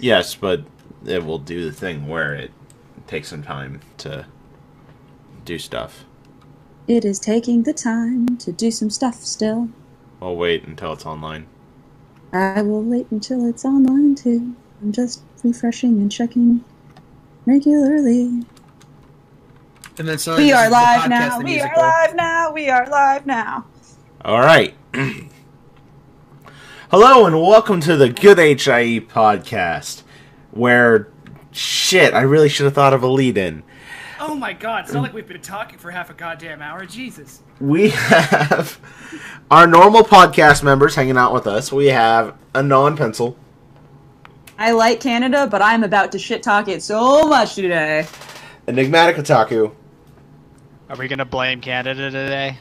Yes, but it will do the thing where it takes some time to do stuff. It is taking the time to do some stuff still. I'll wait until it's online. I will wait until it's online too. I'm just refreshing and checking regularly. And then so We are live now. We are live now. We are live now. All right. Hello and welcome to the Good HIE podcast, where shit, I really should have thought of a lead in. Oh my god, it's not like we've been talking for half a goddamn hour. Jesus. We have our normal podcast members hanging out with us. We have Anon Pencil, I like Canada, but I'm about to shit talk it so much today. enigmatic otaku. Are we gonna blame Canada today?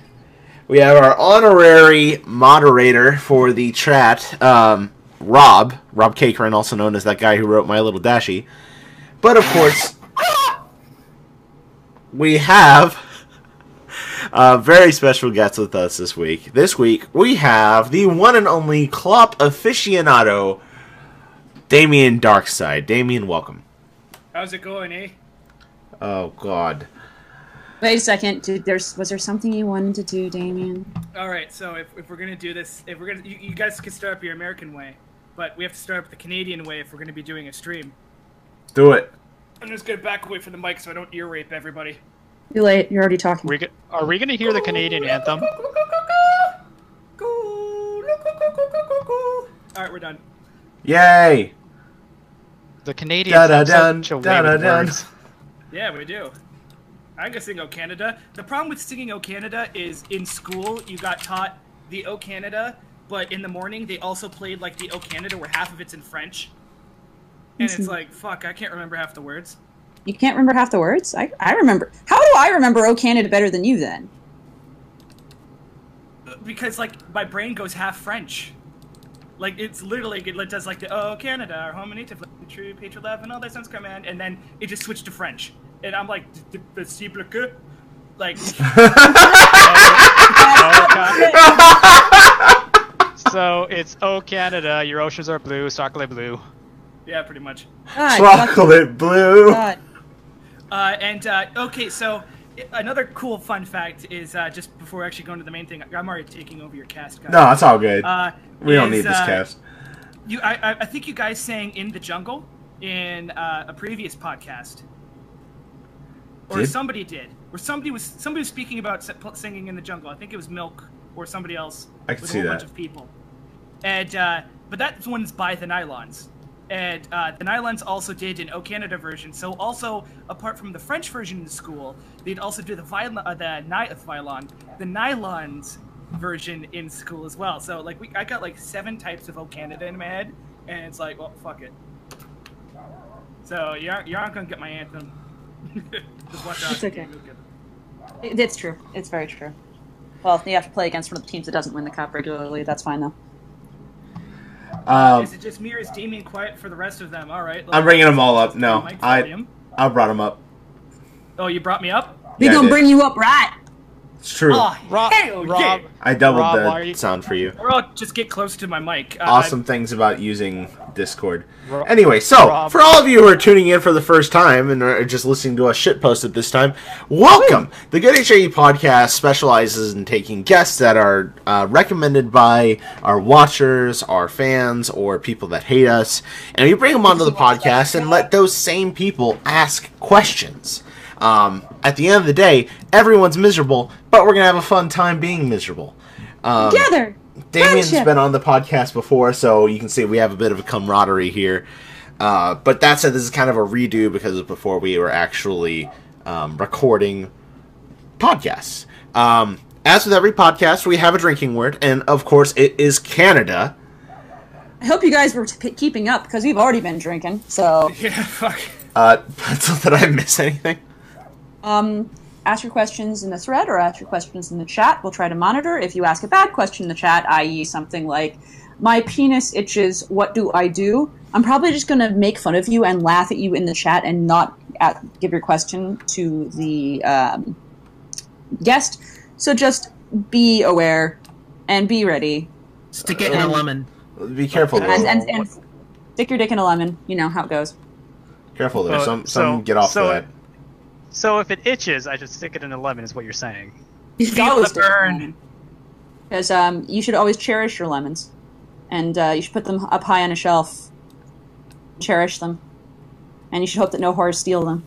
We have our honorary moderator for the chat, um, Rob, Rob Cakeran, also known as that guy who wrote My Little Dashie. But of course, we have a very special guest with us this week. This week, we have the one and only clop aficionado, Damien Darkside. Damien, welcome. How's it going, eh? Oh, God. Wait a second. Did there's was there something you wanted to do, Damien? Alright, so if, if we're gonna do this, if we're gonna, you, you guys can start up your American way, but we have to start up the Canadian way if we're gonna be doing a stream. Do it. I'm just gonna back away from the mic so I don't ear rape everybody. Too late. You're already talking. We go- are we gonna hear the Canadian anthem? Go. Go. Go. Go. Alright, we're done. Yay! The Canadians have Da-da-dun, such a way da-da-dun. with words. Yeah, we do. I'm gonna sing O Canada. The problem with singing O Canada is in school you got taught the O Canada, but in the morning they also played like the O Canada where half of it's in French. And it's Mhm. like, fuck, I can't remember half the words. You can't remember half the words. I I remember. How do I remember "O Canada" better than you? Then Because like my brain goes half French. Like it's literally it does like the oh Canada, our home and native, true patriot love, and all that sounds command, and then it just switched to French, and I'm like, "D- d- s'il vous plaît?" like So it's Oh Canada, your oceans are blue, chocolate blue. yeah, pretty much. Chocolate blue! Uh, and uh, okay, so another cool fun fact is uh, just before actually going to the main thing, I'm already taking over your cast, guys. No, it's all good. uh, we don't is, need this uh, cast. You, I, I- I think you guys sang "In the Jungle" in uh, a previous podcast, or Did? somebody did, or somebody was somebody was speaking about singing in the jungle. I think it was Milk or somebody else I with see a whole that. bunch of people. And uh, but that one's by the Nylons, and uh, the Nylons also did an O Canada version. So also apart from the French version in school, they'd also do the violin, uh, the Ni- uh, violin, the Nylons version in school as well. So like we, I got like seven types of O Canada in my head, and it's like, well, fuck it. So you aren't, you aren't gonna get my anthem. Just watch out. It's okay. It- It's true. It's very true. Well, you have to play against one of the teams that doesn't win the cup regularly. That's fine though. Um, Is it just me or is Damien quiet for the rest of them? All right. I'm bringing them all up. No, I. I brought them up. Oh, you brought me up. We Yeah, gonna bring you up right. It's true. Oh, Rob, hell Rob. I doubled Rob, the you- sound for you. Or I'll just get close to my mic. Uh, Awesome things about using Discord. Ro- Anyway, so Rob- for all of you who are tuning in for the first time and are just listening to us shitpost at this time, welcome. The Good HAE podcast specializes in taking guests that are uh, recommended by our watchers, our fans, or people that hate us, and we bring them onto the podcast and let those same people ask questions. Um, at the end of the day, everyone's miserable, but we're gonna have a fun time being miserable. Um, Together. Damien's Friendship. been on the podcast before, so you can see we have a bit of a camaraderie here. Uh, but that said, this is kind of a redo because of before we were actually um, recording podcasts. Um, as with every podcast, we have a drinking word, and of course, it is Canada. I hope you guys were t- keeping up because we've already been drinking. So, yeah, fuck. Uh, so did I miss anything? um, ask your questions in the thread or ask your questions in the chat. We'll try to monitor. If you ask a bad question in the chat, i.e., something like, "My penis itches. What do I do?" I'm probably just going to make fun of you and laugh at you in the chat and not at, give your question to the um, guest. So just be aware and be ready. Stick it in a lemon. Be careful. And, and, and Stick your dick in a lemon. You know how it goes. Careful there. Uh, some some so- get off so- that. So if it itches, I should stick it in a lemon, is what you're saying. You should Feel always the burn. Because um, you should always cherish your lemons, and uh, you should put them up high on a shelf. Cherish them, and you should hope that no horrors steal them.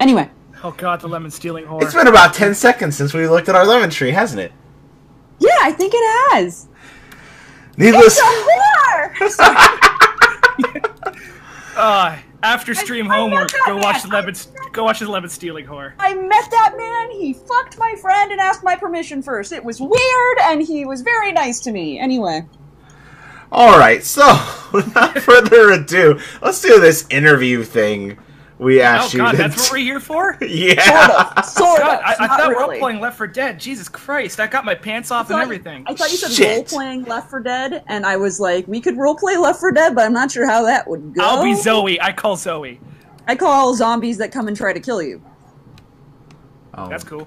Anyway, Oh god, the lemon stealing whore. It's been about ten seconds since we looked at our lemon tree, hasn't it? yeah, I think it has. Needless. It's a whore. Uh, after stream I homework, met that go watch the man. lemon. Go watch the lemon stealing whore. I met that man. He fucked my friend and asked my permission first. It was weird, and he was very nice to me. Anyway, All right, so without further ado, let's do this interview thing we Oh asked you. god, that's what we're here for. Yeah. sort of, sort God, of. I, I not thought we really. were playing Left 4 Dead. Jesus Christ, I got my pants off I and everything. I thought you said Shit. role playing Left 4 Dead, and I was like, we could role play Left 4 Dead, but I'm not sure how that would go. I'll be Zoe. I call Zoe. I call zombies that come and try to kill you. Oh. That's cool.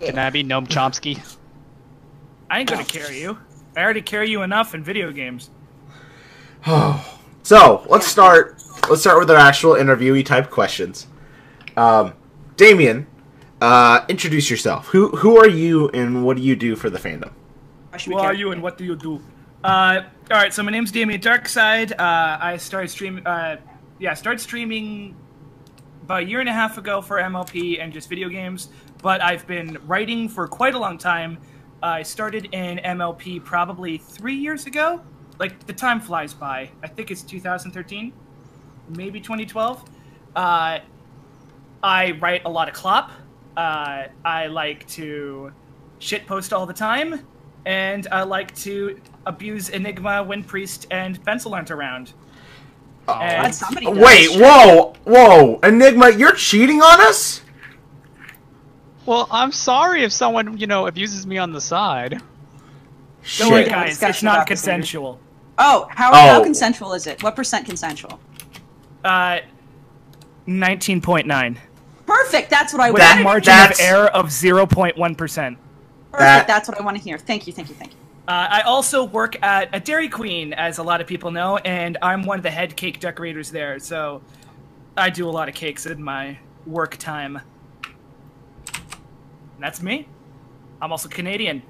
Can I be Noam Chomsky? I ain't gonna carry you. I already carry you enough in video games. Oh, So let's start. Let's start with our actual interviewee type questions. Um, Damien, uh, introduce yourself. Who who are you and what do you do for the fandom? I should Who are you and what do you do? Uh, all right, so my name's Damien Darkside. Uh, I started stream. Uh, yeah, I started streaming about a year and a half ago for MLP and just video games. But I've been writing for quite a long time. I started in MLP probably three years ago. Like the time flies by. I think it's 2013, maybe 2012. Uh, I write a lot of clop. Uh, I like to shitpost all the time, and I like to abuse Enigma when Priest and Pencil aren't around. Oh. And- somebody does. Wait, whoa, whoa, Enigma, you're cheating on us? Well, I'm sorry if someone, you know, abuses me on the side. Don't worry, Shit. Guys. It's not about this later. consensual. Oh, how, how Oh. consensual is it? What percent consensual? Uh, 19.9. Perfect. That's what I With That- a wanted. margin that's- of error of 0.1%. Perfect. that- That's what I want to hear. Thank you. Thank you. Thank you. Uh, I also work at a Dairy Queen, as a lot of people know, and I'm one of the head cake decorators there. So I do a lot of cakes in my work time. And that's me. I'm also Canadian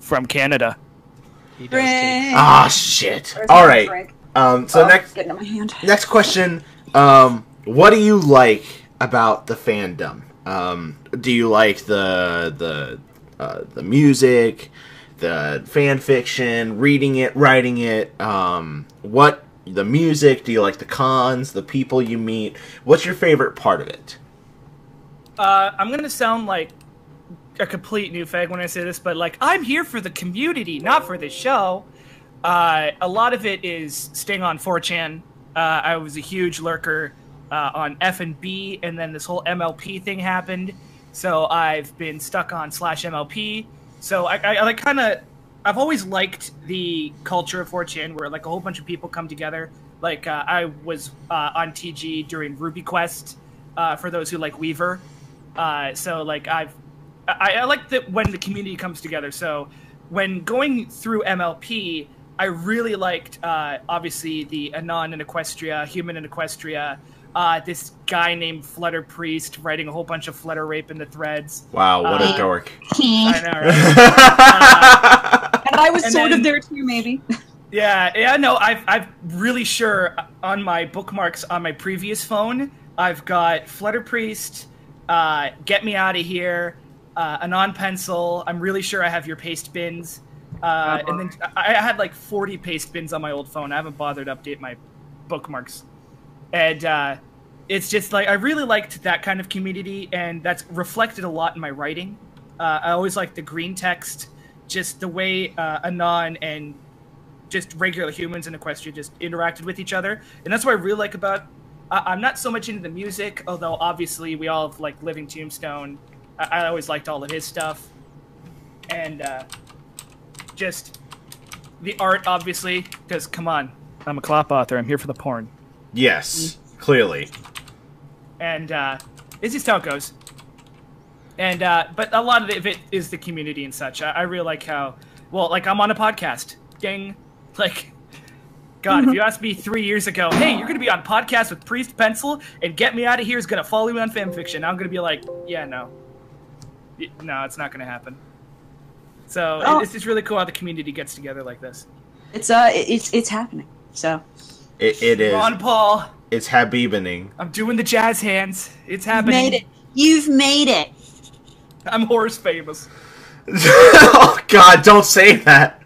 from Canada. He does take- Ah, shit. Where's All my right. drink? Um, so Oh, next getting in my hand. next question. Um, what do you like about the fandom? Um, do you like the the uh, the music, the fan fiction, reading it, writing it? Um, what the music? Do you like the cons, the people you meet? What's your favorite part of it? Uh, I'm gonna sound like a complete new fag when I say this, but like I'm here for the community, not for the show. Uh, a lot of it is staying on 4chan. Uh, I was a huge lurker uh, on F and B, and then this whole MLP thing happened. So I've been stuck on slash MLP. So I, I, I kind of, I've always liked the culture of 4chan, where like a whole bunch of people come together. Like uh, I was uh, on TG during Ruby Quest. Uh, for those who like Weaver, uh, so like I've I, I like that when the community comes together. So when going through MLP, I really liked uh, obviously the Anon and Equestria, Human and Equestria. Uh, this guy named Flutter Priest writing a whole bunch of Flutter rape in the threads. Wow, what a Uh, dork! I know, right? And I was And sort then- of there too, maybe. Yeah, yeah, no, I've, I've really sure on my bookmarks on my previous phone, I've got Flutter Priest, uh, Get Me Out of Here, uh, Anon Pencil. I'm really sure I have your paste bins. Uh, and then I, had like 40 paste bins on my old phone. I haven't bothered to update my bookmarks. And uh, it's just like, I really liked that kind of community, and that's reflected a lot in my writing. Uh, I always liked the green text, just the way uh, Anon and just regular humans in Equestria just interacted with each other, and that's what I really like about. I I'm not so much into the music, although obviously we all have like Living Tombstone. I, I always liked all of his stuff, and uh, just the art, obviously, because come on, I'm a clop author. I'm here for the porn, yes, clearly. and uh, it's just how it goes. And uh, but a lot of it is the community and such. I, I really like how well, like I'm on a podcast, gang. Like God, if you asked me three years ago, hey, you're going to be on podcast with Priest Pencil and Get Me Out of Here is going to follow me on fanfiction, I'm going to be like, yeah, no. No, it's not going to happen. So it- Oh. it's just really cool how the community gets together like this. It's uh, it- it's it's happening. So It, it is. Ron Paul, It's Habibening. I'm doing the jazz hands. It's you've happening. made it. You've made it. I'm horse famous. oh God! Don't say that.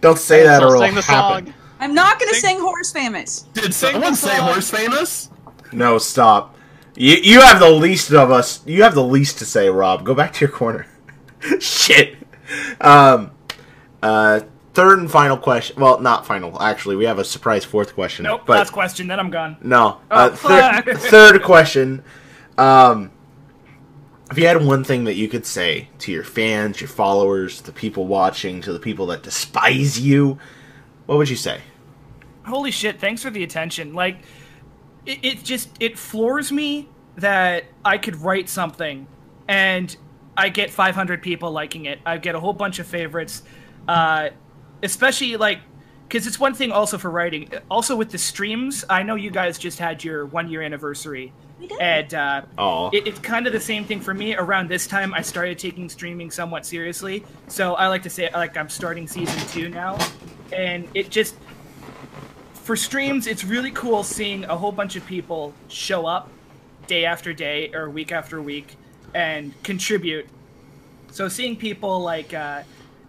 Don't say that, or it'll happen. song. I'm not gonna Sing- sing Horse Famous. Did someone say song. horse famous? No, stop. You you have the least of us. You have the least to say, Rob. Go back to your corner. Shit. Um. Uh. Third and final question. Well, not final. Actually, we have a surprise fourth question. Nope, But last question, then I'm gone. no. Oh, uh, thir- third question. Um. If you had one thing that you could say to your fans, your followers, the people watching, to the people that despise you, what would you say? holy shit thanks for the attention like it, it just it floors me that i could write something and i get 500 people liking it. I get a whole bunch of favorites. Uh, especially like because it's one thing also for writing. Also with the streams i know you guys just had your one year anniversary. We did. and uh, it, it's kind of the same thing for me. Around this time i started taking streaming somewhat seriously. So i like to say like i'm starting season two now. And it just for streams, it's really cool seeing a whole bunch of people show up day after day or week after week and contribute. So seeing people like uh,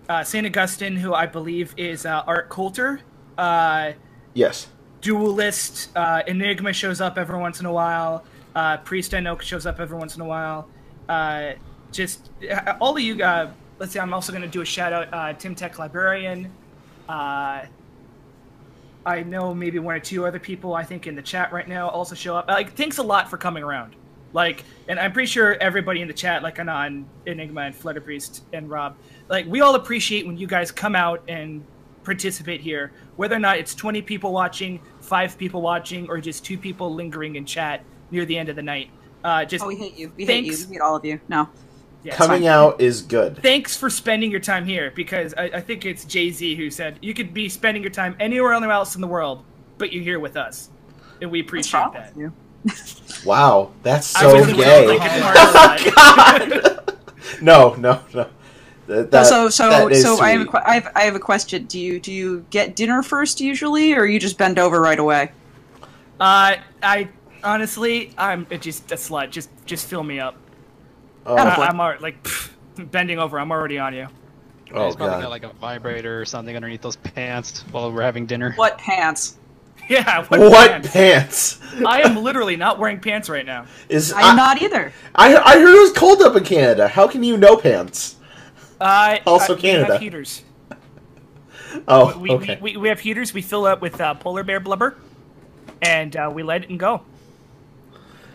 uh, St. Augustine, who I believe is uh, Art Coulter, uh, Yes. Duelist, uh, Enigma shows up every once in a while. Uh, Priest I know shows up every once in a while. Uh, just all of you. Uh, let's see. I'm also going to do a shout out. Uh, Tim Tech Librarian. Uh, I know maybe one or two other people I think in the chat right now also show up. Like, thanks a lot for coming around. Like, and I'm pretty sure everybody in the chat, like Anon, Enigma, and Flutter Priest, and Rob, like, we all appreciate when you guys come out and participate here, whether or not it's 20 people watching, five people watching, or just two people lingering in chat near the end of the night. Uh, just Oh, we hate you. We hate you. Thanks. We hate all of you. No. yeah, Coming out is good. thanks for spending your time here because I, I think it's Jay Z who said you could be spending your time anywhere else in the world, but you're here with us, and we appreciate wrong that. With you? Wow, that's so was gay. like it marginalized. no, no, no. That, that- so so that is so I have, a sweet. que- I have I have a question. Do you do you get dinner first usually, or you just bend over right away? uh, I honestly, I'm it just a slut. Just just fill me up. Oh, I, I'm already like pff, bending over. I'm already on you. oh He's probably god. got like a vibrator or something underneath those pants while we're having dinner. What pants? Yeah. What, what pants? pants? I am literally not wearing pants right now. Is I'm I, not either. I I heard it was cold up in Canada. How can you know pants? Uh, Also uh, We Canada. have heaters. Oh, We, okay. we, we, we have heaters. We fill up with uh, polar bear blubber, and uh, we let it and go.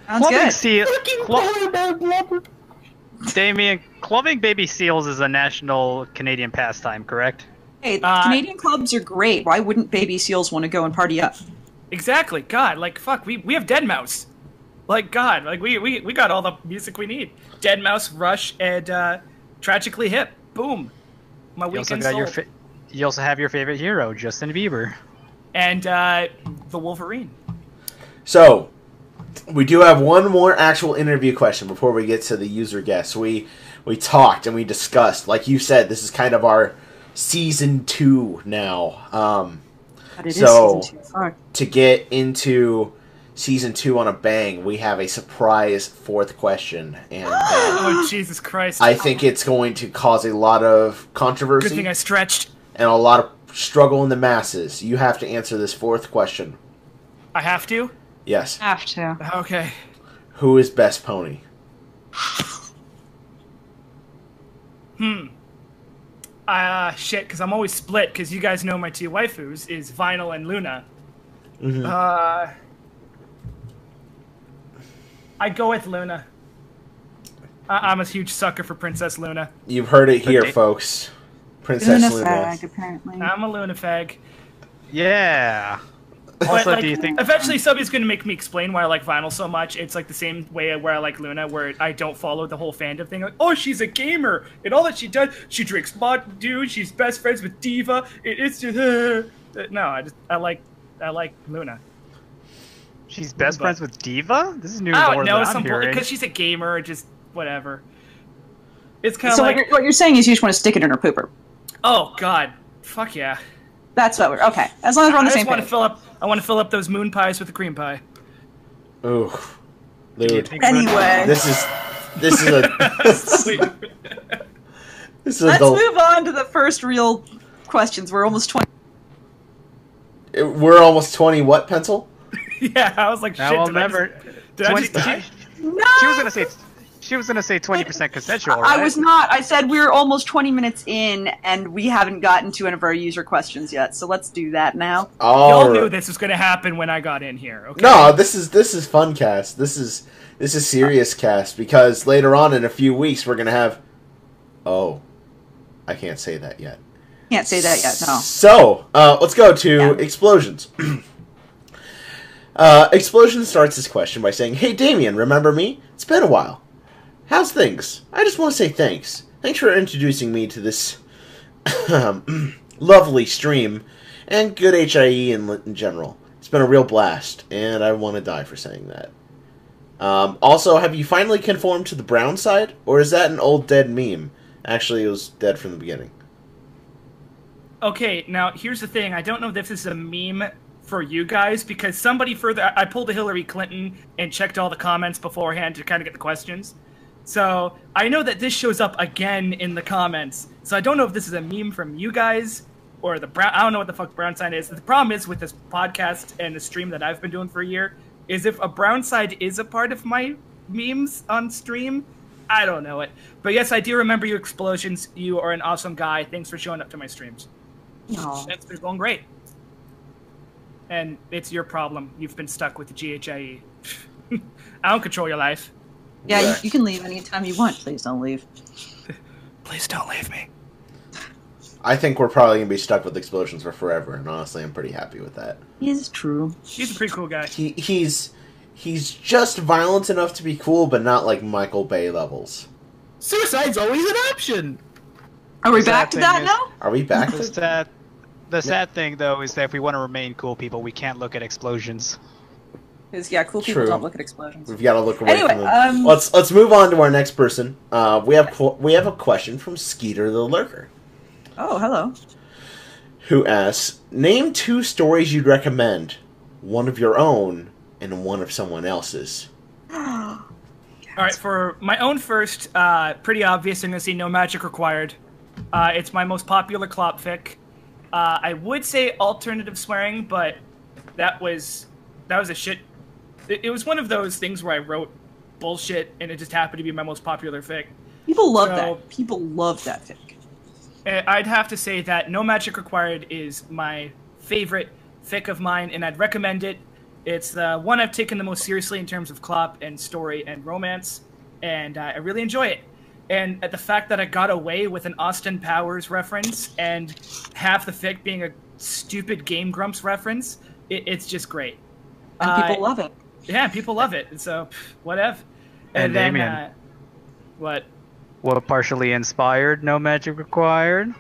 Sounds Clubbing good. seal. Cl- Damien, clubbing baby seals is a national Canadian pastime, correct? Hey, Uh, Canadian clubs are great. Why wouldn't baby seals want to go and party up? Exactly. God, like fuck. We we have Deadmau5. Like God, like we we, we got all the music we need. Deadmau5, Rush, and uh, Tragically Hip. Boom. My You also weekend got your sold. fa- you also have your favorite hero, Justin Bieber. and uh, the Wolverine. So, we do have one more actual interview question before we get to the user guests. We we talked and we discussed, like you said, this is kind of our season two now. Um, But it is So- season two. To get into season two on a bang, we have a surprise fourth question, and uh, Oh Jesus Christ! I think it's going to cause a lot of Good controversy thing I stretched. and a lot of struggle in the masses. You have to answer this fourth question. I have to. Yes, I Have to. Okay. who is best pony? Uh, shit, because I'm always split, because you guys know my two waifus is Vinyl and Luna. Mhm. Uh, I go with Luna. I- I'm a huge sucker for Princess Luna. You've heard it here, da- folks. Princess Luna Luna. fag, apparently. I'm a Luna fag. Yeah. But Also, like, do you think? eventually somebody's going to make me explain why I like Vinyl so much? It's like the same way where I like Luna, where I don't follow the whole fandom thing. Like, oh, she's a gamer, and all that she does, she drinks Mountain Dew. She's best friends with Diva. It, it's just, uh, No, I just I like I like Luna. She's best But- friends with Diva. This is new I lore don't know some because she's a gamer. Just whatever. It's kind of So like what, you're, what you're saying is you just want to stick it in her pooper. oh god, fuck yeah. That's what we're okay. As long as we're on the same. I just same want to page. fill up. I want to fill up those moon pies with the cream pie. Ooh, Do you dude, Anyway, this is this is a Wait, this is let's del- move on to the first real questions. We're almost twenty. we're almost twenty. What pencil? yeah, I was like, shit. I'll did I never. just- did I just die? she, No, she was gonna say. She was gonna say twenty percent consensual. I was not. I said we're almost twenty minutes in, and we haven't gotten to any of our user questions yet. So let's do that now. Oh, Y'all knew this was going to happen when I got in here. Okay. No, this is this is fun cast. This is this is serious cast because later on in a few weeks we're gonna have. Oh, I can't say that yet. Can't say that yet. No. So uh, let's go to Yeah. explosions. uh, explosion starts this question by saying, "Hey Damien, remember me? It's been a while. How's things? I just want to say thanks. Thanks for introducing me to this um, lovely stream and good HIE in, in general. It's been a real blast, and I want to die for saying that." Um, also, have you finally conformed to the brown side, or is that an old dead meme? Actually, it was dead from the beginning. Okay, now here's the thing. I don't know if this is a meme for you guys because somebody further. I pulled a Hillary Clinton and checked all the comments beforehand to kind of get the questions. So I know that this shows up again in the comments. So I don't know if this is a meme from you guys or the brown. I don't know what the fuck brown side is. The problem is with this podcast and the stream that I've been doing for a year is if a brown side is a part of my memes on stream. I don't know it. But yes, I do remember your explosions. You are an awesome guy. Thanks for showing up to my streams. No. It's been going great. And it's your problem. You've been stuck with the GHIE. I don't control your life. Yeah, you, you can leave anytime you want. Please don't leave. Please don't leave me. I think we're probably gonna be stuck with explosions for forever, and honestly, I'm pretty happy with that. Is true. He's a pretty cool guy. He he's he's just violent enough to be cool, but not like Michael Bay levels. Suicide's always an option. Are we The back to thing that is- now? Are we back? The to- sad, the sad thing though is that if we want to remain cool people, we can't look at explosions. Because yeah, cool people True. don't look at explosions. We've got to look away Anyway, from them. um, let's let's move on to our next person. Uh, we have we have a question from Skeeter the Lurker, Oh, hello. who asks: Name two stories you'd recommend, one of your own and one of someone else's. All right, for my own first, uh, pretty obvious. I'm gonna say no magic required. Uh, it's my most popular clop fic. Uh, I would say alternative swearing, but that was that was a shit. It, it was one of those things where I wrote bullshit, and it just happened to be my most popular fic. People love So- that. People love that fic. Uh, I'd have to say that No Magic Required is my favorite fic of mine, and I'd recommend it. It's the one I've taken the most seriously in terms of clop and story and romance, and uh, I really enjoy it. And at the fact that I got away with an Austin Powers reference and half the fic being a stupid Game Grumps reference, it, it's just great. And Uh, people love it. Yeah, people love it, and so pff, whatever. And then, Damien. uh, what? What partially inspired? No magic required.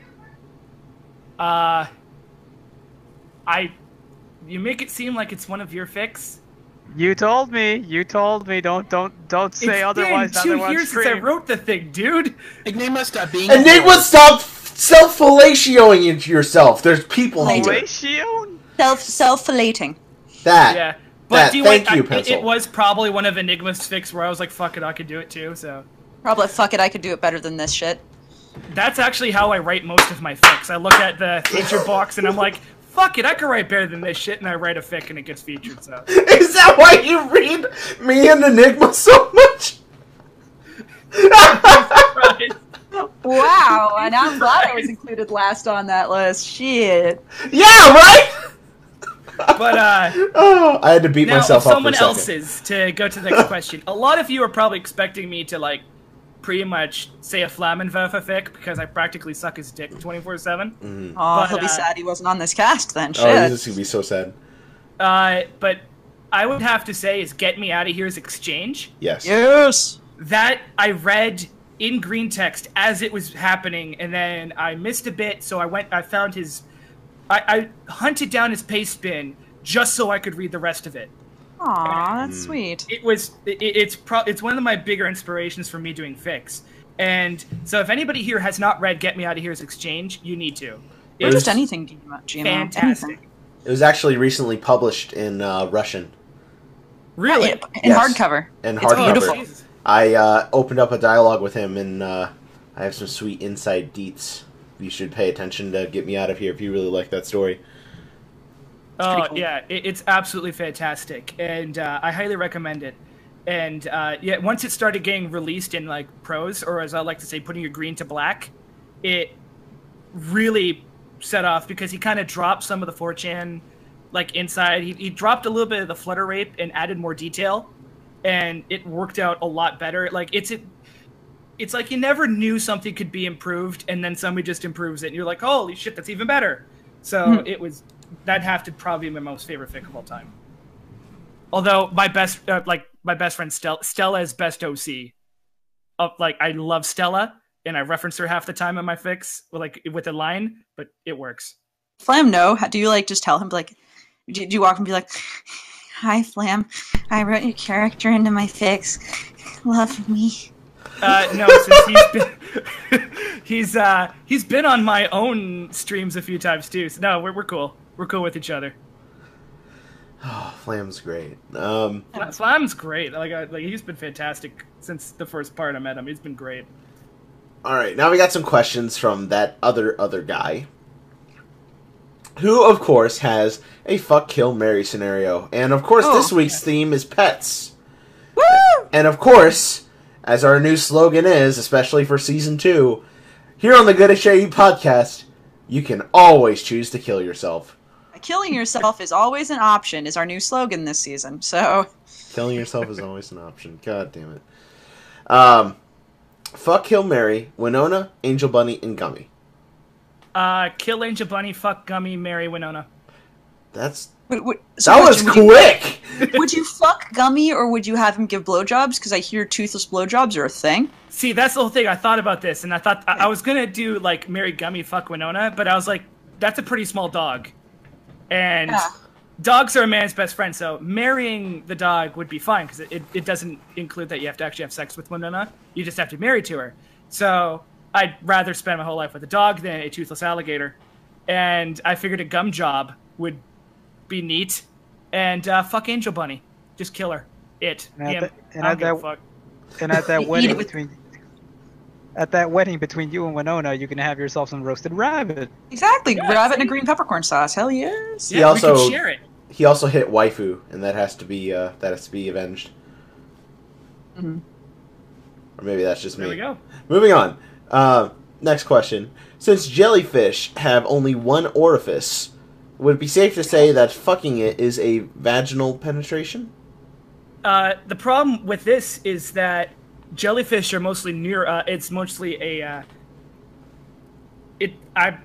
Uh, I. You make it seem like it's one of your fics. You told me. You told me. Don't don't don't say it's otherwise. been two years since I wrote the thing, dude. Enigma, stop being. And Nate would stop self fellatioing into yourself. There's people here. Fellatio? Self self filleting. That Yeah, but that- do you thank want, you, I- it, Pencil. it was probably one of Enigma's fics where I was like, "Fuck it, I could do it too." So Probably fuck it. I could do it better than this shit. that's actually how I write most of my fics. I look at the feature box and I'm like, "Fuck it, I could write better than this shit," and I write a fic and it gets featured. So is that why you read me and Enigma so much? Right. Wow, and I'm glad I was included last on that list. Shit. yeah, right. But uh. Oh, I had to beat Now, myself up for someone else's to go to the next question. A lot of you are probably expecting me to like pretty much say a Flammenwerfer fic because I practically suck his dick 24 7. Oh, But, he'll be uh, sad he wasn't on this cast then. Shit. Oh, this is gonna be so sad. Uh, but I would have to say is Get Me Out of Here's Exchange. Yes. yes. That I read in green text as it was happening, and then I missed a bit, so I went, I found his I, I hunted down his paste bin just so I could read the rest of it. Aw, that's sweet. It was it, it's pro, it's one of my bigger inspirations for me doing fics. And so if anybody here has not read Get Me Out of Here's Exchange, you need to. Or It's just anything, GMO. fantastic. Anything. It was actually recently published in uh, Russian Really? In Yes. hardcover. and It's hardcover. beautiful. I uh, opened up a dialogue with him, and uh, I have some sweet inside deets. You should pay attention to get me out of here if you really like that story. Oh pretty cool. yeah, it, it's absolutely fantastic, and uh, I highly recommend it. And uh, yeah, once it started getting released in like prose, or as I like to say, putting your green to black, it really set off because he kind of dropped some of the 4chan like inside. He, he dropped a little bit of the flutter rape and added more detail, and it worked out a lot better. Like it's it, it's like you never knew something could be improved, and then somebody just improves it, and you're like, holy shit, that's even better. So it was that have to probably be my most favorite fic of all time. Although my best, uh, like my best friend Stella, Stella is best OC. Of like I love Stella, and I reference her half the time in my fics, with, like with a line, but it works. Flam, no. How- Do you like just tell him like? Do, do you walk and be like, "Hi, Flam. I wrote your character into my fics. Love me." Uh, no, since he's been he's uh he's been on my own streams a few times too. So no, we're we're cool. We're cool with each other. Oh, Flam's great. Um, Flam's great. Like, I, like he's been fantastic since the first part I met him. He's been great. all right, now we got some questions from that other other guy, who of course has a fuck kill Mary scenario, and of course Oh. this week's theme is pets. Woo! And of course, as our new slogan is, especially for season two, here on the Good HAE podcast, you can always choose to kill yourself. Killing yourself is always an option. Is our new slogan this season. So Killing yourself is always an option. God damn it. Um, fuck, kill, Mary, Winona, Angel Bunny, and Gummy. Uh, kill Angel Bunny, fuck Gummy, marry Winona. That's Wait, wait, so that was question, would quick. You, would you fuck Gummy or would you have him give blowjobs? Because I hear toothless blowjobs are a thing. See, that's the whole thing. I thought about this, and I thought I, I was gonna do like marry Gummy, fuck Winona, but I was like, that's a pretty small dog, and Yeah. dogs are a man's best friend. So marrying the dog would be fine because it, it, it doesn't include that you have to actually have sex with Winona. You just have to be married to her. So I'd rather spend my whole life with a dog than a toothless alligator, and I figured a gum job would be neat. And uh, fuck Angel Bunny, just kill her. It. And at the- and I at give a that- fuck. And at that wedding between at that wedding between you and Winona, you can have yourself some roasted rabbit. Exactly. Yeah, Rabbit and a green peppercorn sauce. Hell yes. He Yeah, we also- can share it. He also hit waifu, and that has to be uh, that has to be avenged. Mhm. Or maybe that's just There me. we go. Moving on. Uh, next question. Since jellyfish have only one orifice, would it be safe to say that fucking it is a vaginal penetration? Uh, the problem with this is that jellyfish are mostly near. Uh, it's mostly a. Uh, it. I'm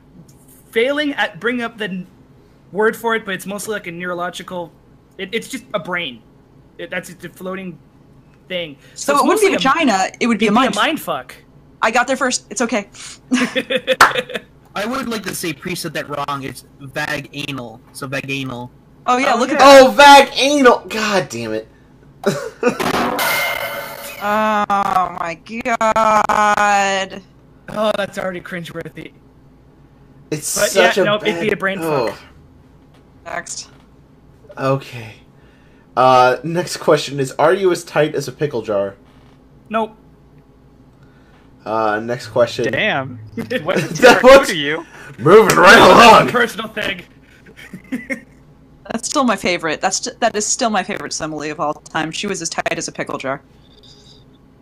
failing at bringing up the n- word for it, but it's mostly like a neurological. It, it's just a brain. It, that's just a floating thing. So, it's it wouldn't be a mostly vagina. it would be It'd a mind. mind fuck. I got there first. It's okay. I would like to say Priest said that wrong. It's vaginal. So vaginal. Oh yeah, Oh, look yeah. at that. Oh, vag anal! God damn it. Oh my god. oh, that's already cringeworthy. It's But such yeah, a nope, it'd bad... be a brain oh, fuck. Next. Okay. Uh, next question is: Are you as tight as a pickle jar? Nope. Uh, next question. Damn. What That was- to you? Moving right along. personal thing. That's still my favorite. That's that is still my favorite simile of all time. She was as tight as a pickle jar.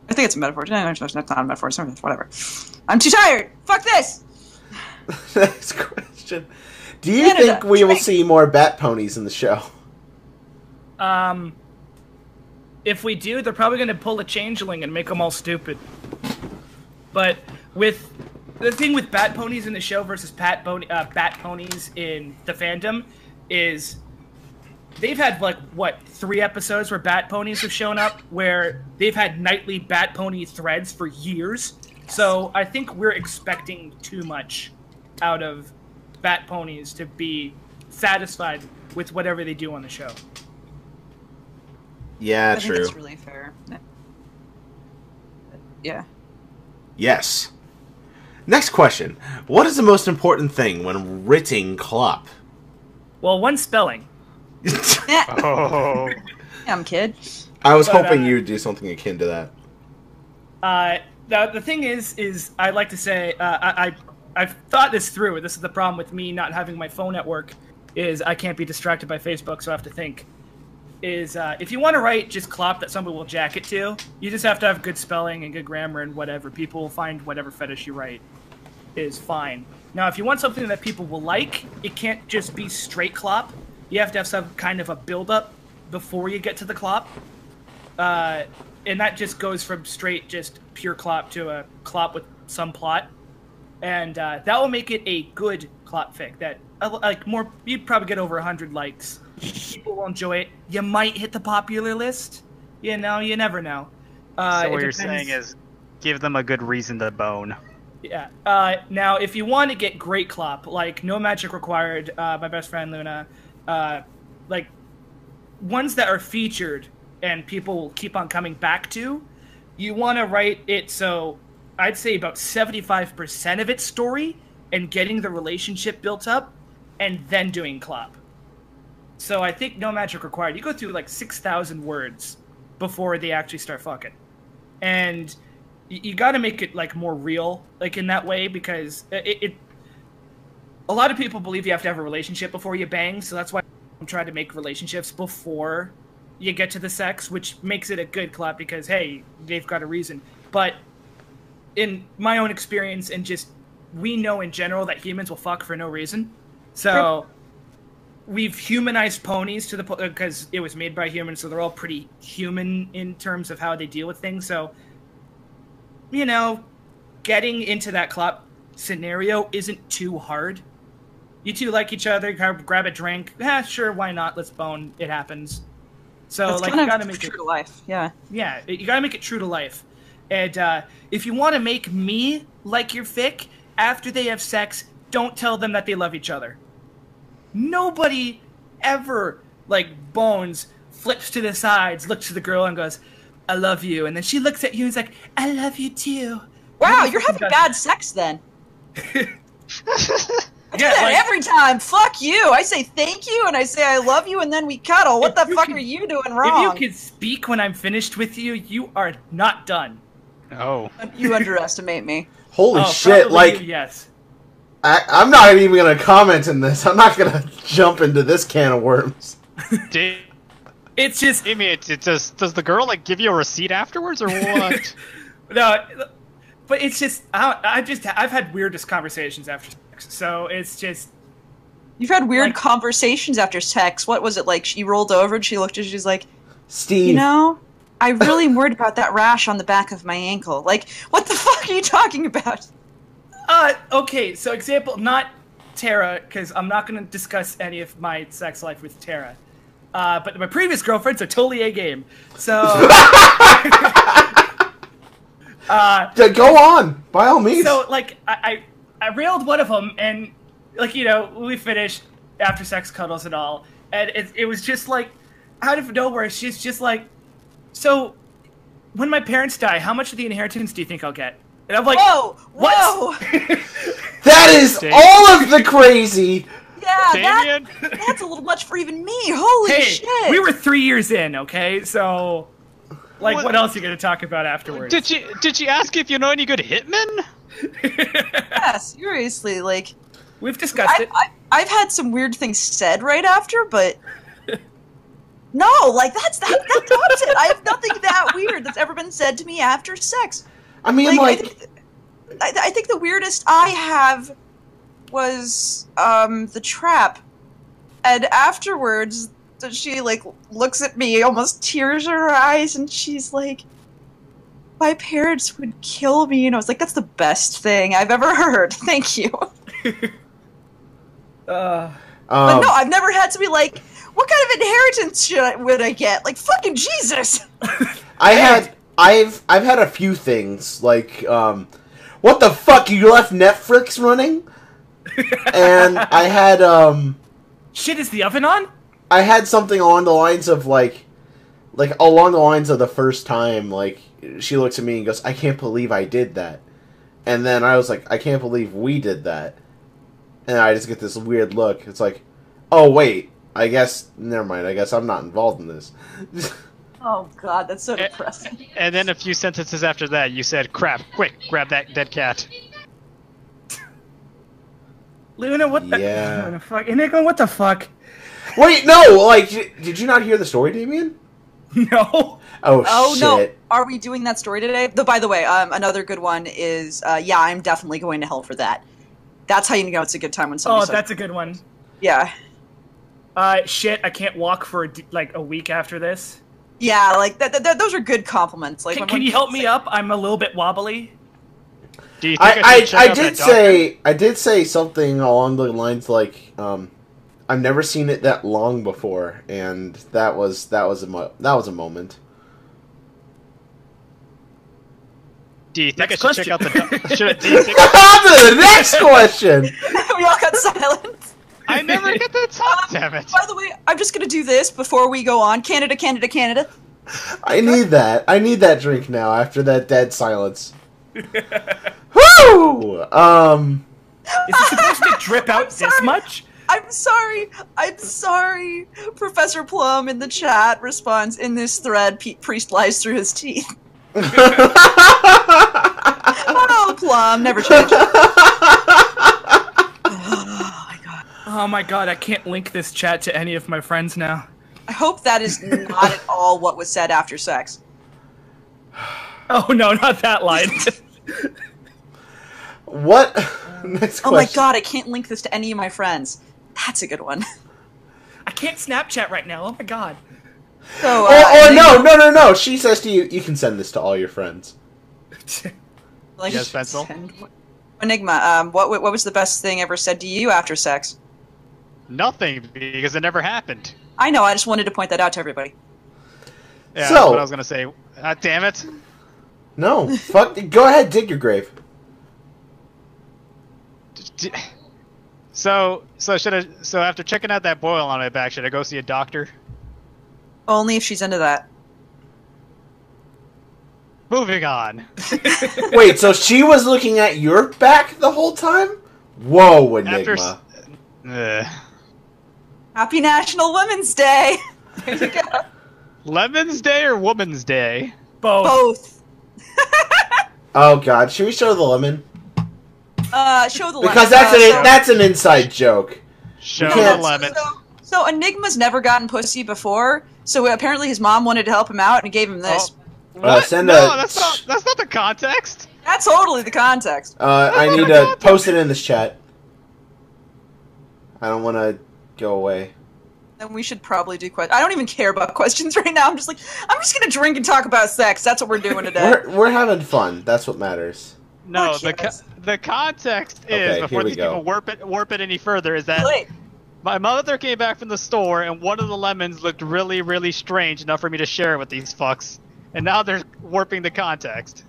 I think it's a metaphor. No, no, no, it's not a metaphor. It's not- whatever. I'm too tired. Fuck this. next question: Do you Canada, think we will see more bat ponies in the show? Um, if we do, they're probably going to pull a changeling and make them all stupid. But with the thing with bat ponies in the show versus pat pony, uh, bat ponies in the fandom is they've had like what three episodes where bat ponies have shown up where they've had nightly bat pony threads for years. So I think we're expecting too much out of bat ponies to be satisfied with whatever they do on the show. Yeah, I think true. it's really fair. Yeah. Yes. Next question. What is the most important thing when writing clop? Well, one spelling. Oh. I'm kid. I was But, hoping uh, you'd do something akin to that. Uh, the, the thing is, is I like to say, uh, I, I I've thought this through. This is the problem with me not having my phone at work, is I can't be distracted by Facebook, so I have to think. Is uh, if you want to write just clop that somebody will jack it to, you just have to have good spelling and good grammar and whatever. People will find whatever fetish you write is fine. Now, if you want something that people will like, it can't just be straight clop. You have to have some kind of a build up before you get to the clop. uh, and that just goes from straight just pure clop to a clop with some plot, and uh, that will make it a good clop fic. That uh, like more, you'd probably get over hundred likes. People will enjoy it. You might hit the popular list. You know, you never know. Uh, so what you're saying is, give them a good reason to bone. yeah. Uh, now, if you want to get great clop, like No Magic Required, uh, my best friend Luna, uh, like ones that are featured and people will keep on coming back to, you want to write it so I'd say about 75% of its story and getting the relationship built up and then doing clop. So I think No Magic Required, you go through like 6,000 words before they actually start fucking. And you, you got to make it like more real, like in that way, because it, it. A lot of people believe you have to have a relationship before you bang, so that's why I'm trying to make relationships before you get to the sex, which makes it a good clop because hey, they've got a reason. But in my own experience, and just we know in general that humans will fuck for no reason, so. We've humanized ponies to the because it was made by humans, so they're all pretty human in terms of how they deal with things. So you know, getting into that club scenario isn't too hard. You two like each other, grab, grab a drink. Yeah, sure, why not? Let's bone. It happens. So That's like you gotta make true it true to life. Yeah. yeah, you gotta make it true to life. And uh, if you want to make me like your fic after they have sex, don't tell them that they love each other. Nobody ever like bones flips to the sides, looks to the girl, and goes, "I love you," and then she looks at you and is like, "I love you too." Wow, you're having does bad sex then. I Yeah, that like- every time. Fuck you. I say thank you and I say I love you and then we cuddle. What the fuck can- are you doing wrong? If you can speak when I'm finished with you, you are not done. Oh. You underestimate me. Holy Oh, shit! Like you, yes. I, I'm not even gonna comment on this. I'm not gonna jump into this can of worms. Da- It's just Amy, it, it does does the girl like give you a receipt afterwards or what? no, but it's just I, I just I've had weirdest conversations after sex, so it's just You've had weird Like- conversations after sex. What was it like? She rolled over and she looked at. She's like, Steve, you know, I really am worried about that rash on the back of my ankle. Like, what the fuck are you talking about? Uh okay. So example, not Tara, because I'm not going to discuss any of my sex life with Tara. Uh, but my previous girlfriends are totally a game. So uh, Yeah, go on by all means. so like I, I I railed one of them and like you know we finished after sex cuddles and all and it, it was just like out of nowhere she's just like so when my parents die how much of the inheritance do you think I'll get and I'm like Whoa, what whoa, that is Dang. all of the crazy. yeah, That, that's a little much for even me. Holy hey shit! we were three years in okay so like What- what, else are you gonna talk about afterwards Did she did she ask if you know any good hitmen? yeah, seriously, like. we've discussed I, it I, I've had some weird things said right after, but no, like that's that, that tops it. I have nothing that weird that's ever been said to me after sex. I mean, Like, like, I, think, I, I think the weirdest I have was um the trap, and afterwards she like looks at me, almost tears in her eyes, and she's like. My parents would kill me, and I was like, "That's the best thing I've ever heard. Thank you." uh, But um, no, I've never had to be like, what kind of inheritance should I, would I get? Like fucking Jesus! I had, I've, I've had a few things like, um, what the fuck? You left Netflix running? and I had um Shit, is the oven on? I had something along the lines of like like along the lines of the first time like she looks at me and goes, "I can't believe I did that." And then I was like, "I can't believe we did that." And I just get this weird look. It's like, "Oh wait, I guess never mind. I guess I'm not involved in this." Oh god, that's so depressing. And then a few sentences after that, you said, "Crap! Quick, grab that dead cat." Luna, what the Yeah. Luna, fuck? Inigo, what the fuck? wait, no, like did you not hear the story, Damien? No. Oh, shit. Oh shit. no! Are we doing that story today? Though, by the way, um, another good one is uh, yeah, I'm definitely going to hell for that. That's how you know it's a good time when somebody Oh, says, that's a good one. yeah, Uh, shit, I can't walk for a d- like a week after this. Yeah. Like that, that, those are good compliments. Like, Can, when can you help me up? I'm a little bit wobbly. Do you think I, I, I, I did say I did say something along the lines like um, I've never seen it that long before, and that was that was a mo- that was a moment. Do you think Next I should check out the? question. doc- should, do you think On to the next question. we all got silent. I never get to talk? Damn it! By the way, I'm just gonna do this before we go on. Canada, Canada, Canada. I need that. I need that drink now after that dead silence. Woo! Um. Is it supposed to drip out this much? I'm sorry. I'm sorry. Professor Plum in the chat responds in this thread. Pete Priest lies through his teeth. Oh, Plum, never change. Oh my god. Oh my god, I can't link this chat to any of my friends now. I hope that is not at all what was said after sex. Oh no, not that line. what? next question. Oh my god, I can't link this to any of my friends. That's a good one. I can't Snapchat right now. Oh my god. So, uh, Oh, oh no no no no! She says to you, you can send this to all your friends. like, Yes, pencil? Enigma, um, what what was the best thing ever said to you after sex? Nothing because it never happened. I know. I just wanted to point that out to everybody. Yeah, So- that's what I was gonna say. Ah, damn it! No, fuck. Go ahead, dig your grave. So, so should I? So after checking out that boil on my back, should I go see a doctor? Only if she's into that. Moving on. Wait, so she was looking at your back the whole time? Whoa, Enigma. After. s- Ugh. Happy National Women's Day. There you go. Lemon's Day or Woman's Day? Both. Both. Oh god, should we show the lemon? Uh, show the Because lemon. that's Uh, an so- that's an inside joke. Show can't- the lemon. So, so Enigma's never gotten pussy before, so apparently his mom wanted to help him out and gave him this. Oh. Uh, What? send no, a- that's not. That's not the context. That's totally the context. Uh, I need to context. post it in this chat. I don't want to go away. Then we should probably do questions. I don't even care about questions right now. I'm just like, I'm just gonna drink and talk about sex. That's what we're doing today. We're we're having fun. That's what matters. No, Fuck the yes. co- the context is here before we these go. people warp it warp it any further is that Wait, my mother came back from the store and one of the lemons looked really really strange enough for me to share it with these fucks, and now they're warping the context.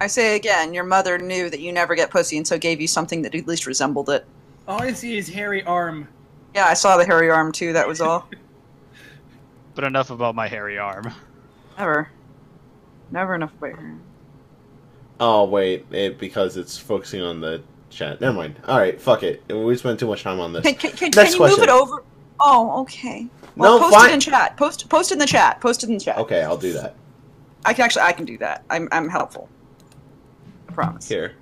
I say again, your mother knew that you never get pussy, and so gave you something that at least resembled it. All I see is hairy arm. Yeah, I saw the hairy arm too. That was all. But enough about my hairy arm. Never, never enough about her. Oh wait, it because it's focusing on the chat. Never mind. All right, fuck it. We spent too much time on this. Can, can, can, Next can you move it over? Oh, okay. Well, No, post fine. it in chat. Post post it in the chat. Post it in the chat. Okay, I'll do that. I can actually I can do that. I'm I'm helpful. I promise. Here.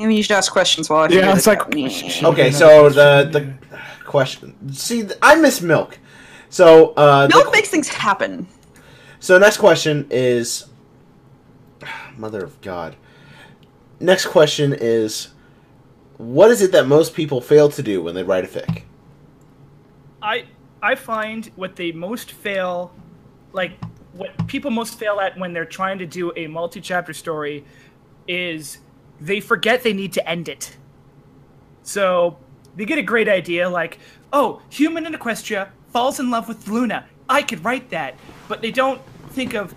Maybe you should ask questions while I Yeah, it's like- Okay, so the the question. See, I miss milk. So uh, the- milk makes things happen. So next question is Mother of God. Next question is what is it that most people fail to do when they write a fic? I I find what they most fail, like what people most fail at when they're trying to do a multi-chapter story, is they forget they need to end it. So they get a great idea, like, oh, human in Equestria falls in love with Luna. I could write that, but they don't think of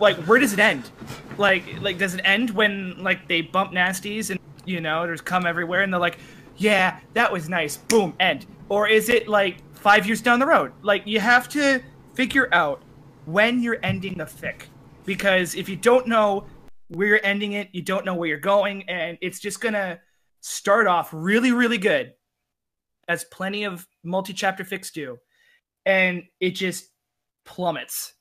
like where does it end? Like like does it end when like they bump nasties and you know there's cum everywhere and they're like, yeah, that was nice, boom, end. Or is it like five years down the road? Like you have to figure out when you're ending a fic because if you don't know where you're ending it, you don't know where you're going, and it's just gonna start off really really good, as plenty of multi-chapter fics do, and it just plummets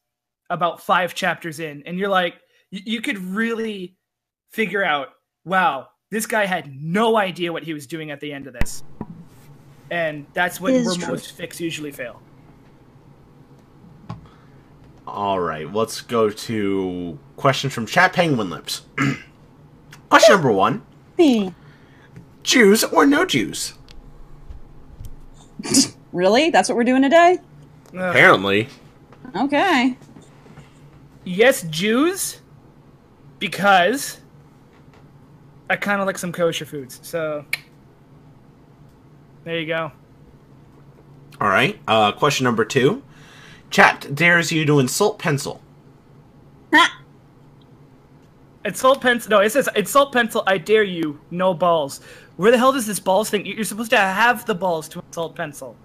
about five chapters in, and you're like, you, you could really figure out, wow, this guy had no idea what he was doing at the end of this, and that's what Is where true. most fics usually fail. All right, let's go to questions from Chat Penguin Lips. Question number one: Me. Jews or no Jews? Really? That's what we're doing today? Apparently, Okay. yes, Jews, because I kind of like some kosher foods. So there you go. all right. Uh, question number two: Chat dares you to insult pencil. Insult pencil. No, it says insult pencil. I dare you. No balls. Where the hell does this balls thing? You're supposed to have the balls to insult pencil.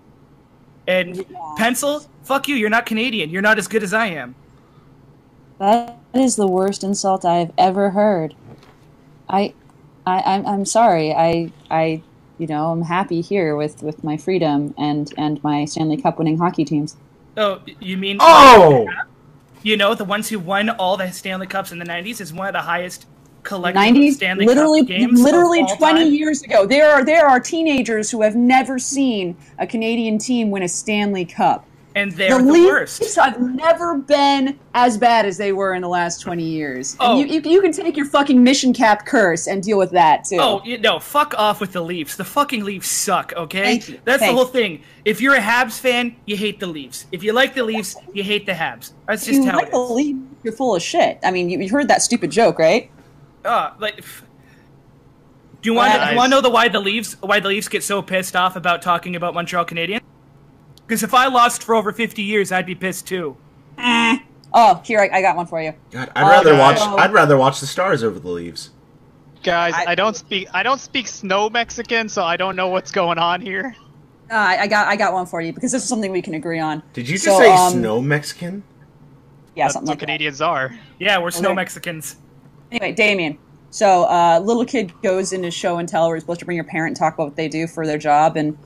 And Yeah. pencil, fuck you. You're not Canadian. You're not as good as I am. That is the worst insult I've ever heard. I, I, I'm, I'm sorry. I, I, you know, I'm happy here with, with my freedom and, and my Stanley Cup winning hockey teams. Oh, you mean? Oh, You know, the ones who won all the Stanley Cups in the '90s is one of the highest collective 90s, Stanley literally, Cup games. of literally all 20 time. years ago. There are there are teenagers who have never seen a Canadian team win a Stanley Cup. And they're the, the Leafs worst. have never been as bad as they were in the last 20 years. And Oh. you, you, you can take your fucking mission cap curse and deal with that too. Oh you, no! Fuck off with the Leafs. The fucking Leafs suck. Okay, Thank you. that's Thank the whole you. thing. If you're a Habs fan, you hate the Leafs. If you like the Leafs, you hate the Habs. That's If just you how like it the is. Leafs, you're full of shit. I mean, you, you heard that stupid joke, right? Uh, like, f- do you want to Nice. do you want to know the why the Leafs why the Leafs get so pissed off about talking about Montreal Canadiens? Because if I lost for over 50 years, I'd be pissed too. Oh, here I, I got one for you. God, I'd rather Oh, watch. I'd rather watch the Stars over the Leaves. Guys, I- I, don't speak I don't speak snow Mexican, so I don't know what's going on here. Uh, I, I got I got one for you because this is something we can agree on. Did you just So, say um, snow Mexican? Yeah, That's something what like that. Canadians are. Yeah, we're snow Mexicans. Anyway, Damien. So, uh, little kid goes into show and tell where he's supposed to bring your parent and talk about what they do for their job, and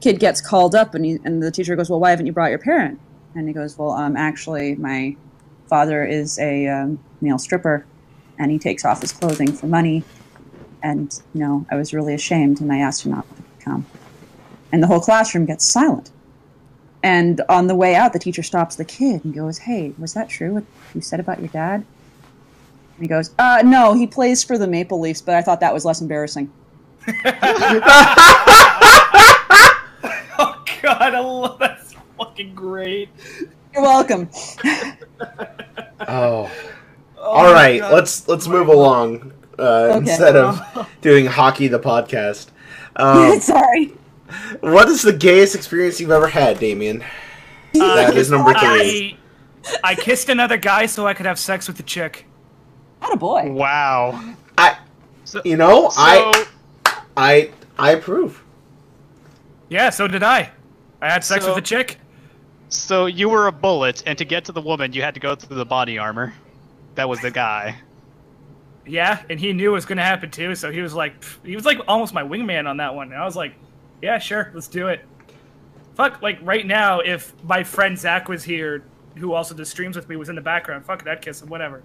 kid gets called up, and he, and the teacher goes, "Well, why haven't you brought your parent?" And he goes, "Well, um, actually, my father is a um, male stripper, and he takes off his clothing for money, and you know, I was really ashamed, and I asked him not to come." And the whole classroom gets silent. And on the way out, the teacher stops the kid and goes, "Hey, was that true? What you said about your dad?" And he goes, uh, no, he plays for the Maple Leafs, but I thought that was less embarrassing. Oh God, I love that's fucking great. You're welcome. Oh. Oh All my right, God. let's let's move along uh, Okay. instead of doing hockey the podcast. Um, Sorry. what is the gayest experience you've ever had, Damien? Uh, that is number three. I, I kissed another guy so I could have sex with a chick. Not a boy. Wow. I, So, you know, so I, I, I approve. Yeah, so did I. I had sex So- with a chick. so you were a bullet, and to get to the woman, you had to go through the body armor. That was the guy. Yeah, and he knew it was going to happen too, so he was like, pff, he was like almost my wingman on that one. And I was like, yeah, sure, let's do it. Fuck, like right now, if my friend Zach was here, who also does streams with me, was in the background, fuck, I'd kiss him, whatever.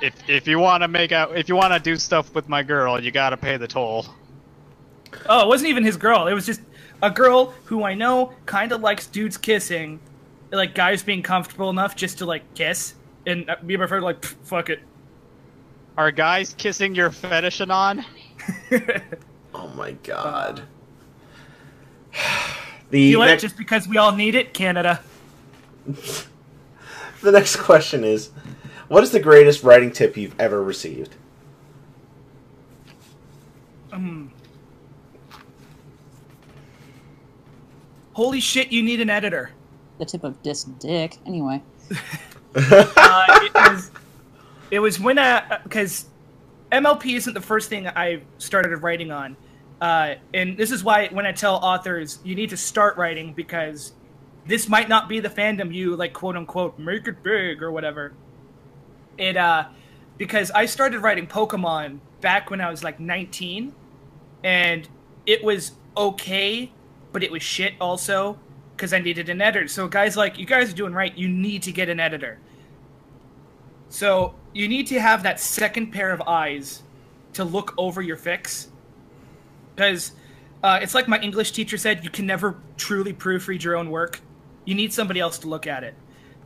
If if you want to make out, if you want to do stuff with my girl, you gotta pay the toll. Oh, it wasn't even his girl. It was just a girl who I know kind of likes dudes kissing, like guys being comfortable enough just to like kiss. And uh, me and my friend like, fuck it. Are guys kissing your fetish anon? Oh my god. The You know what? next, Just because we all need it, Canada. the next question is, what is the greatest writing tip you've ever received? Holy shit, you need an editor. The tip of disc dick. Anyway. uh, it was it was when I because MLP isn't the first thing I started writing on, uh, and this is why when I tell authors you need to start writing because this might not be the fandom you like quote unquote make it big or whatever. It uh because I started writing Pokemon back when I was like 19 and it was okay, but it was shit also because I needed an editor. So guys like you guys are doing right, you need to get an editor. So you need to have that second pair of eyes to look over your fics because uh, it's like my English teacher said, you can never truly proofread your own work. You need somebody else to look at it.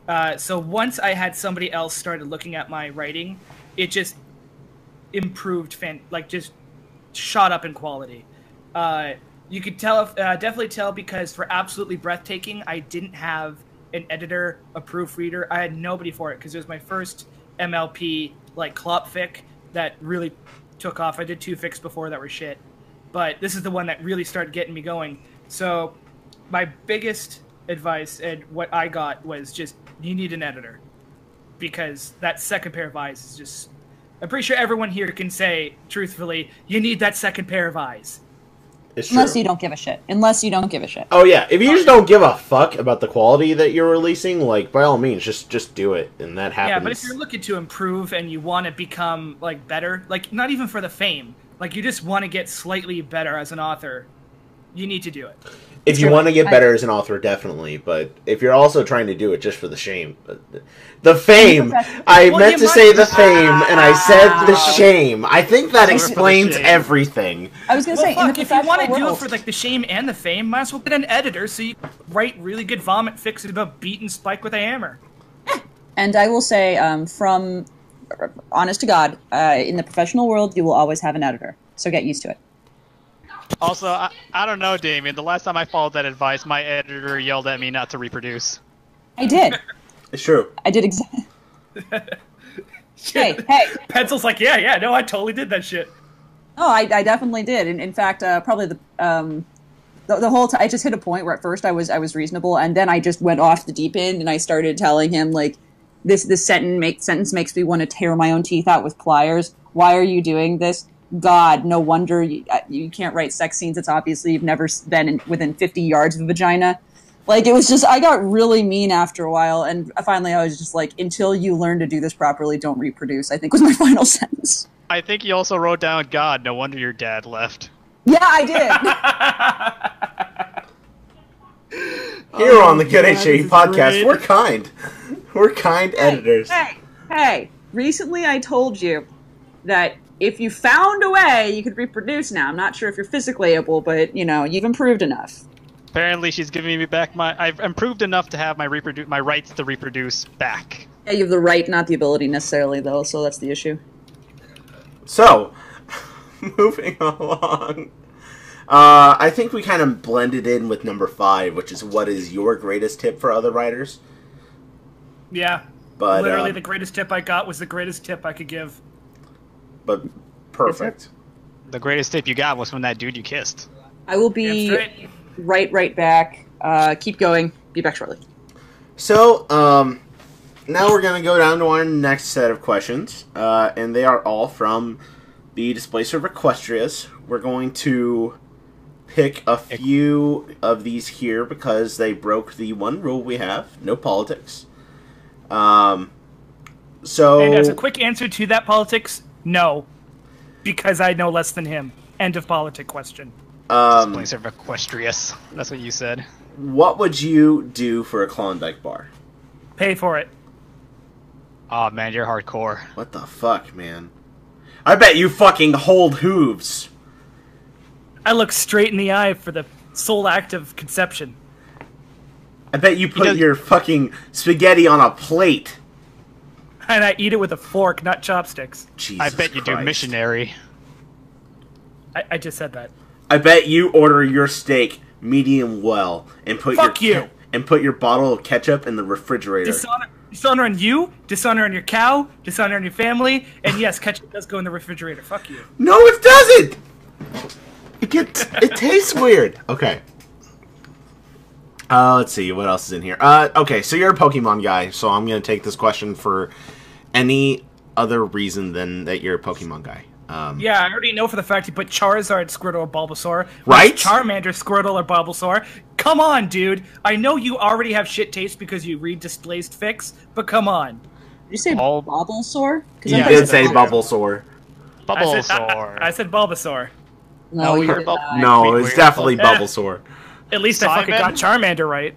Uh, so once I had somebody else started looking at my writing, it just improved, fan- like just shot up in quality. Uh, you could tell, uh, definitely tell, because for absolutely breathtaking, I didn't have an editor, a proofreader. I had nobody for it because it was my first MLP like clop fic that really took off. I did two fics before that were shit, but this is the one that really started getting me going. So my biggest advice and what I got was just you need an editor because that second pair of eyes is just. I'm pretty sure everyone here can say truthfully, you need that second pair of eyes. It's true. Unless you don't give a shit. Unless you don't give a shit. Oh yeah, if you just don't give a fuck about the quality that you're releasing, like by all means, just just do it, and that happens. Yeah, but if you're looking to improve and you want to become like better, like not even for the fame, like you just want to get slightly better as an author, you need to do it. if you want to get I- better as an author, definitely. But if you're also trying to do it just for the shame, the fame. I Well, meant to say the fame, and I said the Ah. shame. I think that explains everything. I was gonna Well, say in the fuck, if you want to do it for like the shame and the fame, might as well get an editor so you write really good vomit fixes about beating Spike with a hammer. And I will say, um, from honest to God, uh, in the professional world, you will always have an editor. So get used to it. Also, I, I don't know, Damien. The last time I followed that advice, my editor yelled at me not to reproduce. I did. It's true. I did exactly. hey, hey. Pencil's like, yeah, yeah, no, I totally did that shit. Oh, I, I definitely did. In, in fact, uh, probably the um, the, the whole time I just hit a point where at first I was I was reasonable, and then I just went off the deep end, and I started telling him like, this this sentence make sentence makes me want to tear my own teeth out with pliers. Why are you doing this? God, no wonder you, uh, you can't write sex scenes. It's obviously you've never been in, within fifty yards of a vagina. Like it was just I got really mean after a while, and finally I was just like, until you learn to do this properly, don't reproduce. I think was my final sentence. I think he also wrote down, God, no wonder your dad left. Yeah, I did. Here on the Good God, HAE podcast, great. we're kind. We're kind editors. Hey, hey, recently I told you that if you found a way, you could reproduce now. I'm not sure if you're physically able, but you know, you've improved enough. Apparently, she's giving me back my. I've improved enough to have my reproduce my rights to reproduce back. Yeah, you have the right, not the ability necessarily, though, so that's the issue. So, moving along. Uh, I think we kind of blended in with number five, which is what is your greatest tip for other writers? Yeah. But Literally, uh, the greatest tip I got was the greatest tip I could give. But perfect. The greatest tip you got was from that dude you kissed. I will be right, right back. Uh, keep going. Be back shortly. So, um, now we're gonna go down to our next set of questions, uh, and they are all from the display server Equestrias. We're going to pick a few of these here because they broke the one rule we have: no politics. Um, so And as a quick answer to that politics, no. Because I know less than him. End of politic question. um, Place of Equestrius. That's what you said. what would you do for a Klondike bar? Pay for it. Oh man, you're hardcore. What the fuck, man? I bet you fucking hold hooves. I look straight in the eye for the sole act of conception. I bet you put does- your fucking spaghetti on a plate. And I eat it with a fork, not chopsticks. Jesus I bet you do missionary. I, I just said that. I bet you order your steak medium well and put Fuck your you. and put your bottle of ketchup in the refrigerator. Dishonor, dishonor on you, dishonor on your cow, dishonor on your family, and yes, ketchup does go in the refrigerator. Fuck you. no, it doesn't. It gets it tastes weird. Okay. Uh, let's see what else is in here. Uh, okay, so you're a Pokemon guy, so I'm gonna take this question for any other reason than that you're a Pokemon guy. Um, Yeah, I already know for the fact you put Charizard, Squirtle, or Bulbasaur. Right? Charmander, Squirtle, or Bulbasaur. Come on, dude. I know you already have shit taste because you read Displaced fics, but come on. Did you say All- Bulbasaur? 'Cause you I'm did say Bulbasaur. Bulbasaur. I said, I, I said Bulbasaur. No, you you're did No, Wait, it's definitely. Bulbasaur. At least I fucking got Charmander right.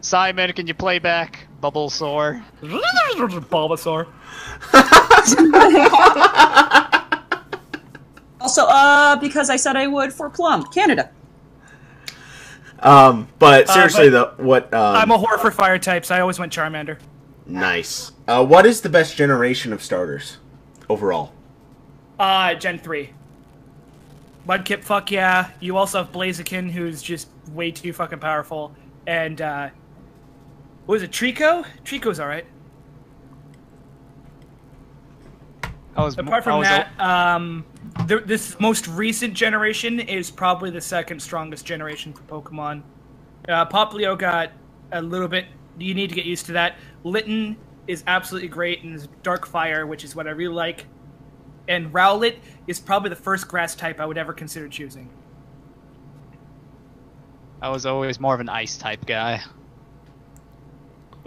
Simon, can you play back Bubble Sword? Bulbasaur. Also, uh, because I said I would for Plum, Canada. Um, but seriously, but- though, what? Um, I'm a whore for fire types. I always went Charmander. nice. Uh, what is the best generation of starters overall? Uh, Gen 3. Mudkip, fuck yeah. You also have Blaziken, who's just way too fucking powerful. And, uh, what was it, Treecko? Treecko's alright. I was Apart I from was that, um, th- this most recent generation is probably the second strongest generation for Pokemon. Uh, Popplio got a little bit. You need to get used to that. Litten is absolutely great and is Dark Fire, which is what I really like. And Rowlet is probably the first grass type I would ever consider choosing. I was always more of an ice type guy.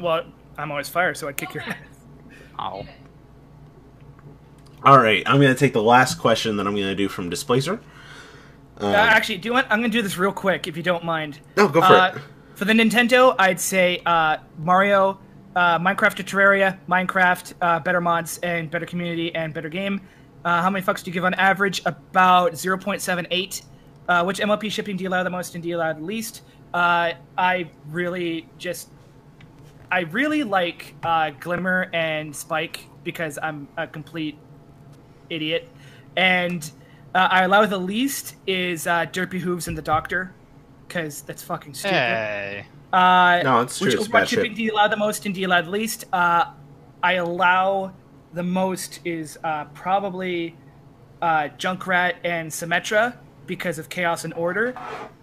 Well, I'm always fire, so I'd kick your ass. Oh. All right, I'm gonna take the last question that I'm gonna do from Displacer. Uh, actually, do you want? I'm gonna do this real quick, if you don't mind. No, go for Uh, it. For the Nintendo, I'd say uh, Mario, uh, Minecraft to Terraria, Minecraft, uh, better mods, and better community and better game. Uh, how many fucks do you give on average? About 0.78. Uh, which MLP shipping do you allow the most and do you allow the least? Uh, I really just, I really like uh, Glimmer and Spike because I'm a complete idiot. And uh, I allow the least is uh, Derpy Hooves and the Doctor because that's fucking stupid. Hey. Uh, No, it's true, Which, it's what bad shipping do you allow the most and do you allow the least? Uh, I allow the most is uh, probably uh, Junkrat and Symmetra because of Chaos and Order.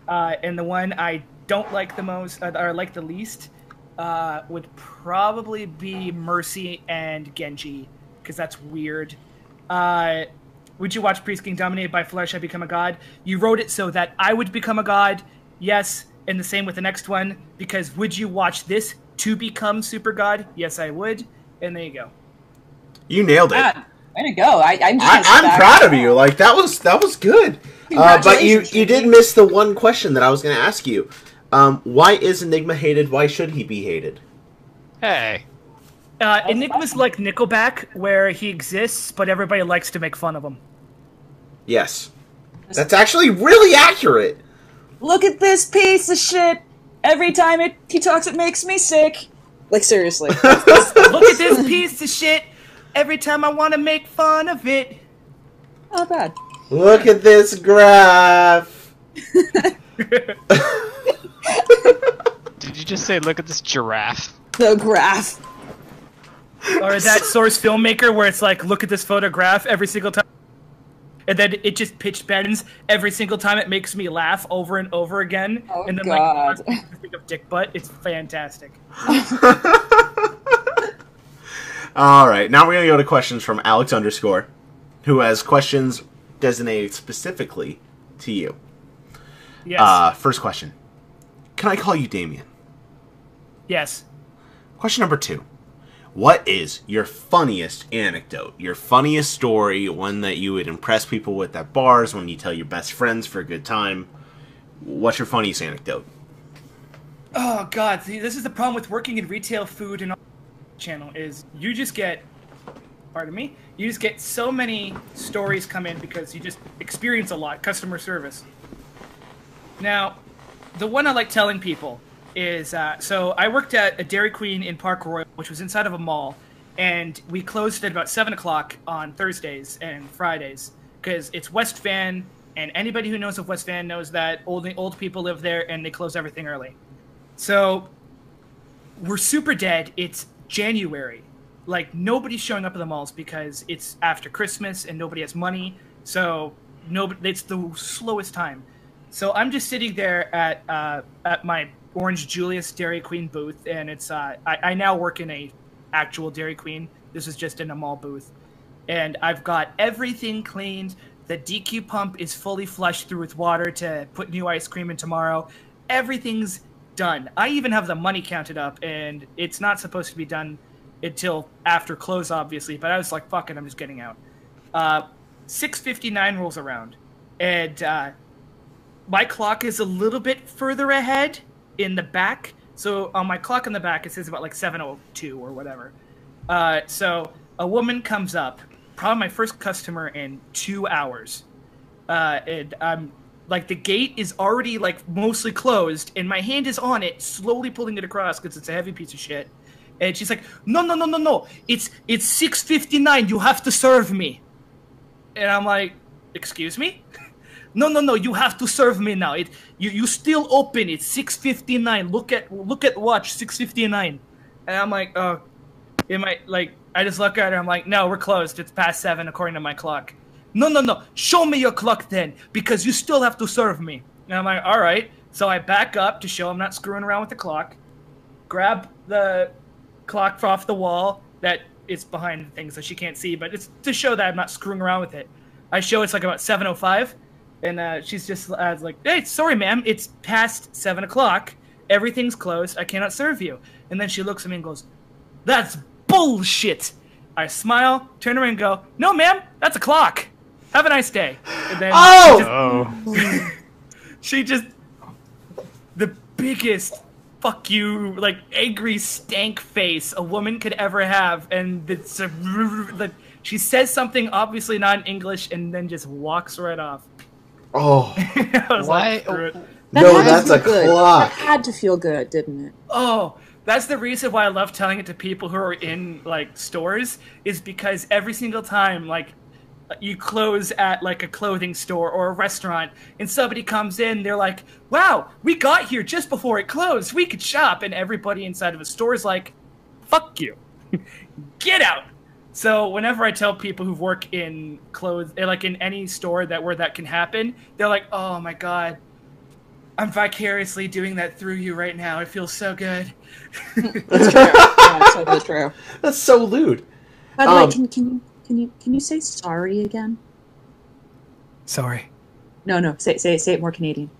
Uh, and the one I don't like the most, uh, or like the least, uh, would probably be Mercy and Genji because that's weird. Uh, would you watch Priest King dominated by Flesh I Become a God? You wrote it so that I would become a god. Yes, and the same with the next one because would you watch this to become super god? Yes, I would. And there you go. You nailed it. God, way to go! I, I'm just I, I'm proud of you. Like that was that was good. Uh, but you you did miss the one question that I was going to ask you. Um, why is Enigma hated? Why should he be hated? Hey. Uh, Enigma's like Nickelback, where he exists, but everybody likes to make fun of him. Yes, that's actually really accurate. Look at this piece of shit. Every time it he talks, it makes me sick. Like seriously. Look at this piece of shit. Every time I want to make fun of it. Not bad. Look at this graph. Did you just say, look at this giraffe? The graph. Or is that source filmmaker where it's like, look at this photograph every single time. And then it just pitch bends every single time. It makes me laugh over and over again. Oh, and then God. like think of dick butt. It's fantastic. All right, now we're gonna go to questions from Alex underscore, who has questions designated specifically to you. Yes. Uh, first question: Can I call you Damien? yes. Question number two: What is your funniest anecdote? Your funniest story? One that you would impress people with at bars when you tell your best friends for a good time. What's your funniest anecdote? Oh god, see, this is the problem with working in retail food and all channel is you just get pardon me, you just get so many stories come in because you just experience a lot customer service. Now, the one I like telling people is uh, so I worked at a Dairy Queen in Park Royal, which was inside of a mall, and we closed at about seven o'clock on Thursdays and Fridays because it's West Van, and anybody who knows of West Van knows that old old people live there and they close everything early. So we're super dead. It's January. Like nobody's showing up at the malls because it's after Christmas and nobody has money. So nobody it's the slowest time. So I'm just sitting there at uh, at my Orange Julius Dairy Queen booth, and it's uh, I, I now work in a actual Dairy Queen. This is just in a mall booth, and I've got everything cleaned. The DQ pump is fully flushed through with water to put new ice cream in tomorrow. Everything's done. I even have the money counted up, and it's not supposed to be done until after close, obviously. But I was like, "Fuck it, I'm just getting out." Uh, Six fifty nine rolls around, and uh, my clock is a little bit further ahead in the back. So on my clock in the back, it says about like seven oh two or whatever. Uh, so a woman comes up, probably my first customer in two hours, uh, and I'm like the gate is already like mostly closed, and my hand is on it, slowly pulling it across because it's a heavy piece of shit. And she's like, "No, no, no, no, no! It's it's six fifty nine. You have to serve me." And I'm like, "Excuse me." No no no you have to serve me now. It you, you still open it's 659 look at look at watch 659 and i'm like uh, oh it might like i just look at her i'm like no we're closed. It's past seven according to my clock. No no no show me your clock then because you still have to serve me. And i'm like all right. So i back up to show i'm not screwing around with the clock. Grab the clock off the wall that it's behind the thing so she can't see but it's to show that i'm not screwing around with it. I show it's like about 705 and uh, she's just uh, like, "Hey, sorry, ma'am, it's past seven o'clock. Everything's closed. I cannot serve you." And then she looks at me and goes, "That's bullshit." I smile, turn around, and go, "No, ma'am, that's a clock. Have a nice day." And then Oh! she just, Oh. she just the biggest fuck you like angry stank face a woman could ever have and it's a, the, she says something obviously not in english and then just walks right off Oh, Why- like, oh, That no, that's a good. clock. That had to feel good, didn't it? Oh, that's the reason why I love telling it to people who are in like stores is because every single time like you close at like a clothing store or a restaurant and somebody comes in they're like, "Wow, we got here just before it closed. We could shop." And everybody inside of a store is like, "Fuck you. Get out." So whenever I tell people who work in clothes, eh, like in any store that where that can happen, they're like, "Oh my god, I'm vicariously doing that through you right now. It feels so good." That's true. yeah, it's totally true. That's so lewd. By the Um, way, can, can you can you can you say sorry again? Sorry. No, no. Say say say it more Canadian.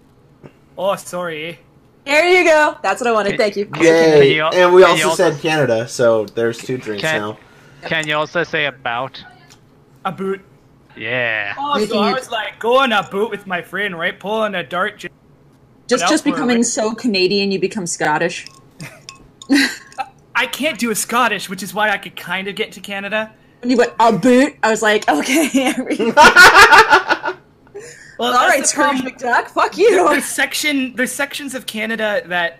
Oh, sorry. There you go. That's what I wanted. Thank you. Yay! and we also also- said Canada, so there's two drinks Can- now. Can you also say about? A boot. Yeah. Oh, Making so I it- was like going a boot with my friend, right? Pulling a dart. j- Just just becoming so Canadian, you become Scottish. I can't do a Scottish, which is why I could kind of get to Canada. When you went a boot, I was like, okay. Well, All that's right, Scrooge. McDuck. Fuck you. There's section. There's sections of Canada that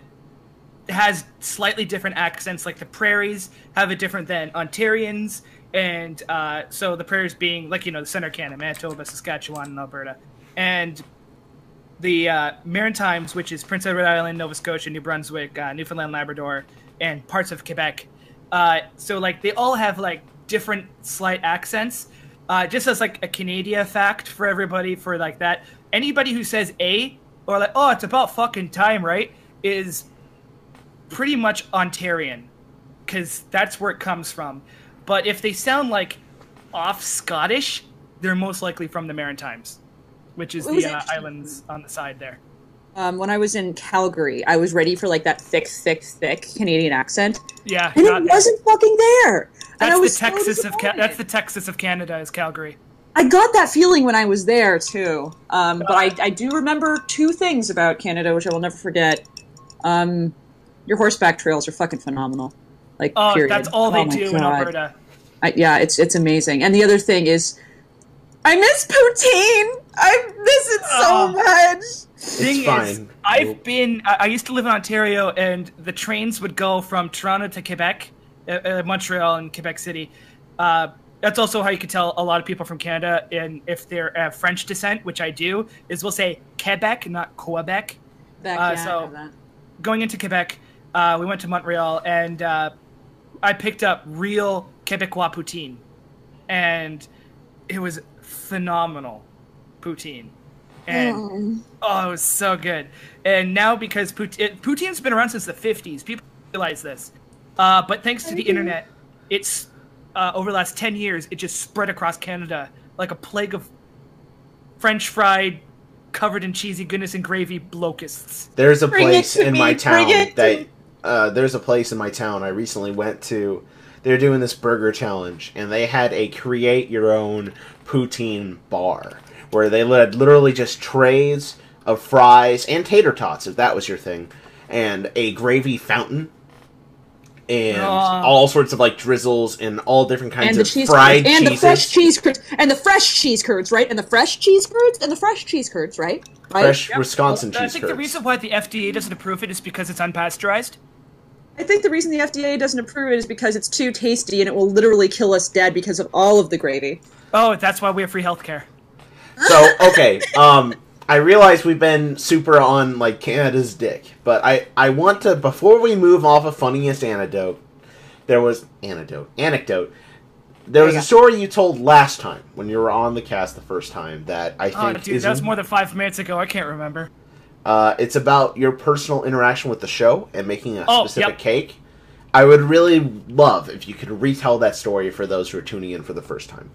has slightly different accents. Like the prairies have a different than Ontarians, and uh, so the prairies being like you know the center Canada, Manitoba, Saskatchewan, and Alberta, and the uh, Maritimes, which is Prince Edward Island, Nova Scotia, New Brunswick, uh, Newfoundland, Labrador, and parts of Quebec. Uh, so like they all have like different slight accents. Uh, just as like a Canadian fact for everybody for like that, anybody who says a or like oh it's about fucking time right is pretty much Ontarian because that's where it comes from. But if they sound like off Scottish, they're most likely from the Maritimes, which is the uh, islands on the side there. Um, when I was in Calgary, I was ready for like that thick, thick, thick Canadian accent, Yeah, and it wasn't fucking there. and I That's the so Texas of Ca- that's the Texas of Canada is Calgary. I got that feeling when I was there too. Um, but I, I do remember two things about Canada, which I will never forget. Um, your horseback trails are fucking phenomenal. Like, Oh, period. that's all they Oh my do in Alberta. I, yeah, it's it's amazing. And the other thing is, I miss poutine. I miss it so Oh. much. Thing is, fine. I've Nope. been. I I used to live in Ontario, and the trains would go from Toronto to Quebec, uh, uh, Montreal, and Quebec City. Uh, that's also how you can tell a lot of people from Canada, and if they're of French descent, which I do, is we'll say Quebec, not Quebec. Back, Uh, yeah, so- know that. Going into Quebec, uh, we went to Montreal, and uh, I picked up real Quebecois poutine, and it was phenomenal poutine. and oh, it was so good. And now because pout- it, poutine's been around since the '50s, people realize this. Uh, but thanks to the internet, it's uh, over the last ten years, it just spread across Canada like a plague of French fried, covered in cheesy goodness and gravy locusts. There's a Bring place in me, my town that me. Uh, there's a place in my town I recently went to. They're doing this burger challenge, and they had a create your own poutine bar where they had literally just trays of fries and tater tots, if that was your thing, and a gravy fountain. And all sorts of like drizzles and all different kinds and the of cheese fried curds, and cheeses. the fresh cheese curds, and the fresh cheese curds, right? And the fresh cheese curds, and the fresh cheese curds, right? Right. Fresh Yep. Wisconsin I cheese curds. I think the reason why the FDA doesn't approve it is because it's unpasteurized. I think the reason the FDA doesn't approve it is because it's too tasty and it will literally kill us dead because of all of the gravy. Oh, that's why we have free healthcare. So okay, um, I realize we've been super on like Canada's dick, but I I want to before we move off of funniest anecdote, there was anecdote anecdote. There was a story you told last time when you were on the cast the first time that I Oh, think dude, is that was more than five minutes ago. I can't remember. Uh, it's about your personal interaction with the show and making a Oh, specific yep. cake. I would really love if you could retell that story for those who are tuning in for the first time.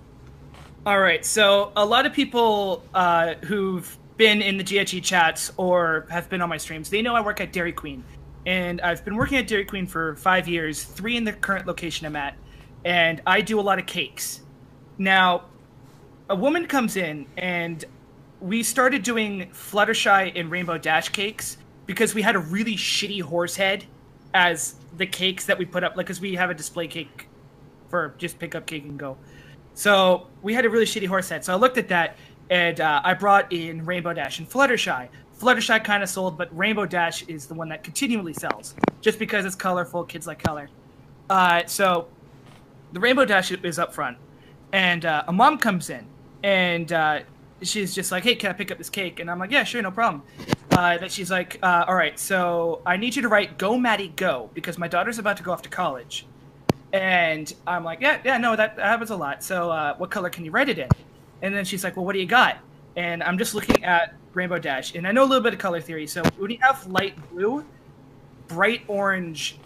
All right, so a lot of people uh, who've been in the GHE chats or have been on my streams, they know I work at Dairy Queen, and I've been working at Dairy Queen for five years, three in the current location I'm at, and I do a lot of cakes. Now, a woman comes in, and we started doing Fluttershy and Rainbow Dash cakes because we had a really shitty horse head as the cakes that we put up, like, because we have a display cake for just pick up cake and go. So we had a really shitty horse head. So I looked at that and uh, I brought in Rainbow Dash and Fluttershy. Fluttershy kind of sold, but Rainbow Dash is the one that continually sells, just because it's colorful. Kids like color. Uh, so the Rainbow Dash is up front, and uh, a mom comes in and uh, she's just like, "Hey, can I pick up this cake?" And I'm like, "Yeah, sure, no problem." Uh, that she's like, uh, "All right, so I need you to write Go Maddie Go because my daughter's about to go off to college." And I'm like, yeah, yeah, no, that, that happens a lot. So, uh, what color can you write it in? And then she's like, well, what do you got? And I'm just looking at Rainbow Dash, and I know a little bit of color theory. So, when you have light blue, bright orange,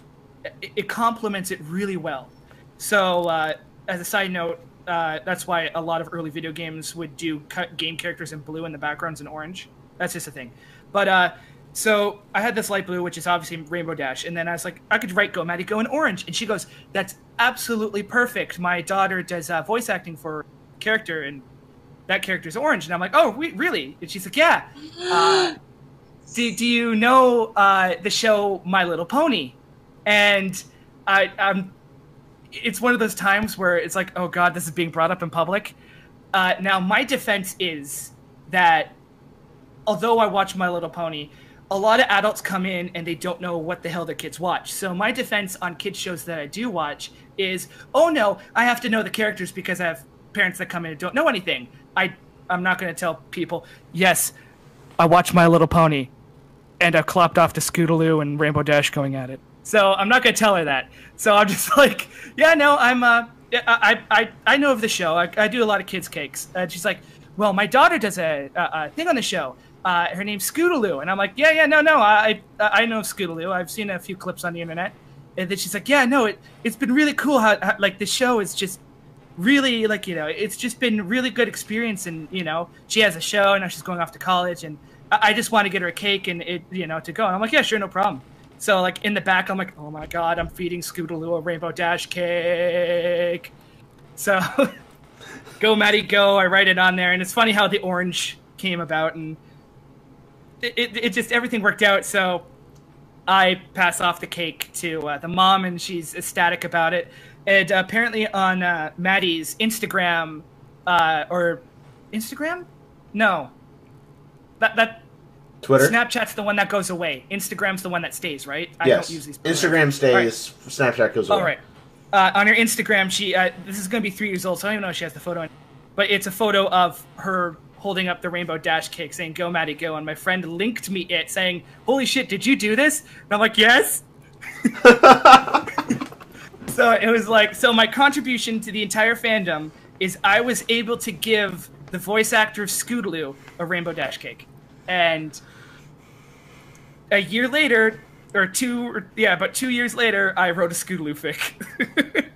it, it complements it really well. So, uh, as a side note, uh, that's why a lot of early video games would do cut game characters in blue and the backgrounds in orange. That's just a thing. But uh, so I had this light blue, which is obviously Rainbow Dash, and then I was like, I could write Go Maddie Go in orange, and she goes, "That's absolutely perfect." My daughter does uh, voice acting for character, and that character's orange, and I'm like, "Oh, we, really?" And she's like, "Yeah." Uh, do, do you know uh, the show My Little Pony? And I, I'm it's one of those times where it's like, oh god, this is being brought up in public. Uh, now, my defense is that although I watch My Little Pony, a lot of adults come in and they don't know what the hell their kids watch. So my defense on kids shows that I do watch is, oh no, I have to know the characters because I have parents that come in and don't know anything. I I'm not going to tell people, yes, I watch My Little Pony, and I've clopped off to Scootaloo and Rainbow Dash going at it. So I'm not gonna tell her that. So I'm just like, yeah, no, I'm uh, I I I know of the show. I, I do a lot of kids cakes. And she's like, well, my daughter does a, a, thing on the show. Uh, her name's Scootaloo, and I'm like, yeah, yeah, no, no, I I know Scootaloo. I've seen a few clips on the internet. And then she's like, yeah, no, it it's been really cool how, how like the show is just really like you know it's just been really good experience and you know she has a show and now she's going off to college and I just want to get her a cake and it you know to go and I'm like yeah sure no problem so like in the back I'm like oh my god I'm feeding Scootaloo a Rainbow Dash cake. So go Maddie go. I write it on there. And it's funny how the orange came about. And it, it, it just everything worked out. So I pass off the cake to uh, the mom, and she's ecstatic about it. And apparently, on uh, Maddie's Instagram, uh, or Instagram, no, that that Twitter. Snapchat's the one that goes away. Instagram's the one that stays, right? I yes. don't use these. Instagram stays. Snapchat goes away. All right. Uh, on her Instagram, she uh, this is going to be three years old, so I don't even know if she has the photo, in, but it's a photo of her holding up the rainbow dash cake, saying "Go Maddie, go!" And my friend linked me it, saying, "Holy shit, did you do this?" And I'm like, "Yes." so it was like, so my contribution to the entire fandom is I was able to give the voice actor of Scootaloo, a Rainbow Dash cake, and a year later, or two, or, yeah, but two years later, I wrote a Scootaloo fic.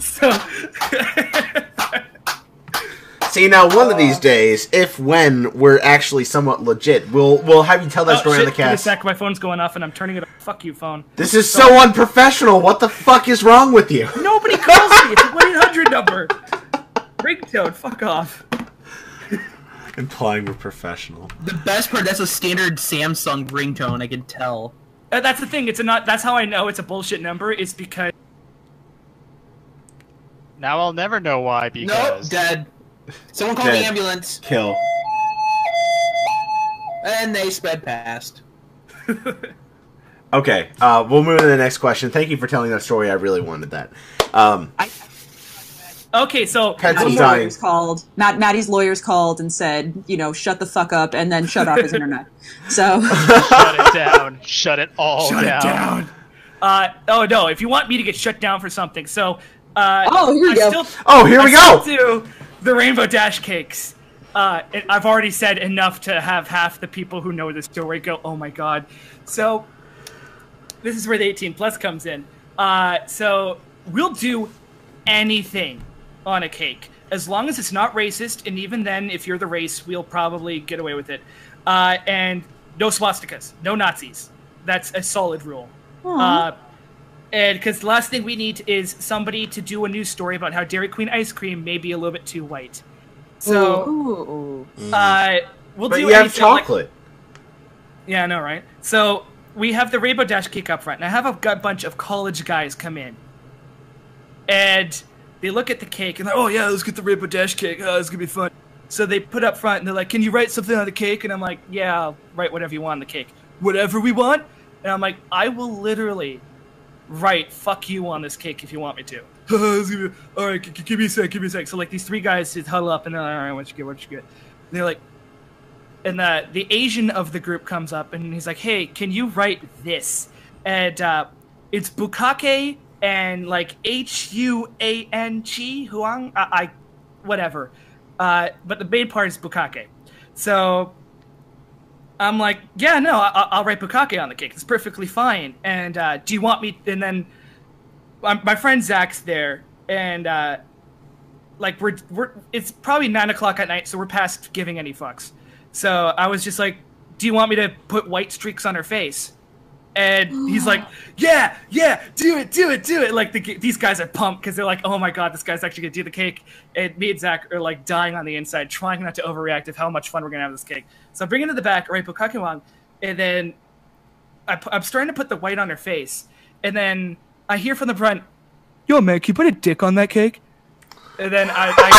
so. See now, one of these uh, days, if when we're actually somewhat legit, we'll we'll have you tell that Oh, story shit, on the give me a cast. sec, my phone's going off and I'm turning it off. Fuck you, phone. This is so unprofessional. What the fuck is wrong with you? Nobody calls me. It's a 1 800 number. Ringtone, fuck off. Implying we're professional. The best part, that's a standard Samsung ringtone, I can tell. Uh, that's the thing. It's a not. That's how I know it's a bullshit number. Is because Now I'll never know why Nope, because dead. Someone call Dead. the ambulance, Kill. and they sped past. Okay, uh, we'll move to the next question. Thank you for telling that story. I really wanted that. Um, okay, so Pets Maddie's lawyers called. Matt, Maddie's lawyers called and said, you know, shut the fuck up, and then shut off his internet. So shut it down. Shut it all shut down. it down. Uh, oh no! If you want me to get shut down for something, so uh, Oh, here we I go. Still, oh, here I we go. still do the Rainbow Dash cakes. Uh, and I've already said enough to have half the people who know the story go, "Oh my god!" So this is where the 18 plus comes in. Uh, so we'll do anything on a cake as long as it's not racist, and even then, if you're the race, we'll probably get away with it. Uh, and no swastikas, no Nazis. That's a solid rule. Uh, and because the last thing we need is somebody to do a news story about how Dairy Queen ice cream may be a little bit too white. So Ooh. uh, we'll But do you have anything like- chocolate. yeah, I know, right? So we have the Rainbow Dash cake up front, and I have a bunch of college guys come in, and they look at the cake and they're, like, oh yeah, let's get the Rainbow Dash cake. Oh, it's gonna be fun. So they put up front and they're like, can you write something on the cake? And I'm like, yeah, I'll write whatever you want on the cake, whatever we want. And I'm like, I will literally write "fuck you" on this cake if you want me to. Be- all right, g- g- give me a sec, give me a sec. So like these three guys just huddle up and they're like, all right, what you get, what you get. And they're like, and the the Asian of the group comes up and he's like, "Hey, can you write this?" And uh, it's bukake and like H U A N G Huang. I, I whatever. Uh, but the main part is bukake. So I'm like, "Yeah, no, I, I'll write bukake on the cake. It's perfectly fine." And uh, do you want me? And then um, my friend Zach's there, and uh, like we're we're it's probably nine o'clock at night, so we're past giving any fucks. So I was just like, "Do you want me to put white streaks on her face?" And he's like, "Yeah, yeah, do it, do it, do it!" Like the, these guys are pumped because they're like, "Oh my god, this guy's actually gonna do the cake." And me and Zach are like dying on the inside, trying not to overreact of how much fun we're gonna have this cake. So I bring it to the back, right, Bukakewang, and then I, I'm starting to put the white on her face, and then I hear from the front, "Yo, man, can you put a dick on that cake?" And then I, I,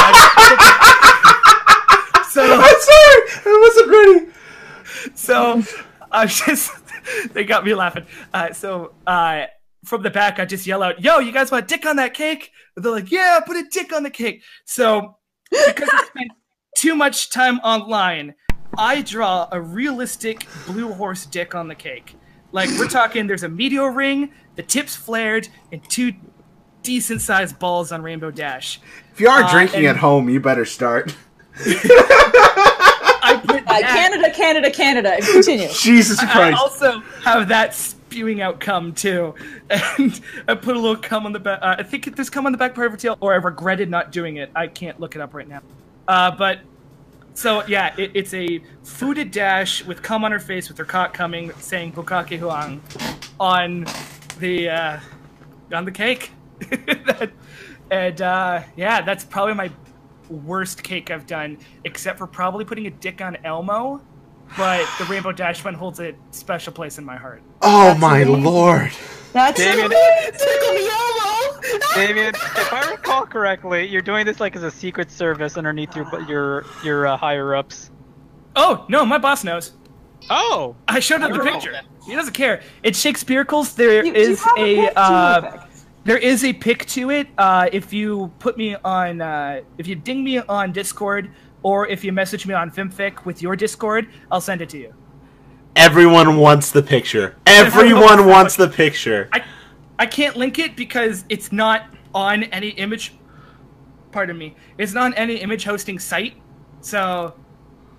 I so I'm sorry, I wasn't ready. so I'm just they got me laughing. Uh, so uh, from the back, I just yell out, "Yo, you guys want a dick on that cake?" And they're like, "Yeah, put a dick on the cake." So because I spent too much time online, I draw a realistic blue horse dick on the cake. Like we're talking, there's a medial ring, the tips flared, and two decent sized balls on Rainbow Dash. If you are Uh, drinking and- at home, you better start. I Uh, Canada, Canada, Canada. Continue. Jesus Christ. I Christ. also have that spewing out cum too, and I put a little cum on the back. Uh, I think there's cum on the back part of her tail, or I regretted not doing it. I can't look it up right now. Uh, but so yeah, it, it's a fooded dash with cum on her face, with her cock coming, saying "Bukake Huang" on the uh, on the cake. That- and uh, yeah, that's probably my worst cake I've done, except for probably putting a dick on Elmo. But the Rainbow Dash one holds a special place in my heart. oh my lord. That's Damien, Tickle me Elmo! Damien, if I recall correctly, you're doing this like as a secret service underneath your your your uh, higher ups. Oh no, my boss knows. Oh, I showed him the picture. He doesn't care. It's Shakespeare's. There You- is you have a, pic to it, Vic. there is a pic to it. Uh, if you put me on, uh, if you ding me on Discord, or if you message me on Fimfic with your Discord, I'll send it to you. Everyone wants the picture. Everyone Everyone wants wants the picture. I I can't link it because it's not on any image pardon me, it's not on any image hosting site. So,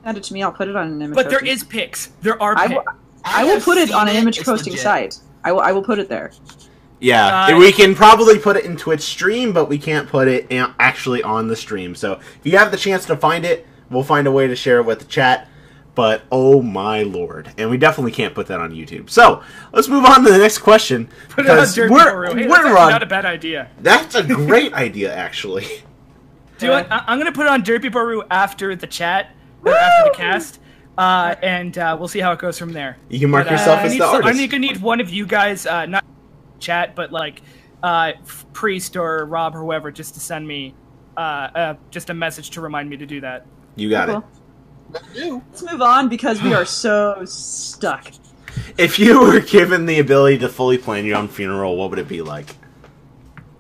Send it to me. I'll put it on an image. but there hosting- is pics. There are I pics. will, I will put it on an image It's posting legit. site. I will. I will put it there. Yeah, Uh, we can probably put it in Twitch stream, but we can't put it actually on the stream. So if you have the chance to find it, we'll find a way to share it with the chat. But oh my lord, and we definitely can't put that on YouTube. So let's move on to the next question Put it on because Derpy we're Hey, that's we're actually on. not a bad idea. That's a great idea, actually. Do you want, I- I'm gonna put it on Derpibooru after the chat or after the cast, uh, and uh, we'll see how it goes from there. You can mark But, uh, yourself I as need the some- artist. I'm gonna need one of you guys, uh, not chat, but like uh, Priest or Rob or whoever, just to send me uh, uh, just a message to remind me to do that. You got it. Let's move on because we are so stuck. If you were given the ability to fully plan your own funeral, what would it be like?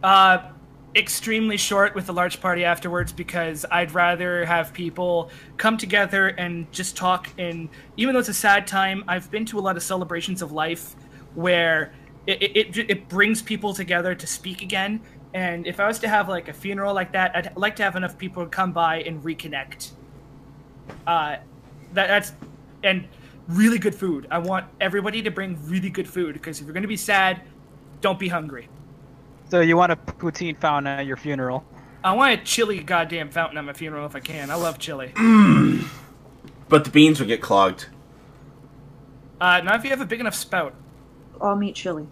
Uh, extremely short with a large party afterwards because I'd rather have people come together and just talk. And even though it's a sad time, I've been to a lot of celebrations of life where it, it, it, it brings people together to speak again. And if I was to have like a funeral like that, I'd like to have enough people come by and reconnect. Uh, that, that's and really good food. I want everybody to bring really good food because if you're going to be sad, don't be hungry. So you want a poutine fountain at your funeral? I want a chili goddamn fountain at my funeral if I can. I love chili. But the beans would get clogged. Uh, not if you have a big enough spout. All meat chili.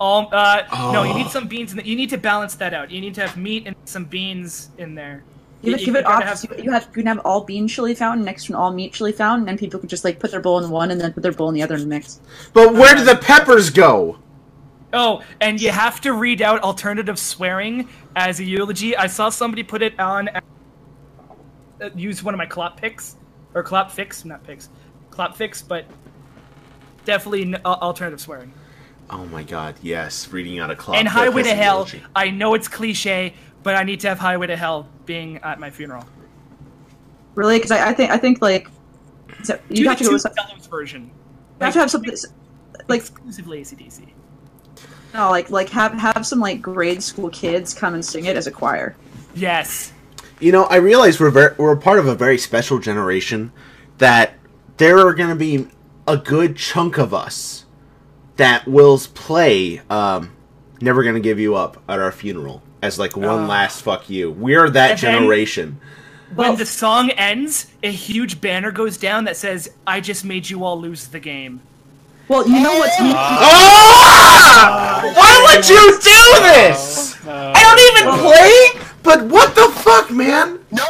All, uh, no, you Oh. need some beans. In the, you need to balance that out. You need to have meat and some beans in there. Give You- it, you give it gotta have- You, you have you can have all bean chili fountain next to an all meat chili fountain, and people can just like put their bowl in one and then put their bowl in the other and mix. But where do the peppers go? Oh, and you have to read out alternative swearing as a eulogy. I saw somebody put it on. Uh, use one of my clop picks or clop fix, not picks, clop fix, but definitely n- uh, alternative swearing. Oh my god, yes, reading out a clock. and Highway to Hell. eulogy. I know it's cliche, but I need to have Highway to Hell being at my funeral. Really? Because I, I think I think like so Do you the have to go two with some, version. you have to have something like exclusively ACDC. no like like have have some like grade school kids come and sing it as a choir. Yes. You know, I realize we're ver- we're a part of a very special generation that there are going to be a good chunk of us that Will's play um, "Never Gonna Give You Up" at our funeral as like one Oh. last fuck you. We're that And then- generation. When Well- the song ends, a huge banner goes down that says, "I just made you all lose the game." Well, you know what's Ah! Why would you do this? I don't even play. But what the fuck, man? No,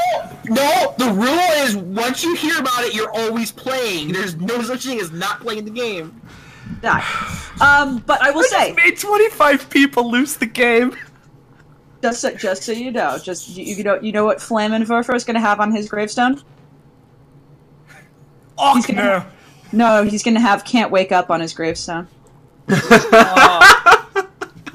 no. The rule is once you hear about it, you're always playing. There's no such thing as not playing the game. Die. Um, but I will say made twenty-five people lose the game. just so, just so you know, just you, you know you know what Flammenwerfer is going to have on his gravestone. Oh He's gonna no! No, he's going to have "Can't Wake Up" on his gravestone.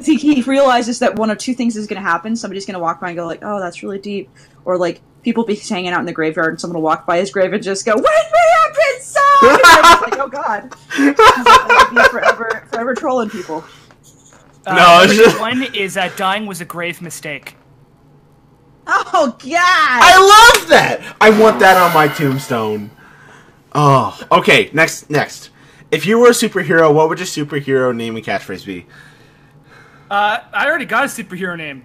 he, he realizes that one of two things is going to happen. Somebody's going to walk by and go like, "Oh, that's really deep," or like people be hanging out in the graveyard and someone will walk by his grave and just go, "Wake me up inside!" And everyone's like, "Oh God!" He's like, be forever, forever trolling people. Uh, No, it's just- one is that dying was a grave mistake. Oh God! I love that. I want that on my tombstone. Oh, okay. Next, next. If you were a superhero, what would your superhero name and catchphrase be? Uh, I already got a superhero name,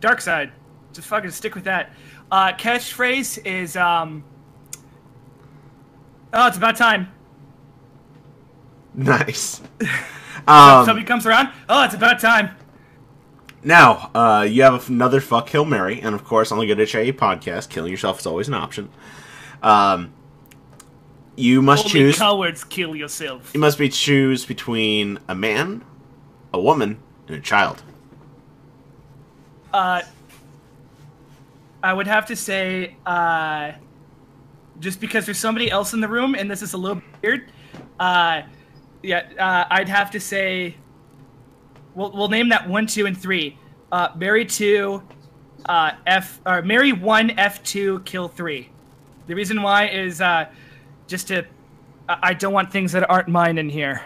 Darkside. Just fucking stick with that. Uh, catchphrase is um. Oh, it's about time. Nice. Um, Somebody comes around. Oh, it's about time. now, uh, you have another fuck Kill Mary, and of course, on the Good HIA podcast, killing yourself is always an option. Um, you must Only choose. cowards kill yourself. You must be choose between a man, a woman, and a child. Uh, I would have to say, uh, just because there's somebody else in the room, and this is a little weird. Uh, yeah, uh, I'd have to say, we'll we'll name that one, two, and three. Uh, Mary two, uh, F or Mary one, F two, kill three. The reason why is uh, just to, I I don't want things that aren't mine in here.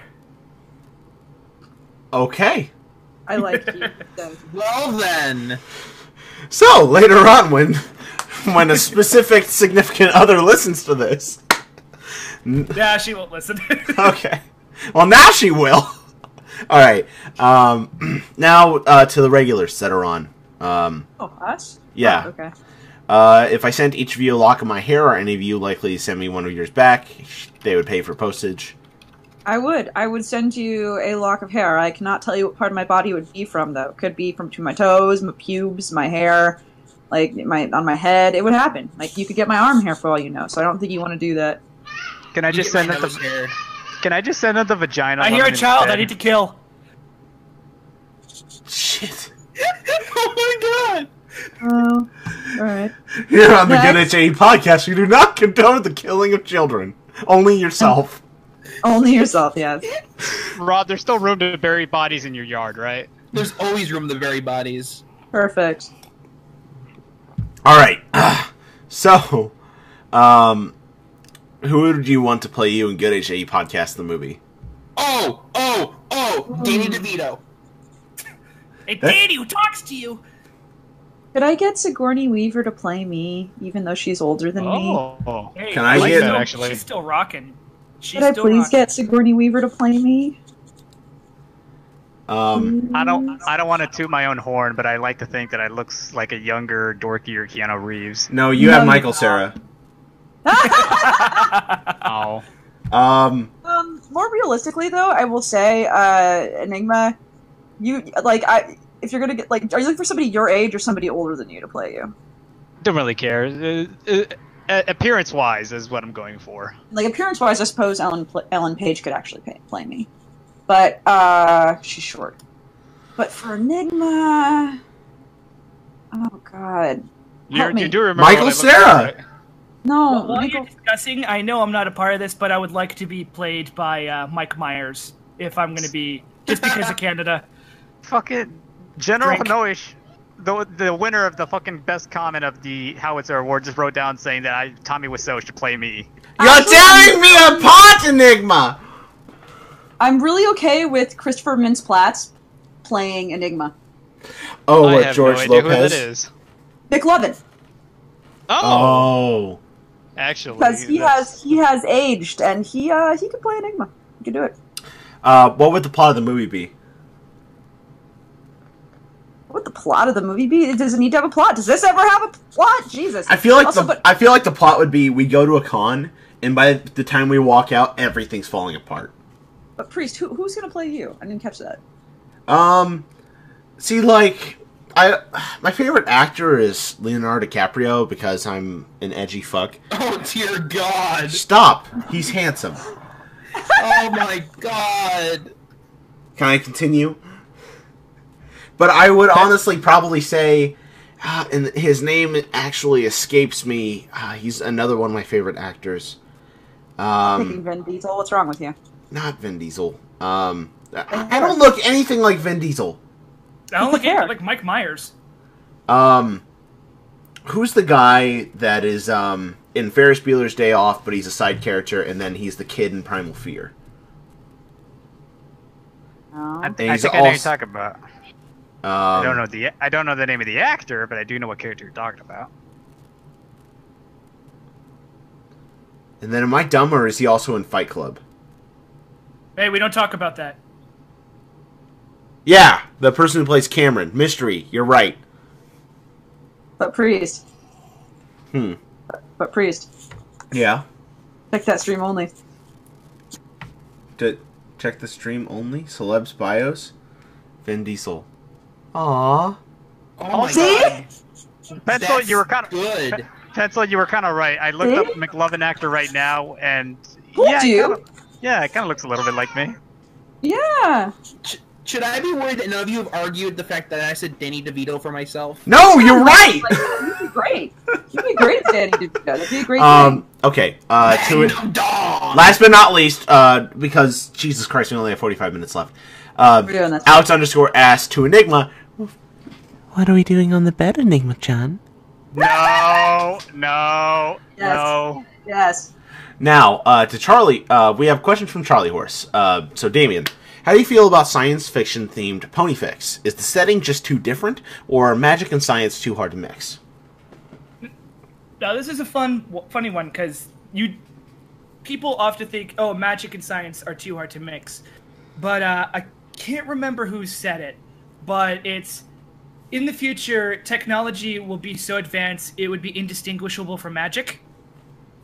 Okay. I like you. so- Well then, So later on, when when a specific significant other listens to this, Yeah, she won't listen. okay. Well, now she will. All right. Um, now uh, to the regulars that are on. Um, Oh, us? Yeah. Oh, okay. uh, if I sent each of you a lock of my hair, are any of you likely to send me one of yours back? They would pay for postage. I would. I would send you a lock of hair. I cannot tell you what part of my body it would be from, though. It could be from between my toes, my pubes, my hair, like my on my head. It would happen. Like you could get my arm hair for all you know. So I don't think you want to do that. Can I just send my it nose the hair. Can I just send it the vagina? I hear a child. instead? I need to kill. Shit. oh my god! Oh, all right. Here on the Next. Good HAE podcast, we do not condone the killing of children. Only yourself. Only yourself, yes. Rob, there's still room to bury bodies in your yard, right? There's always room to bury bodies. Perfect. All right. So, um, who would you want to play you in Good HAE podcast the movie? Oh, oh, oh! Danny DeVito. Hey, Danny, who talks to you? Could I get Sigourney Weaver to play me, even though she's older than me? Oh, Hey, Can I she's get- still- actually? She's still rocking. She's Could I still please rocking. get Sigourney Weaver to play me? Um, I don't. I don't want to toot my own horn, but I like to think that I looks like a younger, dorkier Keanu Reeves. no, you No, have Michael don't. Cera. Oh, Um, Um, more realistically, though, I will say, uh, Enigma, you like, I if you're gonna get like, are you looking for somebody your age or somebody older than you to play you? don't really care. Uh, uh, appearance-wise is what I'm going for. Like appearance wise, I suppose Ellen Ellen Page could actually pay, play me, but uh, she's short. But for Enigma, oh god, You, Help me. you do remember Michael what I look Cera! like, right? no, Well, while Michael- you're discussing, I know I'm not a part of this, but I would like to be played by uh, Mike Myers if I'm going to be just because of Canada. Fucking General Drink. Noish, the the winner of the fucking best comment of the Howitzer Award, just wrote down saying that I, Tommy Wiseau should play me. you're Actually- tearing me apart, Enigma. I'm really okay with Christopher Mintz-Plasse playing Enigma. Oh, I what have George no idea Lopez? who that is. McLovin, Oh, Oh, actually, because he that's- has he has aged and he uh he could play Enigma. He could do it. uh, what would the plot of the movie be? What would the plot of the movie be? it Does it need to have a plot? Does this ever have a plot? Jesus. I feel like Also, the but I feel like the plot would be we go to a con, and by the time we walk out, everything's falling apart. but priest, who, who's gonna play you? I didn't catch that. Um, see, like, I my favorite actor is Leonardo DiCaprio because I'm an edgy fuck. Oh dear God! Stop, he's handsome. Oh my God! Can I continue? But I would honestly probably say, uh, and his name actually escapes me. Uh, he's another one of my favorite actors. Um, Vin Diesel. What's wrong with you? not Vin Diesel. Um, I I don't look anything like Vin Diesel. I don't look Fair. at like Mike Myers. Um, who's the guy that is um in Ferris Bueller's Day Off, but he's a side character, and then he's the kid in Primal Fear. No. I, And I he's think I know you're talking about. Um, I don't know the I don't know the name of the actor, but I do know what character you're talking about. And then am I dumb or is he also in Fight Club? Hey, we don't talk about that. Yeah, the person who plays Cameron. Mystery. You're right. But priest. Hmm. But priest. Yeah. Check that stream only. To check the stream only. Celebs bios. Vin Diesel. Aww. Oh my See? God! Pencil, That's you were kind of good. Pencil, you were kind of right. I looked up See? McLovin actor right now, and Told yeah, you. Kinda, yeah, it kind of looks a little bit like me. Yeah. Sh- should I be worried that none of you have argued the fact that I said Danny DeVito for myself? No, you're right. Like, you'd be great. You'd be great, Danny DeVito. That'd be a great Um. Okay. Uh. To it. Last but not least, uh, because Jesus Christ, we only have 45 minutes left. Uh, We're doing this. Alex underscore asked to Enigma. What are we doing on the bed, Enigma John? No, no, Yes. no. Yes. Now, uh, to Charlie, uh, we have questions from Charlie Horse. Uh, so, Damien, How do you feel about science fiction themed ponyfics? Is the setting just too different, or are magic and science too hard to mix? Now this is a fun, funny one because you people often think, oh, magic and science are too hard to mix, but uh, I can't remember who said it, but it's in the future technology will be so advanced it would be indistinguishable from magic.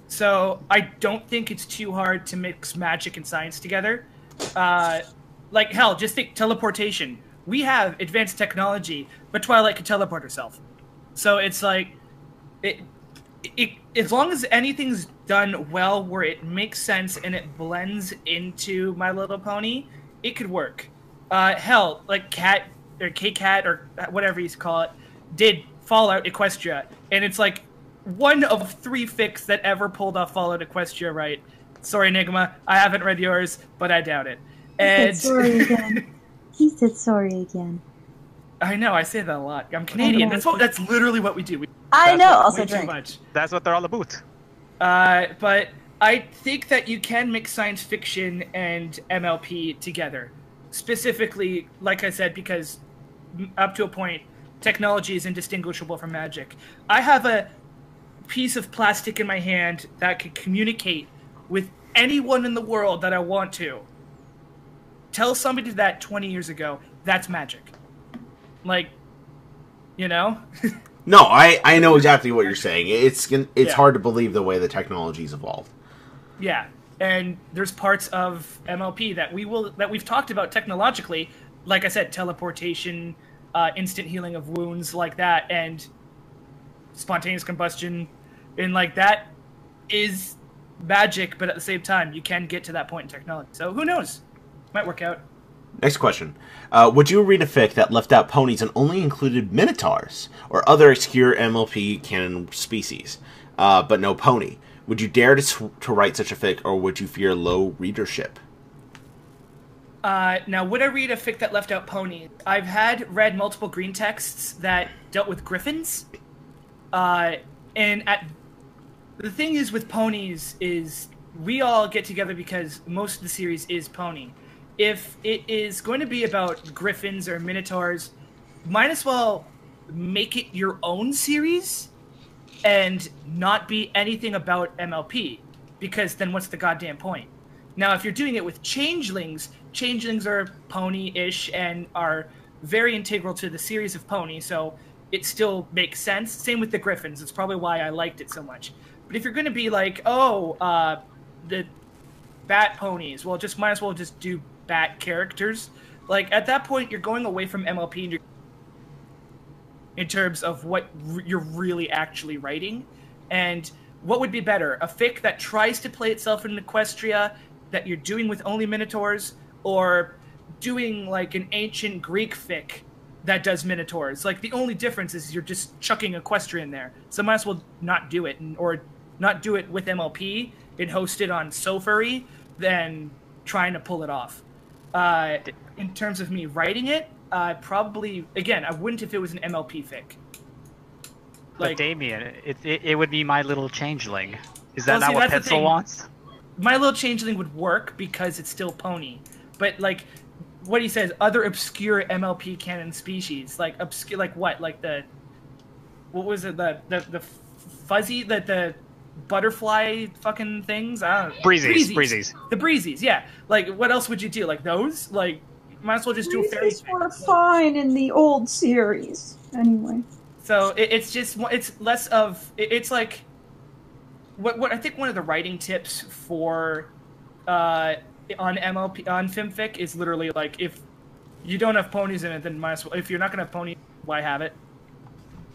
So I don't think it's too hard to mix magic and science together. Uh, like hell, just think teleportation. We have advanced technology, but Twilight could teleport herself. So it's like it, it as long as anything's done well where it makes sense and it blends into My Little Pony, it could work. Uh, hell, like Cat or Kkat or whatever you call it did Fallout Equestria, and it's like one of three fics that ever pulled off Fallout Equestria right. Sorry, Enigma, I haven't read yours, but I doubt it. And sorry again. he said sorry again. I know, I say that a lot. I'm Canadian. That's what. That's literally what we do. We, I know. Also way too drink. much. That's what they're all about. Uh, but I think that you can mix science fiction and MLP together. Specifically, like I said, because up to a point, technology is indistinguishable from magic. I have a piece of plastic in my hand that can communicate with anyone in the world that I want to. Tell somebody that 20 years ago, that's magic. Like, you know? No, I, I know exactly what you're saying. It's it's Yeah. hard to believe the way the technology's evolved. Yeah, and there's parts of MLP that we will that we've talked about technologically, like I said, teleportation, uh, instant healing of wounds, like that, and spontaneous combustion, and like that is magic, but at the same time, you can get to that point in technology. So who knows? Might work out. Next question. Uh, would you read a fic that left out ponies and only included minotaurs or other obscure MLP canon species, uh, but no pony? Would you dare to, to write such a fic, or would you fear low readership? Uh, now, would I read a fic that left out ponies? I've had read multiple green texts that dealt with griffins. Uh, and at the thing is with ponies is we all get together because most of the series is pony. If it is going to be about griffins or minotaurs, might as well make it your own series and not be anything about MLP because then what's the goddamn point? Now, if you're doing it with changelings, changelings are pony-ish and are very integral to the series of pony, so it still makes sense. Same with the griffins. It's probably why I liked it so much. But if you're going to be like, oh, uh, the bat ponies, well, just might as well just do bat characters. Like at that point, you're going away from MLP and you're in terms of what r- you're really actually writing. And what would be better? A fic that tries to play itself in Equestria that you're doing with only Minotaurs, or doing like an ancient Greek fic that does Minotaurs? Like the only difference is you're just chucking Equestria in there. So might as well not do it, and, or not do it with MLP and host it on Sofurry than trying to pull it off. Uh, in terms of me writing it, uh, probably again I wouldn't if it was an MLP fic. But Damien, it, it, it would be my little changeling. Is that Well, not see, what Pencil wants? My Little Changeling would work because it's still pony. But like what he says, other obscure MLP canon species, like obscure, like what, like the what was it, the the the fuzzy, the the butterfly fucking things? I don't know. Breezies, breezies. The breezies, yeah. Like what else would you do? Like those? Like might as well just do a fairy. These were fine in the old series. Anyway. So it, it's just it's less of it- it's like what what I think one of the writing tips for uh, on MLP on FimFic is literally like if you don't have ponies in it, then might as well. If you're not gonna have ponies, why have it?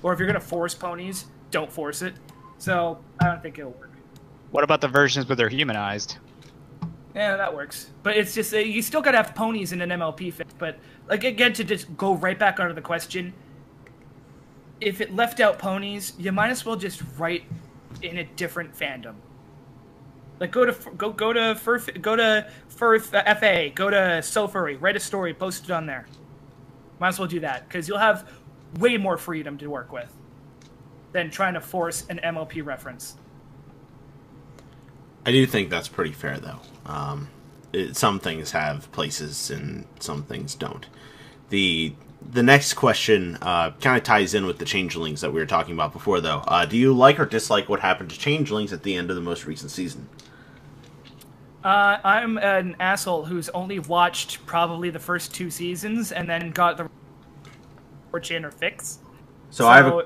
Or if you're gonna force ponies, don't force it. So I don't think it'll work. What about the versions where they're humanized? Yeah, that works. But it's just uh, you still gotta have ponies in an MLP fic. But like again, to just go right back onto the question, if it left out ponies, you might as well just write in a different fandom. Like go to go go to Fur go to Fur FA, go to Sofurry, write a story, post it on there. Might as well do that because you'll have way more freedom to work with than trying to force an MLP reference. I do think that's pretty fair, though. Um, it, some things have places and some things don't. The the next question uh, kind of ties in with the changelings that we were talking about before, though. Uh, do you like or dislike what happened to changelings at the end of the most recent season? Uh, I'm an asshole who's only watched probably the first two seasons and then got the fortune or fix. So, I have a,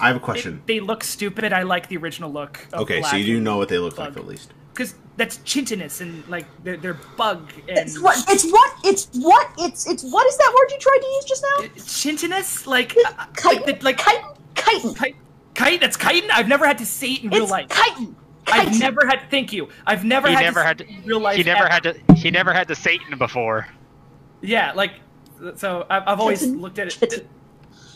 I have a question. They, they look stupid. I like the original look. Of okay, so you do know what they look like at least. because that's chintinous and like they're, they're bug and It's what? It's what? It's what? It's it's what is that word you tried to use just now? chintinous like It's uh, chitin. like the, like chitin. Chitin. kite, kite that's chitin. I've never had to say it in real It's life. chitin. I've Chitin. never had. Thank you. I've never He had never to had to. real life. He never ever. had to. He never had to Satan before. Yeah, like so. I've, I've always Chitin. looked at it. Chitin.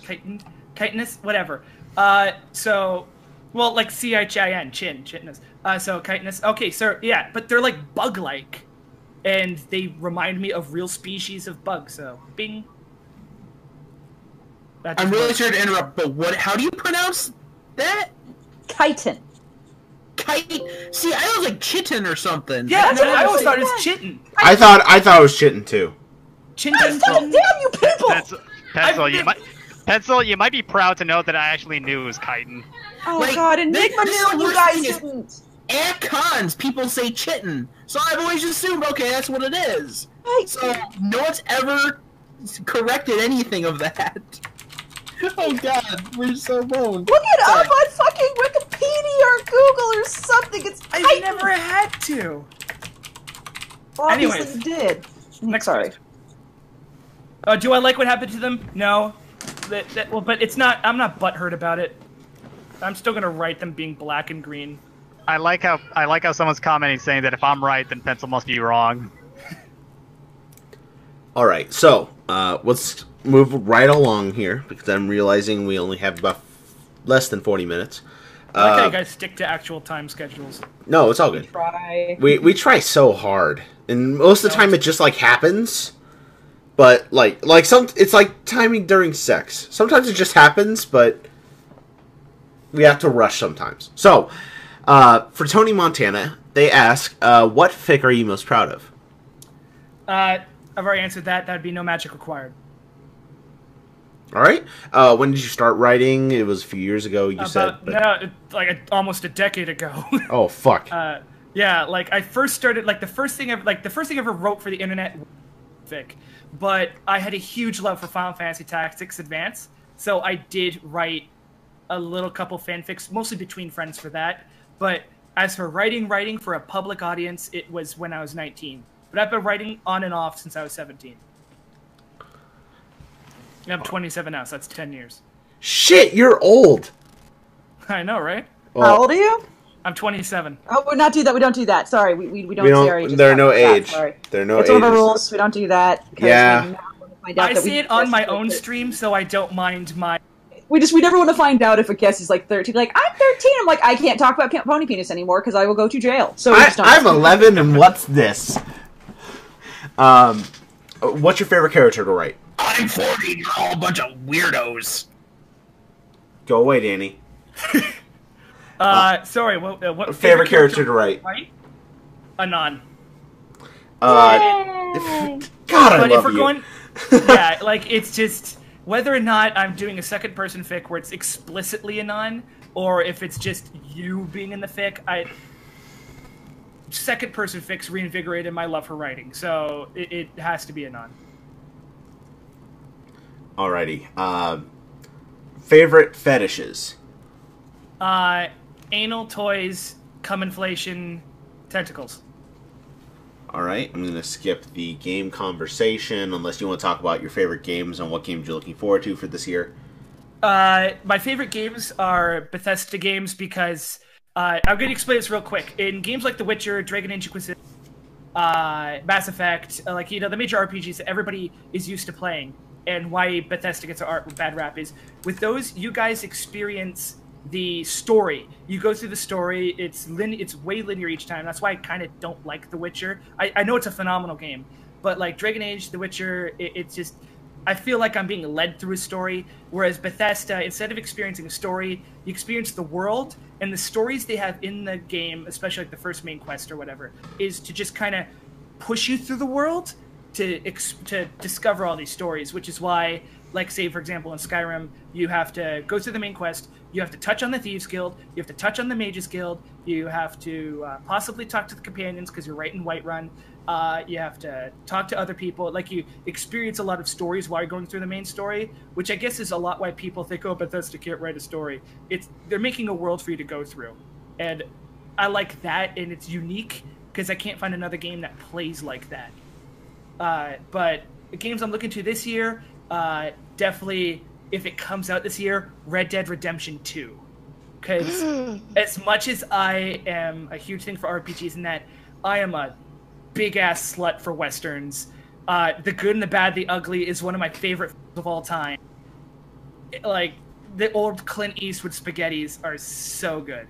Chitin, chitinous, whatever. Uh, so, well, like C H I N, chin, chitinous. Uh, so chitinous. Okay, so yeah, but they're like bug-like, and they remind me of real species of bugs. So, bing. That's I'm really sorry to interrupt, but what? How do you pronounce that? Chitin. Kite? See, I was like chitin or something. Yeah, That's no, what I I'm always thought it was chitin. I thought I thought it was chitting too. Chin, God chin, damn you people! Pencil, pencil I've you been- might. Pencil, you might be proud to know that I actually knew it was chitin. Oh Like, god, this- Enigma this knew and you guys thing is- didn't. At cons, people say chitin, so I've always assumed, okay, that's what it is. Right. So no one's ever corrected anything of that. Oh god, we're so boned. Look it Sorry. up on fucking Wikipedia or Google or something. It's I chitin. never had to. Obviously Anyways. you did. Next Sorry. Uh, do I like what happened to them? No. That, that, well, but it's not. I'm not butthurt about it. I'm still gonna write them being black and green. I like how I like how someone's commenting saying that if I'm right, then Pencil must be wrong. All right, so uh, let's move right along here because I'm realizing we only have about less than 40 minutes. I like how Uh, you guys stick to actual time schedules. no, it's all good. Try. We we try so hard, and most of the time it just like happens. But like like some, it's like timing during sex. Sometimes it just happens, but we have to rush sometimes. So, uh, for Tony Montana, they ask, uh, "What fic are you most proud of?" Uh, I've already answered that. That'd be no magic required. All right. Uh, when did you start writing? It was a few years ago. You About said. but- no, like a, almost a decade ago. Oh fuck. uh, yeah, like I first started like the first thing ever like the first thing I ever wrote for the internet fic, but I had a huge love for Final Fantasy Tactics Advance, so I did write a little couple fanfics, mostly between friends for that. But as for writing, writing for a public audience, it was when I was 19. But I've been writing on and off since I was 17. And I'm 27 now, so that's 10 years. Shit, you're old. I know, right? How old are you? I'm 27. Oh, we're not do that. We don't do that. Sorry, we, we, we don't we don't. ages. There are no That, age. Sorry. There are no it's one of our rules. We don't do that. Yeah. we never wanna find out I that see it on my own that- stream, so I don't mind my We just we never want to find out if a guest is like thirteen. Like I'm thirteen. I'm like I can't talk about ca- pony penis anymore because I will go to jail. So I, just I'm 11, and what's this? Um, what's your favorite character to write? I'm 40, you're all a bunch of weirdos. Go away, Danny. Uh, sorry, what, uh, what Favorite character to write? Right? Anon. Uh, Yay! God, I But love if we're you. going, yeah, like it's just whether or not I'm doing a second person fic where it's explicitly anon, or if it's just you being in the fic, I second person fics reinvigorated my love for writing, so it, it has to be anon. Alrighty. Um, favorite fetishes. Uh, anal toys, cum inflation, tentacles. All right, I'm gonna skip the game conversation unless you want to talk about your favorite games and what games you're looking forward to for this year. Uh, my favorite games are Bethesda games because uh, I'm going to explain this real quick. In games like The Witcher, Dragon Age Inquisition, uh, Mass Effect, uh, like you know the major RPGs that everybody is used to playing, and why Bethesda gets a bad rap is with those you guys experience the story. You go through the story. It's lin- it's way linear each time. That's why I kind of don't like The Witcher. I, I know it's a phenomenal game, but like Dragon Age, The Witcher, it, it's just I feel like I'm being led through a story. Whereas Bethesda, instead of experiencing a story, you experience the world and the stories they have in the game, especially like the first main quest or whatever, is to just kind of push you through the world to ex- to discover all these stories, which is why, like say for example in Skyrim, you have to go through the main quest, you have to touch on the Thieves Guild, you have to touch on the Mages Guild, you have to uh, possibly talk to the companions because you're right in Whiterun. Uh, you have to talk to other people. Like you experience a lot of stories while you're going through the main story, which I guess is a lot why people think, "Oh, Bethesda can't write a story." It's they're making a world for you to go through, and I like that, and it's unique because I can't find another game that plays like that. Uh, but the games I'm looking to this year, uh, definitely, if it comes out this year, Red Dead Redemption 2. Because as much as I am a huge thing for RPGs and that, I am a big ass slut for westerns. Uh, the Good and the Bad, the Ugly is one of my favorite of all time. It- like the old Clint Eastwood spaghettis are so good,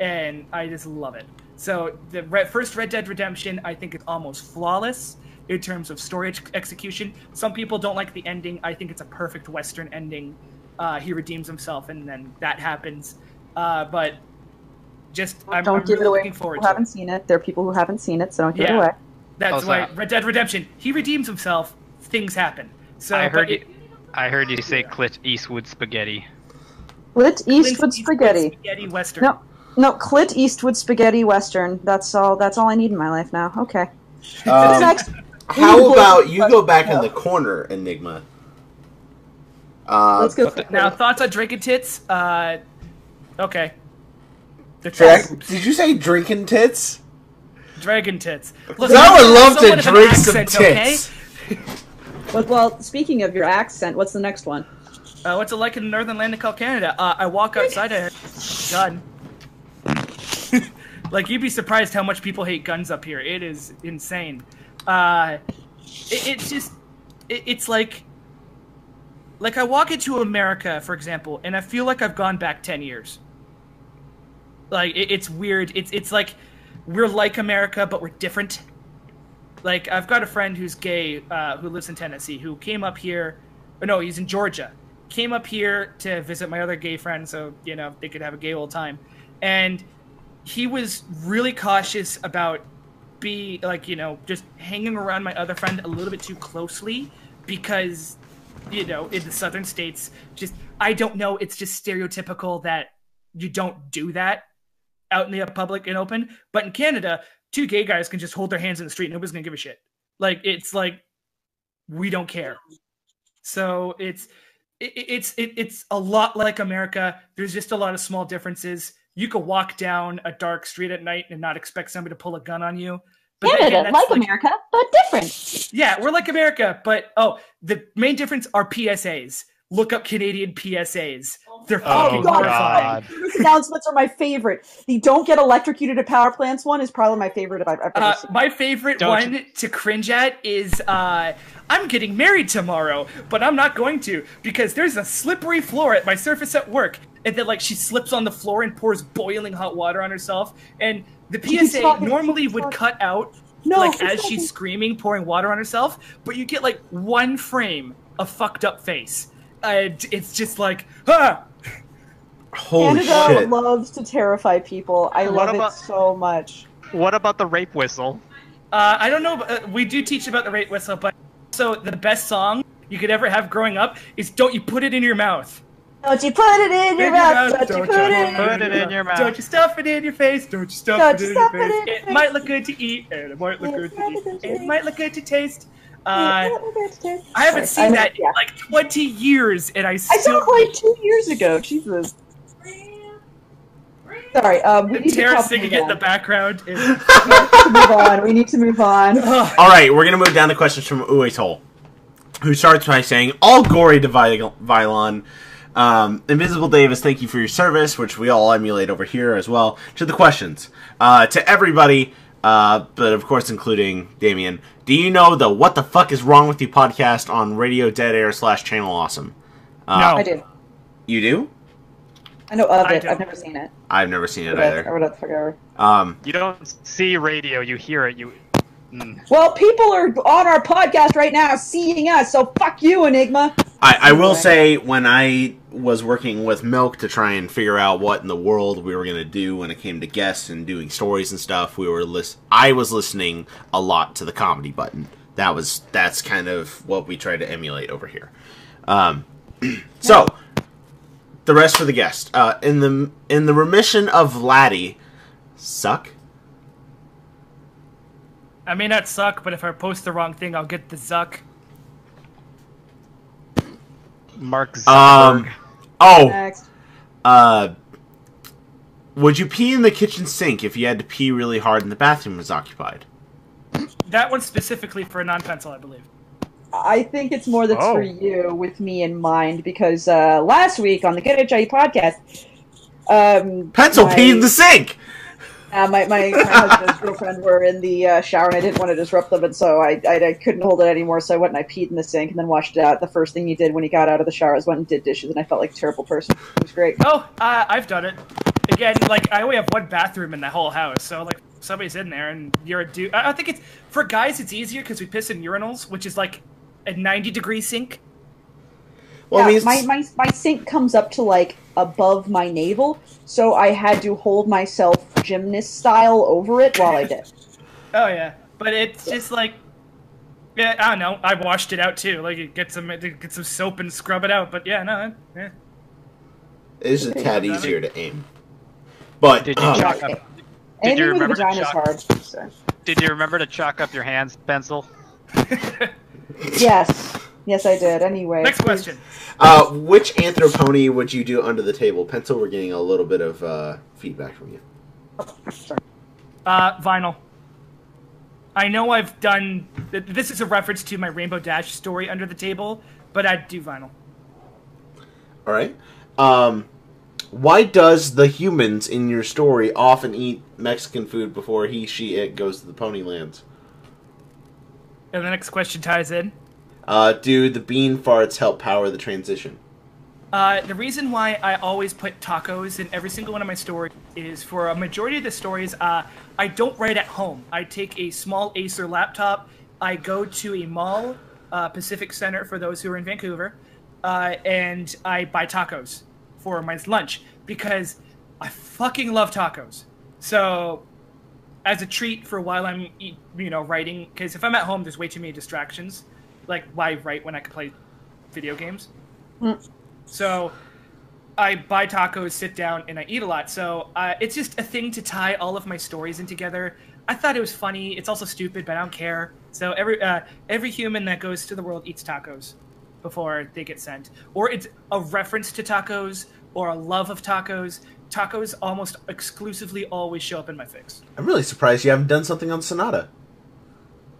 and I just love it. So the Red, first Red Dead Redemption, I think, is almost flawless in terms of story ex- execution. Some people don't like the ending. I think it's a perfect Western ending. Uh, he redeems himself, and then that happens. Uh, but just I'm, don't I'm give really it away. looking People forward who to it. haven't seen it. There are people who haven't seen it, so don't give Yeah. it away. That's How's why that? Red Dead Redemption. He redeems himself. Things happen. So I but heard it- you. I heard you say Clint Eastwood spaghetti. Clint Clint Eastwood Eastwood spaghetti. Spaghetti Western. No, no, Clint Eastwood spaghetti western. That's all. That's all I need in my life now. Okay. Um, Next. How about you go back in the corner, Enigma? Uh, Let's go. Now thoughts on drinking tits? Uh, okay. The Drag- did you say drinking tits? Dragon tits. I would love to somewhat of drink some accent, okay? tits. Well, well, speaking of your accent, what's the next one? Uh, what's it like in the northern land of Cal Canada? Uh, I walk outside a gun. like you'd be surprised how much people hate guns up here. It is insane. Uh, it, it's just, it, it's like, like I walk into America, for example, and I feel like I've gone back ten years. Like it, it's weird. It's it's like we're like America, but we're different. Like I've got a friend who's gay, uh, who lives in Tennessee, who came up here. Or no, he's in Georgia. Came up here to visit my other gay friend, so you know they could have a gay old time. And he was really cautious about be like you know just hanging around my other friend a little bit too closely because you know in the southern states just I don't know it's just stereotypical that you don't do that out in the public and open. But in Canada, two gay guys can just hold their hands in the street. And nobody's gonna give a shit. Like it's like we don't care. So it's it, it's it, it's a lot like America. There's just a lot of small differences. You could walk down a dark street at night and not expect somebody to pull a gun on you. But Canada, again, that's like America, but different. yeah, we're like America, but oh, the main difference are PSAs. Look up Canadian PSAs. They're Oh, fucking God. horrifying. These announcements are my favorite. The "Don't get electrocuted at power plants" one is probably my favorite I've ever Uh, seen. my favorite Don't one to cringe at is uh, I'm getting married tomorrow, but I'm not going to because there's a slippery floor at my surface at work. And then, like, she slips on the floor and pours boiling hot water on herself. And the PSA normally would talking. cut out, No, like, she's as talking. she's screaming, pouring water on herself. But you get, like, one frame of fucked up face. And it's just like, ah! Holy Canada shit! loves to terrify people. I What love about- it so much. What about the rape whistle? Uh, I don't know. Uh, we do teach about the rape whistle, but so the best song you could ever have growing up is "Don't You Put It in Your Mouth." Don't you put it in your mouth? mouth, Don't you don't put you it in put your it in your mouth. Don't you stuff it in your face? Don't you stuff Don't it you in your stuff it face? in your It face. might look good to eat, and it might look good to eat, and it might look good to taste. Uh, I haven't seen I- that yeah. in like 20 years, and I I saw it like two years ago. Jesus. Sorry, um, we need to Tara probably singing move it in the background. Is, We need to move on. We need to move on. All right, we're gonna move down to questions from Uetol, who starts by saying, "All gory to Vi- Vylon." Um, Invisible Davis, thank you for your service, which we all emulate over here as well. To the questions, uh, to everybody, uh, but of course including Damien. Do you know the "What the fuck is wrong with you" podcast on Radio Dead Air slash Channel Awesome? Uh, No. I do. You do? I know of I it. don't. I've never seen it. I've never seen it Or either. whatever the fuck ever. Um, You don't see radio, you hear it. You. Mm. Well, people are on our podcast right now seeing us, so fuck you, Enigma. I, I will say when I was working with Milk to try and figure out what in the world we were going to do when it came to guests and doing stories and stuff, we were list- I was listening a lot to the comedy button. That was that's kind of what we try to emulate over here. Um, so the rest for the guest uh, in the in the remission of Laddie, suck. I may not suck, but if I post the wrong thing, I'll get the zuck. Mark Zuckerberg. Um, oh, Next. uh, would you pee in the kitchen sink if you had to pee really hard and the bathroom was occupied? That one's specifically for a non-pencil, I believe. I think it's more that's Oh. for you with me in mind because uh, last week on the Get HIE podcast, um, Pencil my, peed in the sink. Uh, my, my, my husband's girlfriend were in the uh, shower and I didn't want to disrupt them, and so I, I I couldn't hold it anymore. So I went and I peed in the sink and then washed it out. The first thing he did when he got out of the shower is went and did dishes, and I felt like a terrible person. It was great. Oh, uh, I've done it. Again, like I only have one bathroom in the whole house, so like somebody's in there and you're a dude. I I think it's for guys it's easier because we piss in urinals, which is like a 90 degree sink. Well, I Yeah, mean, my, my my sink comes up to like above my navel, so I had to hold myself gymnast style over it while I did. Oh yeah, but it's just like, yeah, I don't know. I washed it out too. Like, get some get some soap and scrub it out. But yeah, no, yeah. it is a tad easier to aim. But Did you um, chalk up? Did you remember to vagina is chalk? hard. so. Did you remember to chalk up your hands pencil? Yes, yes, I did. Anyway, Next question. uh, which anthropony would you do under the table? Pencil, we're getting a little bit of uh, feedback from you. Uh, vinyl. I know I've done. This is a reference to my Rainbow Dash story under the table, but I'd do vinyl. All right. Um, why does the humans in your story often eat Mexican food before he, she, it goes to the Ponylands? And the next question ties in. Uh, do the bean farts help power the transition? Uh, the reason why I always put tacos in every single one of my stories is for a majority of the stories, uh, I don't write at home. I take a small Acer laptop, I go to a mall, uh, Pacific Center for those who are in Vancouver, uh, and I buy tacos for my lunch because I fucking love tacos. So, as a treat for while I'm, you know, writing, because if I'm at home, there's way too many distractions. Like, why write when I can play video games? So I buy tacos, sit down, and I eat a lot. So uh, it's just a thing to tie all of my stories in together. I thought it was funny. It's also stupid, but I don't care. So every uh, every human that goes to the world eats tacos before they get sent, or it's a reference to tacos or a love of tacos. Tacos almost exclusively always show up in my fics. I'm really surprised you haven't done something on Sonata.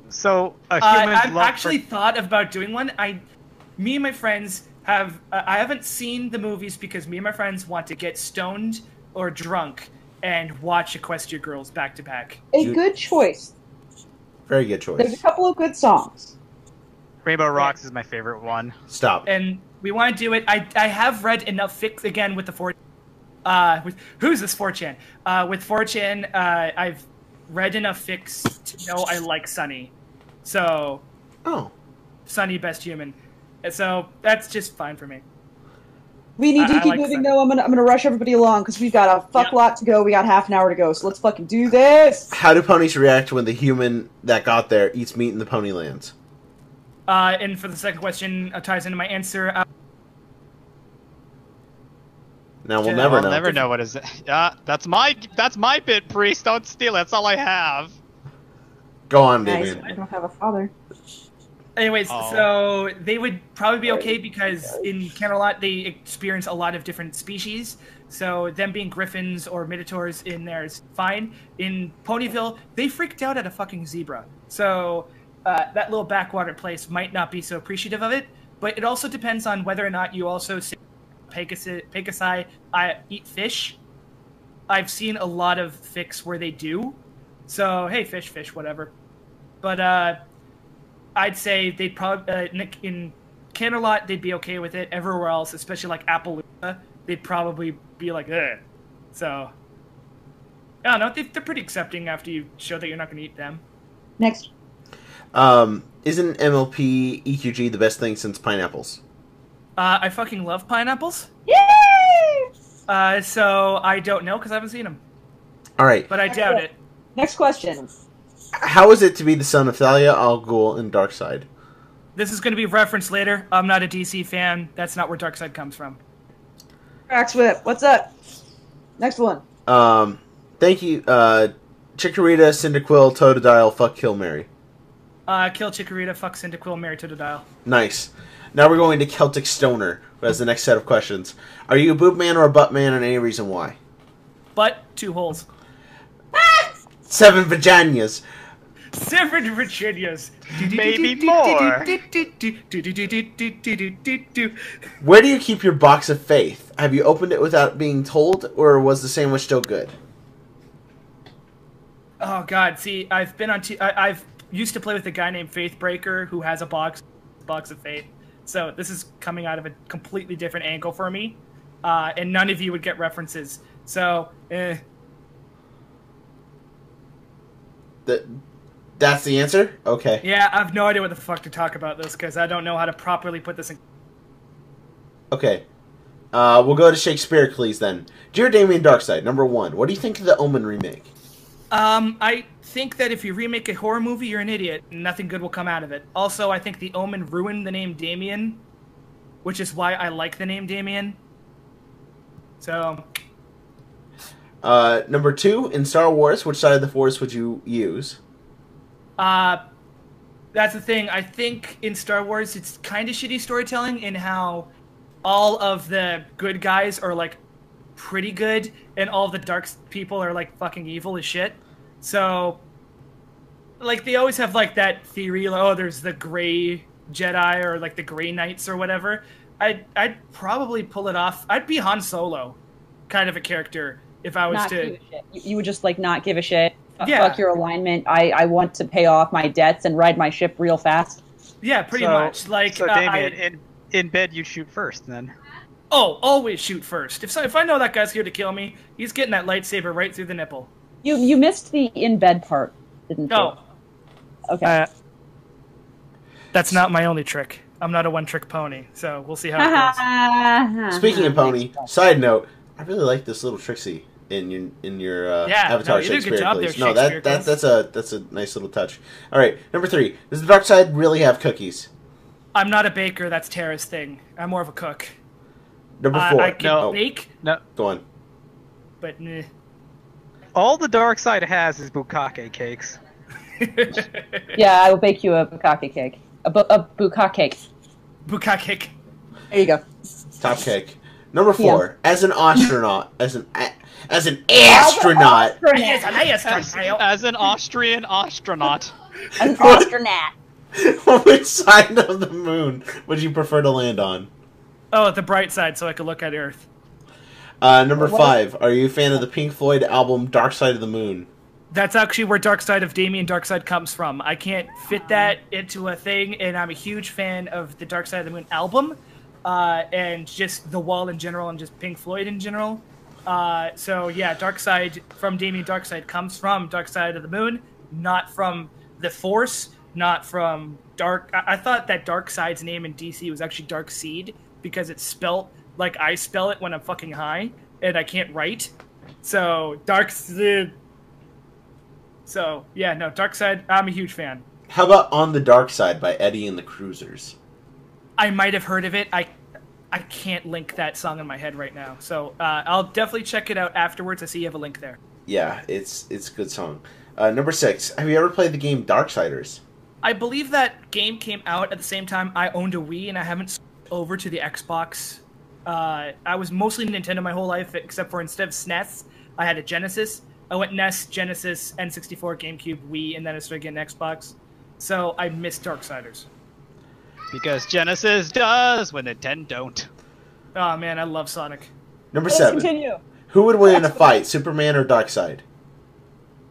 So a Uh, I've actually for thought about doing one. I, me and my friends have. Uh, I haven't seen the movies because me and my friends want to get stoned or drunk and watch Equestria Girls back to back. a You- good choice. Very good choice. There's a couple of good songs. Rainbow Rocks is my favorite one. Stop. And we want to do it. I I have read enough fics again with the four. Uh, with who's this 4chan? Uh, with 4chan, uh, I've read enough fics to know I like Sunny. So Oh. Sunny best human. So that's just fine for me. We need to I keep like moving that. though. I'm gonna I'm gonna rush everybody along because we've got a fuck Yep. lot to go. We got half an hour to go, so let's fucking do this. How do ponies react when the human that got there eats meat in the Ponylands? Uh, and for the second question, uh, ties into my answer. Uh, Now we'll Yeah, never I'll know. never know what is it. Yeah, that's my that's my bit, priest. Don't steal it. That's all I have. Go on, Nice. I don't have a father. anyways, Oh. so they would probably be okay because in Canterlot they experience a lot of different species. So them being griffins or minotaurs in there is fine. In Ponyville, they freaked out at a fucking zebra. So uh, that little backwater place might not be so appreciative of it. But it also depends on whether or not you also say Pegasi, Pegasi I eat fish. I've seen a lot of fics where they do. So hey, fish, fish, whatever. But uh, I'd say they'd probably uh, in- in Canterlot they'd be okay with it. Everywhere else, especially like Appaloosa, they'd probably be like, Ugh. So I don't know. They, they're pretty accepting after you show that you're not going to eat them. Next, Um, isn't MLP EQG the best thing since pineapples? Uh, I fucking love pineapples. Yay! Uh, so I don't know because I haven't seen them, All right. but I doubt it. Next question. How is it to be the son of Talia, Al Ghul, and Darkseid? This is going to be referenced later. I'm not a DC fan. That's not where Darkseid comes from. Cracks Whip, what's up? Next one. Um, thank you, uh, Chikorita, Cyndaquil, Totodile, fuck Kill Mary. Uh, kill Chikorita, fuck Cyndaquil, marry Totodile. Nice. Now we're going to Celtic Stoner, who has the next set of questions. Are you a boob man or a butt man, and any reason why? But two holes. Seven Virginias. Seven Virginias. Maybe more. Where do you keep your box of faith? Have you opened it without being told, or was the sandwich still good? Oh God! See, I've been on. T- I- I've used to play with a guy named Faithbreaker who has a box, box of faith. So this is coming out of a completely different angle for me, uh, and none of you would get references. So, eh. That, that's the answer? Okay. yeah, I have no idea what the fuck to talk about this because I don't know how to properly put this in. Okay. Uh, we'll go to Shakespeare, please. then. Dear Damien Darkside, number one. What do you think of the Omen remake? Um, I think that if you remake a horror movie, you're an idiot. and Nothing good will come out of it. Also, I think The Omen ruined the name Damien, which is why I like the name Damien. So, Uh, number two, in Star Wars, which side of the Force would you use? uh, that's the thing. I think in Star Wars, it's kind of shitty storytelling in how all of the good guys are like pretty good, and all the dark people are like fucking evil as shit. So, like, they always have like that theory, like, oh, there's the gray Jedi or like the gray knights or whatever. I'd I'd probably pull it off. I'd be Han Solo, kind of a character if I was Not to. give a shit. You, you would just like not give a shit. Yeah. Fuck your alignment. I, I want to pay off my debts and ride my ship real fast. Yeah, pretty So- much. Like, so uh, Damien, I- in in bed you shoot first then. oh, always shoot first. If so, if I know that guy's here to kill me, he's getting that lightsaber right through the nipple. You you missed the in bed part, didn't you? No, Okay. uh, that's not my only trick. I'm not a one-trick pony, so we'll see how it goes. Speaking of Pony, side note, I really like this little Trixie in your in your uh, Yeah, Avatar no, you did a good Shakespeare. job please. there, no, that, that that's a that's a nice little touch. All right, number three. Does the dark side really have cookies? I'm not a baker. That's Tara's thing. I'm more of a cook. Number I, four. I can No. bake, No, Go on. but meh. all the dark side has is bukkake cakes. Yeah, I will bake you a bukkake cake. A, bu- a bukkake cake. Bukakik. There you go. Top cake. Number four. As an astronaut, as an a- as an astronaut, Yes, I As, astronaut. as an Austrian astronaut, An astronaut. which side of the moon would you prefer to land on? Oh, the bright side, so I could look at Earth. Uh, number What? five. Are you a fan of the Pink Floyd album Dark Side of the Moon? That's actually where Dark Side of Damien Dark Side comes from. I can't fit that into a thing, and I'm a huge fan of the Dark Side of the Moon album, uh, and just The Wall in general, and just Pink Floyd in general. Uh, so yeah, Dark Side from Damien Dark Side comes from Dark Side of the Moon, not from the Force, not from Dark. I, I thought that Dark Side's name in DC was actually Dark Seed because it's spelt like I spell it when I'm fucking high and I can't write. So Dark Seed. So yeah, no, Dark Side. I'm a huge fan. How about On the Dark Side by Eddie and the Cruisers? I might have heard of it. I I can't link that song in my head right now. So uh, I'll definitely check it out afterwards. I see you have a link there. Yeah, it's it's a good song. Uh, number six. Have you ever played the game Darksiders? I believe that game came out at the same time I owned a Wii, and I haven't switched over to the Xbox. Uh, I was mostly Nintendo my whole life, except for instead of SNES, I had a Genesis. I went NES, Genesis, N64, GameCube, Wii, and then I started getting Xbox. So I missed Darksiders. Because Genesis does when Nintendo don't. Oh man, I love Sonic. Number Let's seven. continue. Who would win in a fight, Superman or Darkseid?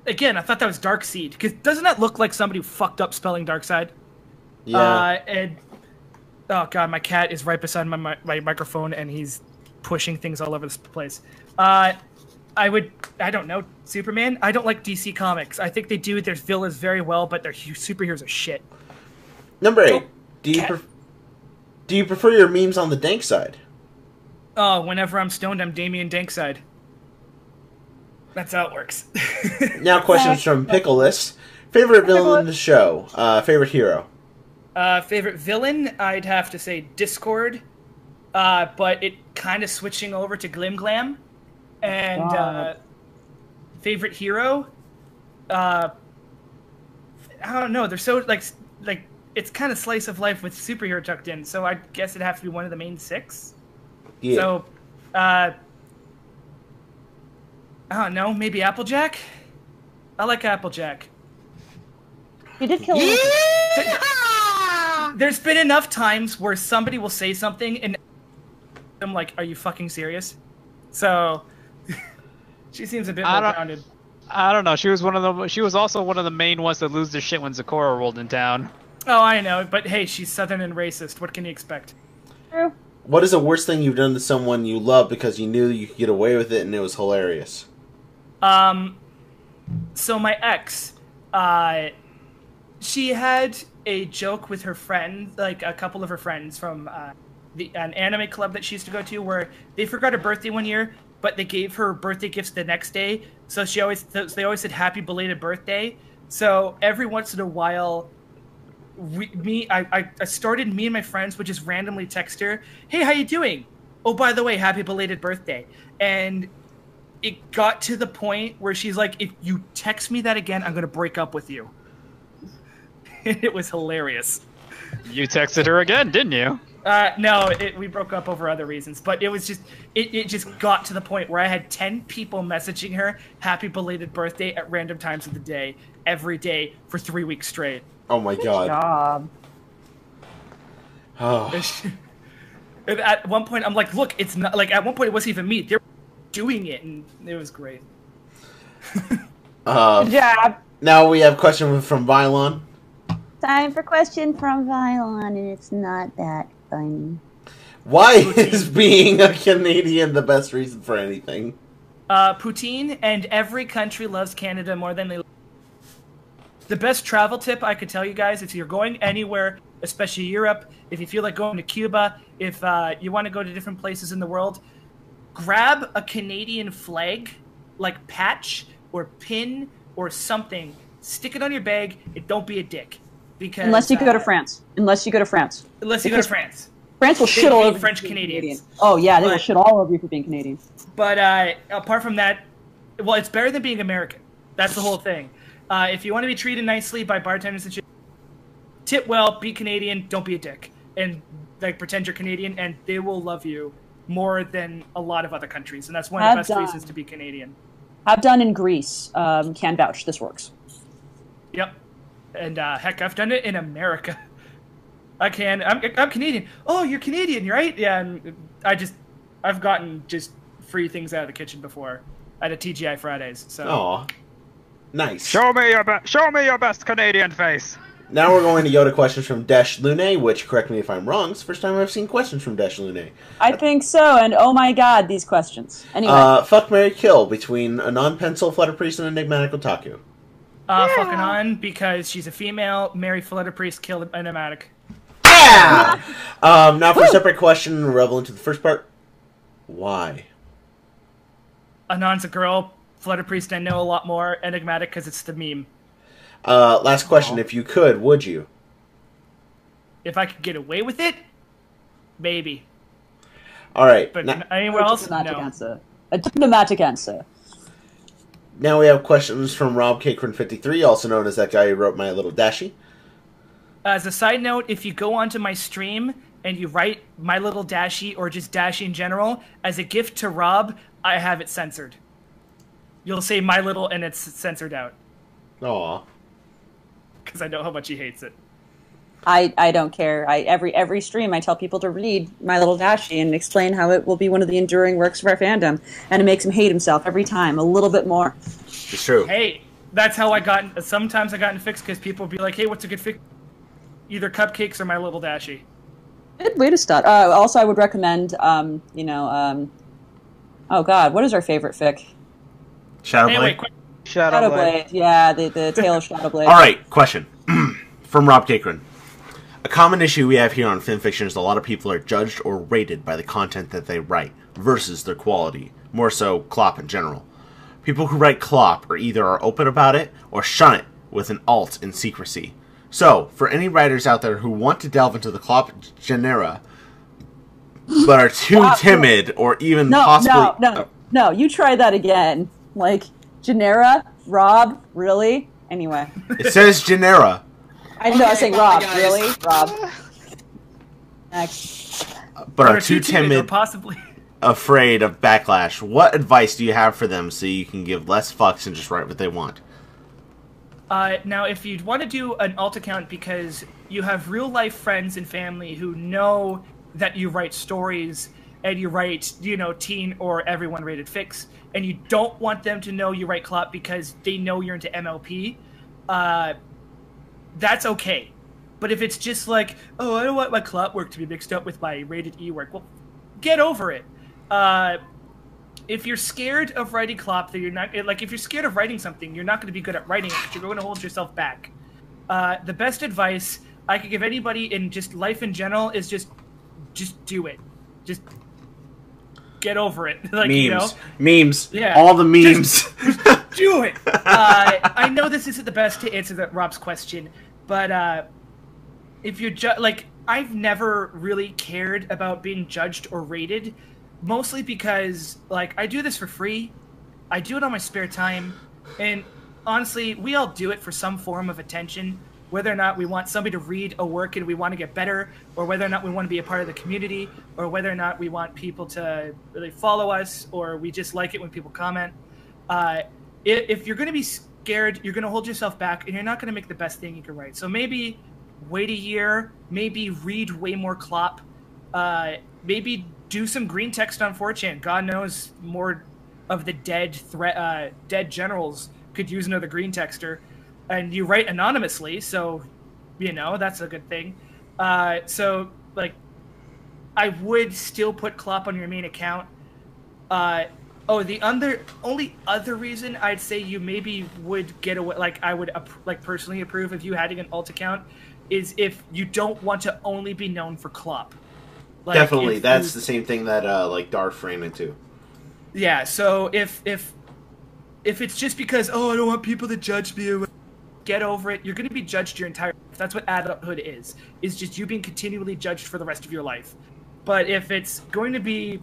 Again, I thought that was Darkseid because doesn't that look like somebody fucked up spelling Darkseid? Yeah. Uh, and oh god, my cat is right beside my, my my microphone and he's pushing things all over this place. Uh, I would I don't know Superman. I don't like DC comics. I think they do their villains very well, but their superheroes are shit. Number eight. Do you pref- Do you prefer your memes on the dank side? Oh, whenever I'm stoned, I'm Damien Dankside. That's how it works. Now, questions from Pickleless. Favorite villain in the show? Uh, favorite hero? Uh, favorite villain? I'd have to say Discord, uh, but it kind of switching over to Glim Glam. And uh, favorite hero? Uh, I don't know. They're so like like it's kind of slice of life with superhero tucked in. So I guess it'd have to be one of the main six. Yeah. So, uh, I don't know. Maybe Applejack. I like Applejack. You did kill him. There's been enough times where somebody will say something and I'm like, "Are you fucking serious?" So she seems a bit I more don't- grounded. I don't know. She was one of the. She was also one of the main ones that lose their shit when Zecora rolled in town. Oh, I know, but hey, she's southern and racist. What can you expect? True. What is the worst thing you've done to someone you love because you knew you could get away with it and it was hilarious? Um, so my ex, uh, she had a joke with her friend, like a couple of her friends from uh, the an anime club that she used to go to, where they forgot her birthday one year, but they gave her birthday gifts the next day. So she always so they always said happy belated birthday. So every once in a while, we, me I, I started me and my friends would just randomly text her, "Hey, how you doing? Oh, by the way, happy belated birthday." And it got to the point where she's like, "If you text me that again, I'm gonna break up with you." And it was hilarious. You texted her again, didn't you? Uh, no, it, we broke up over other reasons, but it was just it, it just got to the point where I had ten people messaging her happy belated birthday at random times of the day every day for three weeks straight. Oh my god. Job. Oh. And at one point, I'm like, "Look, it's not like." At one point, it wasn't even me; they're doing it, and it was great. Uh, Good job. now we have a question from Vylon. Time for question from Vylon, and it's not that funny. Why is being a Canadian the best reason for anything? uh, poutine, and every country loves Canada more than they. The best travel tip I could tell you guys if you're going anywhere, especially Europe, if you feel like going to Cuba, if uh, you want to go to different places in the world, grab a Canadian flag, like patch or pin or something, stick it on your bag, and don't be a dick. Because Unless you go to uh, France. Unless you go to France. Unless you go to France. France will They shit all over you French Canadians. Canadian. Oh yeah, they will But- shit all over you for being Canadian. But uh, apart from that, well, it's better than being American. That's the whole thing. Uh, if you want to be treated nicely by bartenders and shit, tip well, be Canadian, don't be a dick, and like pretend you're Canadian, and they will love you more than a lot of other countries, and that's one of the Have best done. reasons to be Canadian. I've done in Greece. Um, can vouch. This works. Yep, and uh, heck, I've done it in America. I can. I'm, I'm Canadian. Oh, you're Canadian, right? Yeah, and I just I've gotten just free things out of the kitchen before at a TGI Fridays. So. Aw. Nice. Show me your be- show me your best Canadian face. Now we're going to go to questions from Dash Lune, which, correct me if I'm wrong, it's the first time I've seen questions from Dash Lune. I think so. And oh my god, these questions. Anyway, Uh, fuck, Mary kill between Anon Pencil flutter priest and enigmatic otaku. Uh, fucking on because she's a female. Mary Flutter Priest killed an animatic. Yeah! um, now for a separate question, revel into the first part. Why? Anon's a girl. Flutter Priest I know a lot more. Enigmatic because it's the meme. Uh, last question. If you could, would you? If I could get away with it, maybe. All right. But now, anywhere a else, diplomatic no. answer. A diplomatic answer. now we have questions from Rob Cakeran53, also known as that guy who wrote My Little Dashie. As a side note, if you go onto my stream and you write My Little Dashie or just Dashie in general, as a gift to Rob, I have it censored. You'll say My Little and it's censored out Aw. because I know how much he hates it. I, I don't care. I every every stream I tell people to read My Little Dashie and explain how it will be one of the enduring works of our fandom, and it makes him hate himself every time a little bit more. It's true. Hey, that's how I got. Sometimes I got in fics because people be like, "Hey, what's a good fic?" Either cupcakes or My Little Dashie. Good way to start. Uh, also, I would recommend, um, you know, um, oh God, what is our favorite fic? Shadowblade. Anyway, quick, Shadowblade. Yeah, the the Tale of Shadowblade. All right, question from Rob Cakeran. A common issue we have here on FimFiction is a lot of people are judged or rated by the content that they write versus their quality, more so clop in general. People who write clop are either are open about it or shun it with an alt in secrecy. So, for any writers out there who want to delve into the clop genera but are too timid or even No, possibly no, no, no. You try that again. Like Genera, Rob, really? Anyway, it says genera, I know I was saying Rob, guys. really, Rob. Next. but are too or timid, possibly. afraid of backlash. What advice do you have for them so you can give less fucks and just write what they want? Uh, now, if you want to do an alt account because you have real life friends and family who know that you write stories and you write, you know, teen or everyone rated fics, and you don't want them to know you write Clop because they know you're into MLP, uh, that's okay. But if it's just like, oh, I don't want my Clop work to be mixed up with my rated E work, well, get over it. Uh, if you're scared of writing Clop, that you're not like if you're scared of writing something, you're not going to be good at writing it. You're going to hold yourself back. Uh, the best advice I could give anybody in just life in general is just, just do it. Just get over it. like memes, you know, memes, Yeah. all the memes. do it. Uh, I know this isn't the best to answer that Rob's question, but uh, if you're ju- like, I've never really cared about being judged or rated, mostly because like I do this for free. I do it on my spare time, and honestly, we all do it for some form of attention. Whether or not we want somebody to read a work and we want to get better, or whether or not we want to be a part of the community, or whether or not we want people to really follow us, or we just like it when people comment. Uh, if you're going to be scared, you're going to hold yourself back, and you're not going to make the best thing you can write. So maybe wait a year, maybe read way more clop, uh, maybe do some green text on 4chan. God knows more of the dead threat, uh, dead generals could use another green texter, and you write anonymously, so you know that's a good thing. Uh, so like, I would still put clop on your main account. Uh, oh, the other only other reason I'd say you maybe would get away, like I would like personally approve of you having an alt account, is if you don't want to only be known for clop. Like, Definitely, that's you- the same thing that uh, like Darth ran into. yeah. So if if if it's just because oh I don't want people to judge me, get over it. You're going to be judged your entire. life. That's what adulthood is. Is just you being continually judged for the rest of your life. But if it's going to be,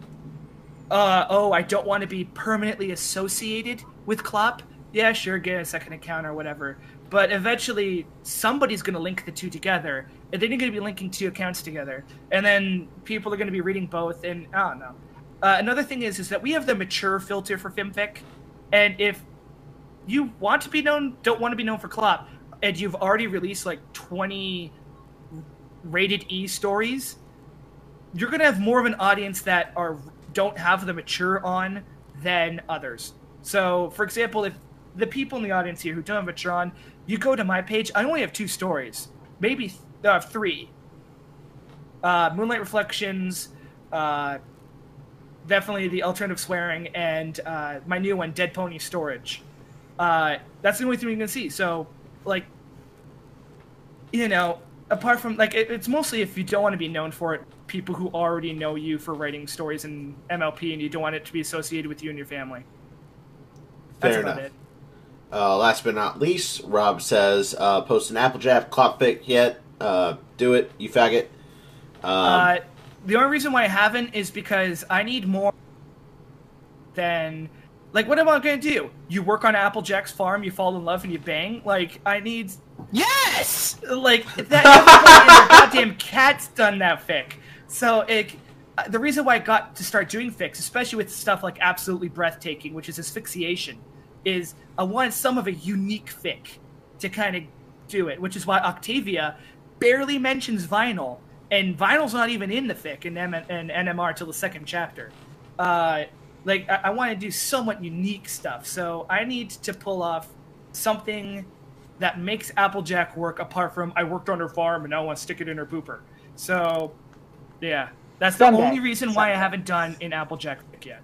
uh, oh, I don't want to be permanently associated with clop. Yeah, sure, get a second account or whatever. But eventually, somebody's going to link the two together, and then you're going to be linking two accounts together, and then people are going to be reading both. And I don't know. Uh, another thing is, is that we have the mature filter for FimFic, and if you want to be known, don't want to be known for clop, and you've already released like 20 rated E stories, you're gonna have more of an audience that are don't have the mature on than others. So, for example, if the people in the audience here who don't have mature on, you go to my page, I only have two stories, maybe th- uh, three. Uh, Moonlight Reflections, uh, definitely the alternative swearing, and uh, my new one, Dead Pony Storage. Uh, that's the only thing you can see. So, like, you know, apart from like, it, it's mostly if you don't want to be known for it, people who already know you for writing stories in MLP, and you don't want it to be associated with you and your family. That's Fair about enough. it. Uh, last but not least, Rob says, uh, "Post an Applejack clop fic yet? Uh, do it, you faggot." Um, Uh, the only reason why I haven't is because I need more than like what am I gonna do? You work on Applejack's farm, you fall in love, and you bang. Like I need Yes! like that. And goddamn cat's done that fic. So it, uh, the reason why I got to start doing fics, especially with stuff like absolutely breathtaking, which is asphyxiation, is I wanted some of a unique fic to kind of do it. Which is why Octavia barely mentions vinyl, and vinyl's not even in the fic in, M- in NMR till the second chapter. Uh, like I, I want to do somewhat unique stuff, so I need to pull off something that makes Applejack work apart from I worked on her farm and now I want to stick it in her pooper. So, yeah, that's the only reason why I haven't done an Applejack fic yet.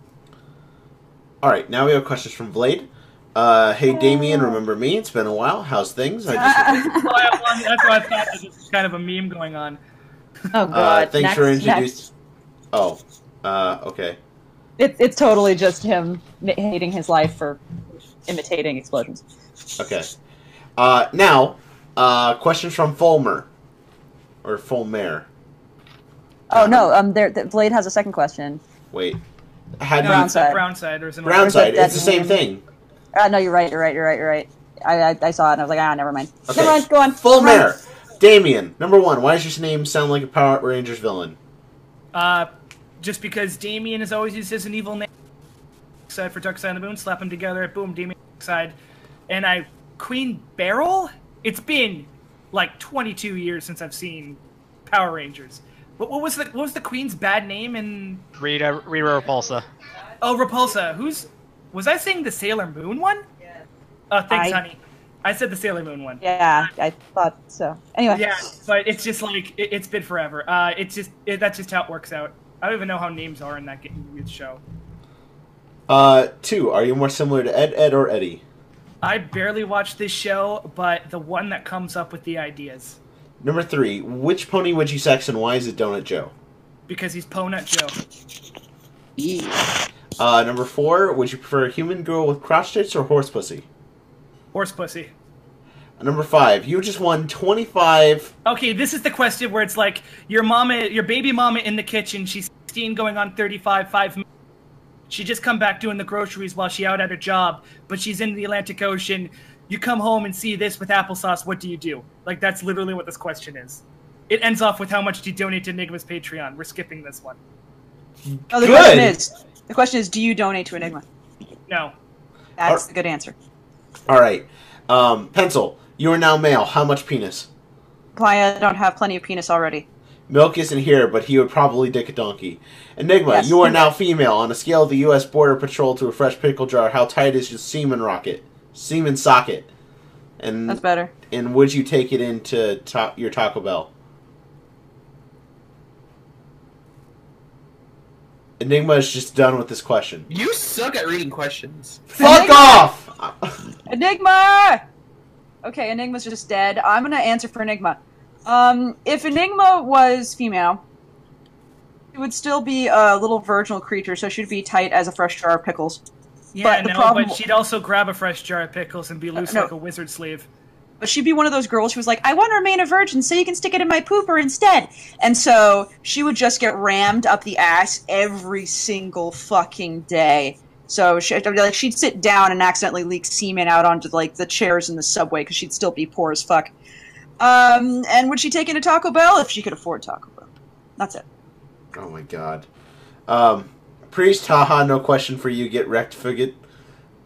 all right, now we have questions from Blade. Uh, hey Damien, remember me? It's been a while. How's things? I just, Well, I- well, That's why I thought that this was kind of a meme going on. Oh uh, god. thanks next, for introducing. Oh, uh, okay. It, it's totally just him hating his life for imitating explosions. Okay. Uh, now, uh, questions from Fulmer. Or Fulmer. Oh no, um, there, the Blade has a second question. Wait. How do you. Brown Brown side. side. Brown side. Brown Or is it side. It's the same thing. Uh, no, you're right. You're right. You're right. You're right. I, I, I saw it and I was like, ah, never mind. Okay. Never mind. Go on. Fulmer. Damien. Number one. Why does your name sound like a Power Rangers villain? Uh, just because Damien is always used as an evil name. Side for Dark Side of the Moon, slap them together, boom, Damien Side. And I, Queen Beryl? It's been like 22 years since I've seen Power Rangers. What, what was the what was the Queen's bad name in? Rita, Rita Repulsa. Oh, Repulsa. Who's was I saying the Sailor Moon one? Oh, thanks, I- honey. I said the Sailor Moon one. Yeah, I thought so. Anyway. Yeah, but it's just like it, it's been forever. Uh, it's just it, that's just how it works out. I don't even know how names are in that g- weird show. Uh, two. Are you more similar to Ed, Ed, or Eddie? I barely watch this show, but the one that comes up with the ideas Number three. Which pony would you sex and why is it Donut Joe? because he's Ponut Joe. Uh, number four. Would you prefer a human girl with crotch tits or horse pussy? Horse pussy. Number five. You just won 25. Okay, this is the question where it's like your mama, your baby mama in the kitchen. She's 16, going on 35, five. She just come back doing the groceries while she out at her job, but she's in the Atlantic Ocean. You come home and see this with applesauce. What do you do? Like that's literally what this question is. It ends off with how much do you donate to Enigma's Patreon. We're skipping this one. Oh, the Good. question is, the question is, do you donate to Enigma? No. That's Are- the good answer. All right. Um, pencil. You are now male. How much penis? Why I don't have plenty of penis already. Milk isn't here, but he would probably dick a donkey. Enigma, Yes. you are now female. On a scale of the U.S. Border Patrol to a fresh pickle jar, how tight is your semen rocket? Semen socket? And That's better. and would you take it into ta- your Taco Bell? Enigma is just done with this question. You suck at reading questions. Fuck Enigma! off! Enigma. Okay, Enigma's just dead. I'm gonna answer for Enigma. Um, if Enigma was female, it would still be a little virginal creature, so she'd be tight as a fresh jar of pickles. Yeah, But no, problem- but she'd also grab a fresh jar of pickles and be loose no. like a wizard sleeve. But she'd be one of those girls who was like, I want to remain a virgin so you can stick it in my pooper instead. And so she would just get rammed up the ass every single fucking day. So she, like she'd sit down and accidentally leak semen out onto like the chairs in the subway because she'd still be poor as fuck. Um, and would she take into Taco Bell if she could afford Taco Bell? That's it. Oh my god. Um, Priest, haha, no question for you. Get wrecked, Fugit.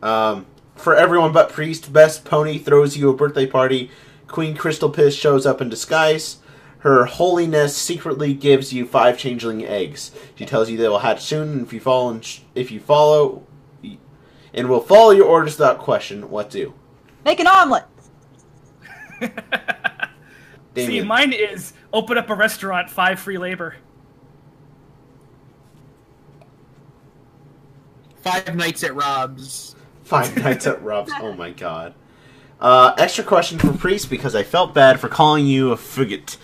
Um, for everyone but Priest, Best Pony throws you a birthday party. Queen Crystal Piss shows up in disguise. Her holiness secretly gives you five changeling eggs. She tells you they will hatch soon, and if you follow, if you follow, and will follow your orders without question, what do? Make an omelet. See, mine is open up a restaurant, five free labor. Five nights at Rob's. Five Nights at Rob's. Oh my god. Uh, extra question for Priest because I felt bad for calling you a fugit.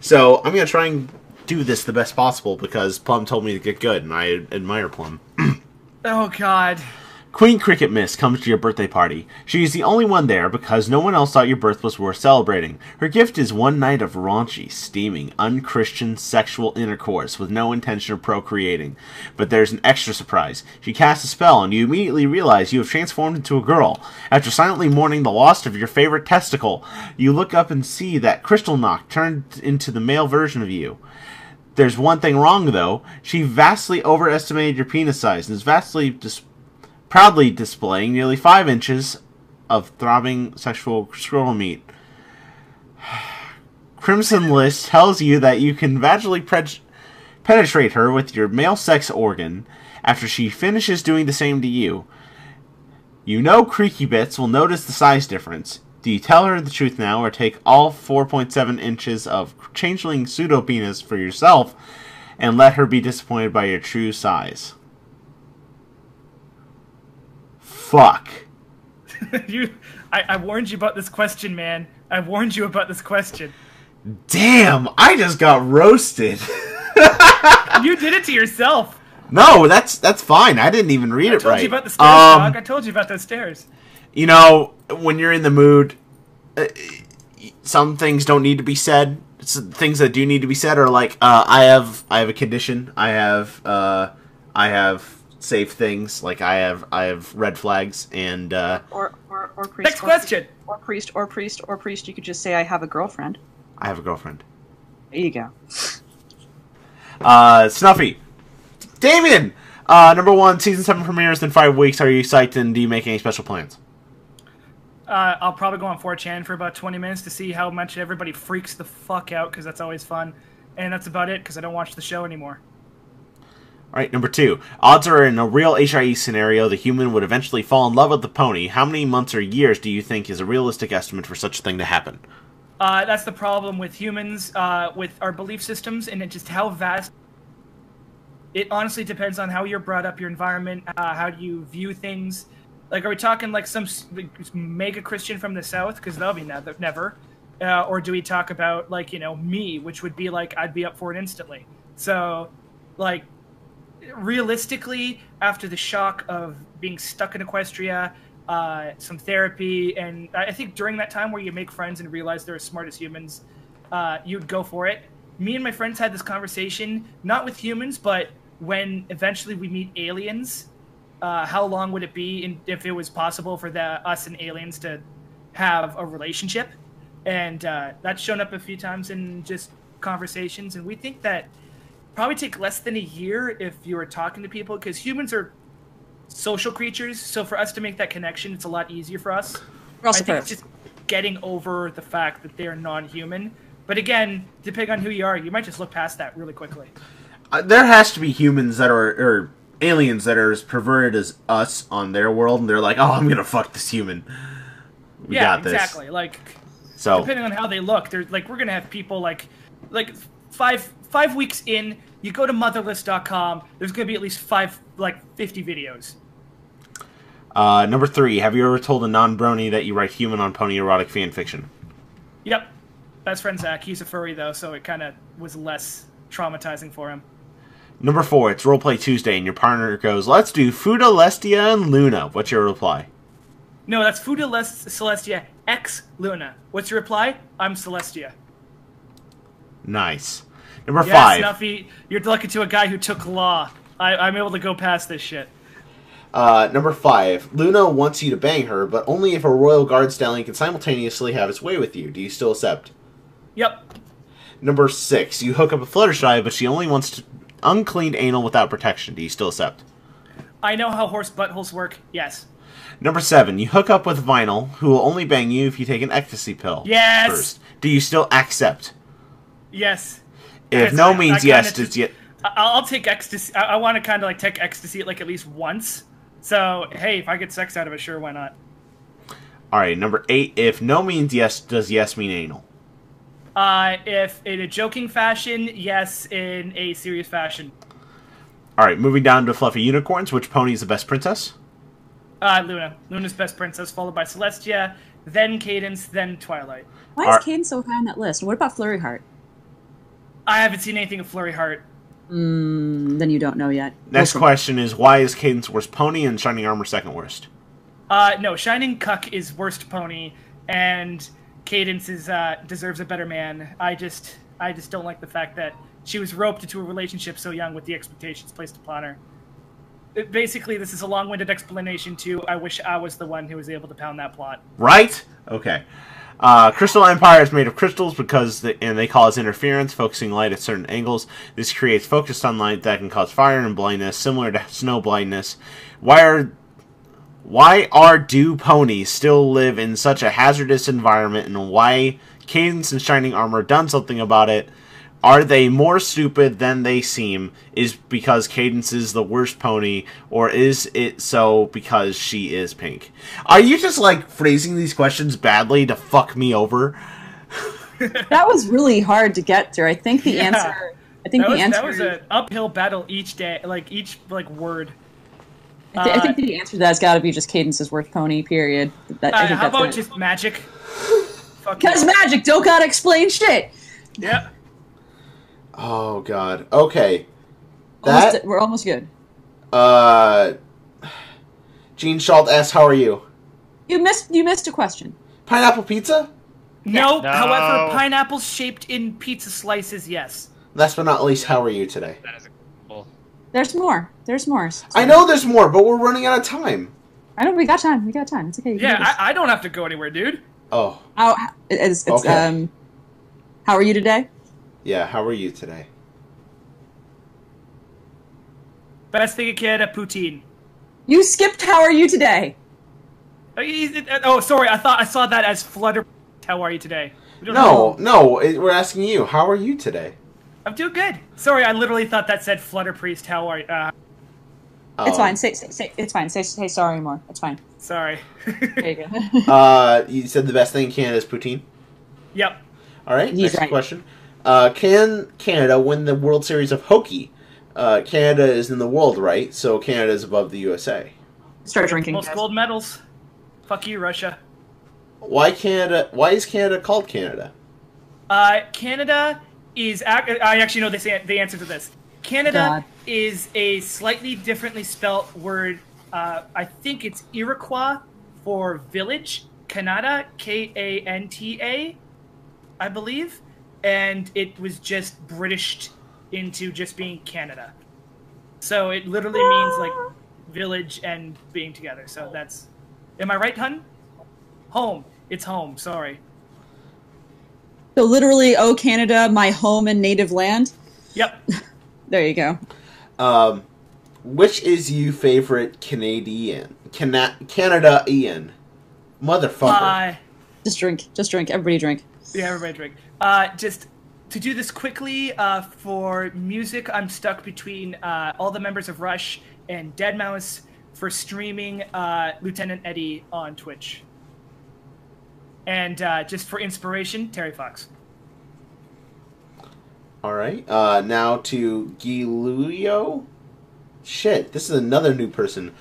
So I'm gonna try and do this the best possible because Plum told me to get good, and I admire Plum. Oh God. Queen Cricket Miss comes to your birthday party. She is the only one there because no one else thought your birth was worth celebrating. Her gift is one night of raunchy, steaming, unchristian sexual intercourse with no intention of procreating. But there's an extra surprise. She casts a spell, and you immediately realize you have transformed into a girl. After silently mourning the loss of your favorite testicle, you look up and see that Crystal Knock turned into the male version of you. There's one thing wrong, though. She vastly overestimated your penis size and is vastly dis- proudly displaying nearly five inches of throbbing sexual squirrel meat. Crimson List tells you that you can vaginally pre- penetrate her with your male sex organ after she finishes doing the same to you. You know Creaky Bits will notice the size difference. Do you tell her the truth now or take all 4.7 inches of changeling pseudo penis for yourself and let her be disappointed by your true size? Fuck. you, I, I warned you about this question, man. I warned you about this question. Damn, I just got roasted. You did it to yourself. no, that's that's fine. I didn't even read I it right. I told you about the stairs, Um, dog. I told you about those stairs. you know, when you're in the mood, uh, some things don't need to be said. S things that do need to be said are like, uh, I have, I have a condition. I have, uh, I have safe things. Like I have, I have red flags, and uh, Or, or, or priest. Next or- question. Or priest, or priest, or priest. You could just say, I have a girlfriend. I have a girlfriend. There you go. Uh, Snuffy, Damien. Uh, number one, season seven premieres in five weeks. Are you psyched, and do you make any special plans? Uh, I'll probably go on 4chan for about 20 minutes to see how much everybody freaks the fuck out because that's always fun. And that's about it because I don't watch the show anymore. All right, number two. Odds are in a real HIE scenario, the human would eventually fall in love with the pony. How many months or years do you think is a realistic estimate for such a thing to happen? Uh, that's the problem with humans, uh, with our belief systems, and just how vast. It honestly depends on how you're brought up, your environment, uh, how do you view things. Like, are we talking like some like, mega Christian from the south? Because that'll be never. never. Uh, or do we talk about like you know me, which would be like I'd be up for it instantly. So, like, realistically, after the shock of being stuck in Equestria, uh, some therapy, and I think during that time where you make friends and realize they're as smart as humans, uh, you'd go for it. Me and my friends had this conversation, not with humans, but when eventually we meet aliens. Uh, how long would it be in, if it was possible for the, us and aliens to have a relationship? And uh, that's shown up a few times in just conversations, and we think that probably take less than a year if you were talking to people because humans are social creatures. So for us to make that connection, it's a lot easier for us. We're also I think it's just getting over the fact that they're non-human. But again, depending on who you are, you might just look past that really quickly. Uh, there has to be humans that are, or aliens that are as perverted as us on their world, and they're like, oh, I'm gonna fuck this human. We yeah, got this. exactly. Like So, depending on how they look, they're like we're gonna have people like like five five weeks in. You go to motherless.com. There's gonna be at least five like 50 videos. uh, number three. Have you ever told a non-brony that you write human on pony erotic fan fiction? Yep. Best friend Zach. He's a furry though, so it kind of was less traumatizing for him. Number four. It's Roleplay Tuesday, and your partner goes, "Let's do Fuda, Lestia, and Luna." What's your reply? No, that's Fuda Les- Celestia X Luna. What's your reply? I'm Celestia. Nice. Number Yeah, five. Snuffy, you're lucky to a guy who took law. I, I'm able to go past this shit. Uh, number five. Luna wants you to bang her, but only if a royal guard stallion can simultaneously have its way with you. Do you still accept? Yep. Number six. You hook up a Fluttershy, but she only wants to uncleaned anal without protection. Do you still accept? I know how horse buttholes work. Yes. Number seven. You hook up with Vinyl, who will only bang you if you take an ecstasy pill. Yes! First. Do you still accept? Yes. If no I- I means kinda yes, just- does yet. I- I'll take ecstasy. I, I want to kind of like take ecstasy like at least once. So hey, if I get sex out of it, sure, why not? All right. Number eight. If no means yes, does yes mean anal? Uh, if in a joking fashion, yes. In a serious fashion, All right. Moving down to fluffy unicorns. Which pony is the best princess? uh, Luna. Luna's best princess, followed by Celestia, then Cadence, then Twilight. Why Are- is Caden so high on that list? What about Flurry Heart? I haven't seen anything of Flurry Heart. Mm, then you don't know yet. Next Listen. question is why is Cadence worst pony and Shining Armor second worst? Uh, no, Shining Cuck is worst pony, and Cadence is uh, deserves a better man. I just, I just don't like the fact that she was roped into a relationship so young with the expectations placed upon her. It- basically, this is a long-winded explanation to I wish I was the one who was able to pound that plot. Right? Okay. Uh, Crystal Empire is made of crystals because the, and they cause interference, focusing light at certain angles. This creates focused sunlight that can cause fire and blindness, similar to snow blindness. Why are why are do ponies still live in such a hazardous environment, and why Cadence and Shining Armor done something about it? Are they more stupid than they seem? Is because Cadence is the worst pony, or is it so because she is pink? Are you just like phrasing these questions badly to fuck me over? That was really hard to get through. I think the Yeah. answer. I think That the was, answer. that was an uphill battle each day, like each like word. I, thi- I Uh, think the answer to that's got to be just Cadence's worth pony. Period. That, I Uh, think how that's about it. just magic? Fuck Because magic don't gotta explain shit. Yeah. Oh God. Okay. Almost- That we're almost good. uh, Gene Schalt asks, "How are you?" You missed. You missed a question. Pineapple pizza. No, No. however, pineapples shaped in pizza slices, yes. Last but not least, how are you today? That is cool. There's more. There's more. I know there's more, but we're running out of time. I know. We got time. We got time. It's okay. You can do Yeah. I, I don't have to go anywhere, dude. Oh, How, it's, it's, Okay. um, how are you today? Yeah. How are you today? Best thing a kid at poutine. You skipped. How are you today? Oh, he's- uh, Oh, sorry. I thought I saw that as Flutter. How are you today? No, know. no. it- We're asking you. How are you today? I'm doing good. Sorry, I literally thought that said Flutter Priest. How are you? Uh, It's Oh. fine. Say, say, say, it's fine. Say, say sorry more. It's fine. sorry. There you go. Uh, you said the best thing in Canada is poutine. yep. All right. He's next right. question. Uh, can Canada win the World Series of Hockey? Uh, Canada is in the world, right? So Canada is above the USA. Start drinking. Most gold medals. Fuck you, Russia. Why Canada? Why is Canada called Canada? Uh, Canada is. ac- I actually know this, an- the answer to this. Canada God. is a slightly differently spelt word. Uh, I think it's Iroquois for village. Canada, K A N T A, I believe. And it was just Britished into just being Canada. So it literally means like village and being together. So that's. Am I right, hun? Home. It's home. Sorry. So literally, oh Canada, my home and native land. Yep. There you go. Um, which is your favorite Canadian? Cana- Canada Ian, motherfucker. Uh, Just drink. Just drink. Everybody drink. Yeah, everybody drink. Uh, just to do this quickly, uh, for music, I'm stuck between uh, all the members of Rush and Deadmau5 for streaming uh, Lieutenant Eddie on Twitch. And uh, just for inspiration, Terry Fox. All right. Uh, now to Giulio. Shit, this is another new person.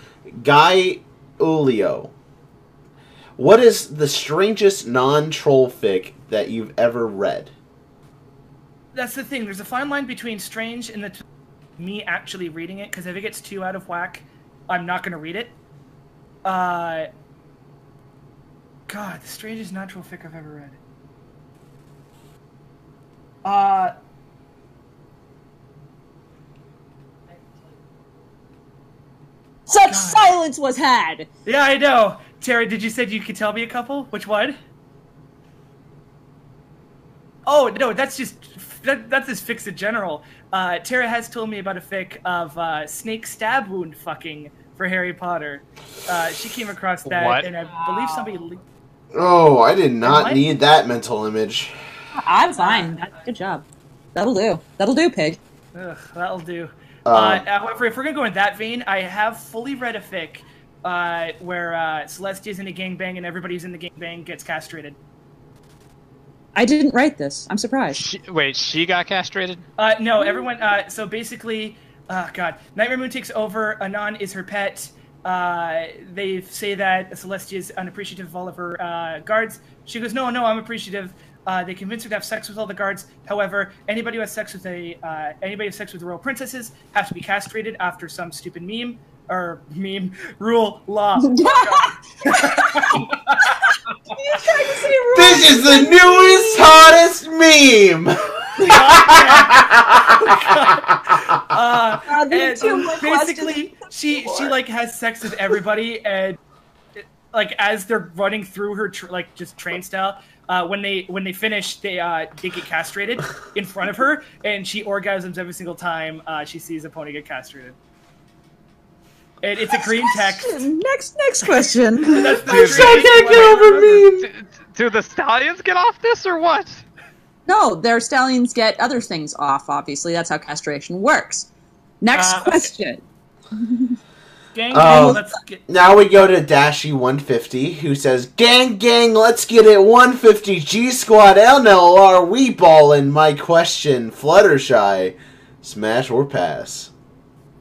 Guy Ulio. What is the strangest non-troll fic that you've ever read? That's the thing. There's a fine line between strange and the t- me actually reading it because if it gets too out of whack, I'm not gonna read it. Uh, God, the strangest natural fic I've ever read. Uh, Such God. silence was had. yeah, I know. Terry, did you say you could tell me a couple? Which one? Oh no, that's just that, that's just fics in general. Uh, Tara has told me about a fic of uh, snake stab wound fucking for Harry Potter. Uh, she came across that, What? and I believe somebody. Le- Oh, I did not What? need that mental image. I'm fine. Good job. That'll do. That'll do, pig. Ugh, that'll do. Uh, Uh, however, if we're gonna go in that vein, I have fully read a fic uh, where uh, Celestia's in a gangbang and everybody's in the gangbang gets castrated. I didn't write this. I'm surprised. She, wait, she got castrated? Uh, no, everyone. Uh, so basically, uh, God, Nightmare Moon takes over. Anon is her pet. Uh, they say that Celestia is unappreciative of all of her uh, guards. She goes, "No, no, I'm appreciative." Uh, they convince her to have sex with all the guards. However, anybody who has sex with a uh, anybody who has sex with the royal princesses has to be castrated after some stupid meme or meme rule law. This is the newest, hottest meme. Uh, Uh, and basically she she like has sex with everybody and like as they're running through her tr- like just train style uh, when they when they finish they uh, they get castrated in front of her and she orgasms every single time uh, she sees a pony get castrated and it's a green text Next, next question. That's the Dude, strangest I can't get over remember. meme. D- do the stallions get off this or what? no, their stallions get other things off. Obviously, that's how castration works. Next Uh, okay. question. gang Oh. let's get Now we go to Dashy150, who says, Gang, gang, let's get it 150 G Squad LNLR, we ballin'. My question, Fluttershy, smash or pass?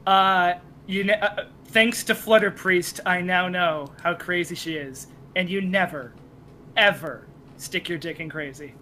uh You ne- uh, thanks to Flutter Priest, I now know how crazy she is, and you never, ever stick your dick in crazy.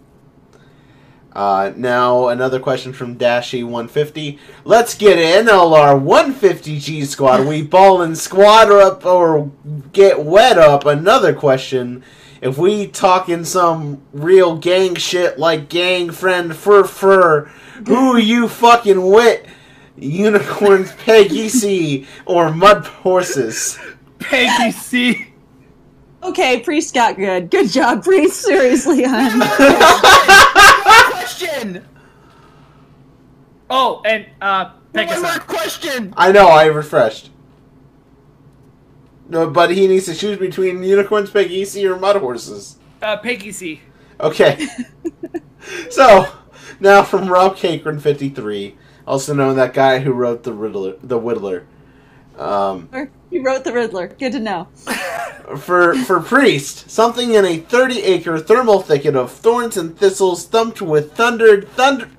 Uh, now another question from Dashy150. Let's get in LR 150G squad. We ball and squad up or get wet up. Another question. If we talking some real gang shit like gang friend fur fur, who you fucking wit? Unicorns, pegasi, or mud horses? pegasi. Okay, Priest got good. Good job, Priest. Seriously, hon. question. Oh, and uh, One more question. I know, I refreshed. No, but he needs to choose between unicorns, pegasi, or mud horses. Uh, pegasi. Okay. so, now from Rob Cakeran 53, also known that guy who wrote the Riddler, the Whittler. Um, you wrote the Riddler. Good to know. for for Priest, something in a 30-acre thermal thicket of thorns and thistles thumped with thundered thunder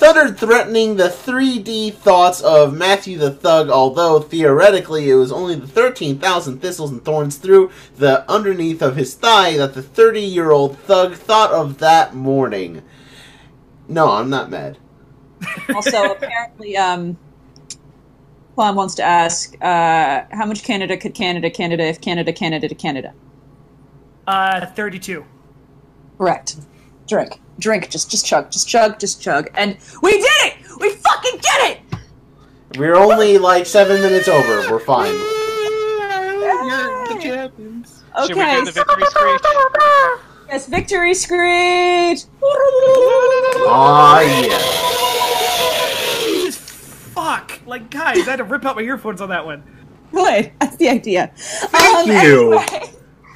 thundered threatening the 3D thoughts of Matthew the Thug, although theoretically it was only the 13,000 thistles and thorns through the underneath of his thigh that the 30-year-old thug thought of that morning. No, I'm not mad. Also, apparently, um, Plum wants to ask, uh, how much Canada could Canada Canada if Canada Canada to Canada? Uh, 32. Correct. Drink, drink, just just chug, just chug, just chug, and we did it! We fucking did it! We're only like seven minutes over. We're fine. You're champions. Should we Okay, do the victory screech? yes, victory screech. Ah, yeah. Jesus fuck! Like, guys, I had to rip out my earphones on that one. Good, that's the idea. Thank Um, you. anyway.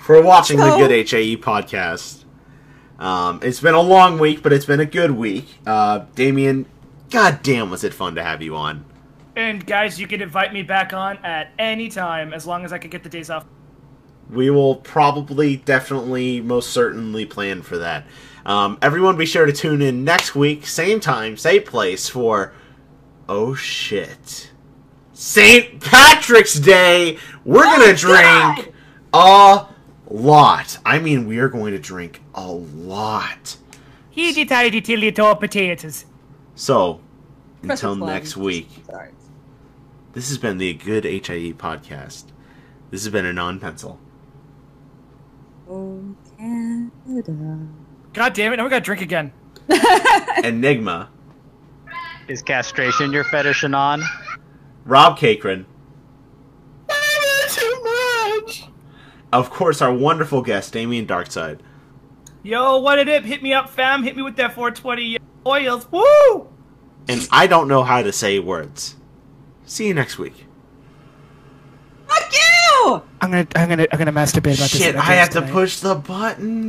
for watching So- the Good HAE podcast. Um, it's been a long week, but it's been a good week. Uh, Damien, goddamn, was it fun to have you on. And guys, you can invite me back on at any time as long as I can get the days off. We will probably, definitely, most certainly plan for that. Um, everyone, be sure to tune in next week, same time, same place for Oh shit. St. Patrick's Day! We're gonna Oh, drink a lot. I mean, we are going to drink a lot. Heedy tidy tilly to potatoes. So, until next week, this has been the Good HIE podcast. This has been Anon Pencil. Oh, Canada. God damn it, now we gotta drink again. Enigma, Is castration your fetish, Anon? Rob Cakeran, Too much. of course, our wonderful guest, Damien Darkside. Yo, what it up? Hit me up, fam. Hit me with that 420 oils. Woo! And I don't know how to say words. See you next week. Fuck you! I'm gonna, I'm gonna, I'm gonna masturbate about Shit, I have to push the button.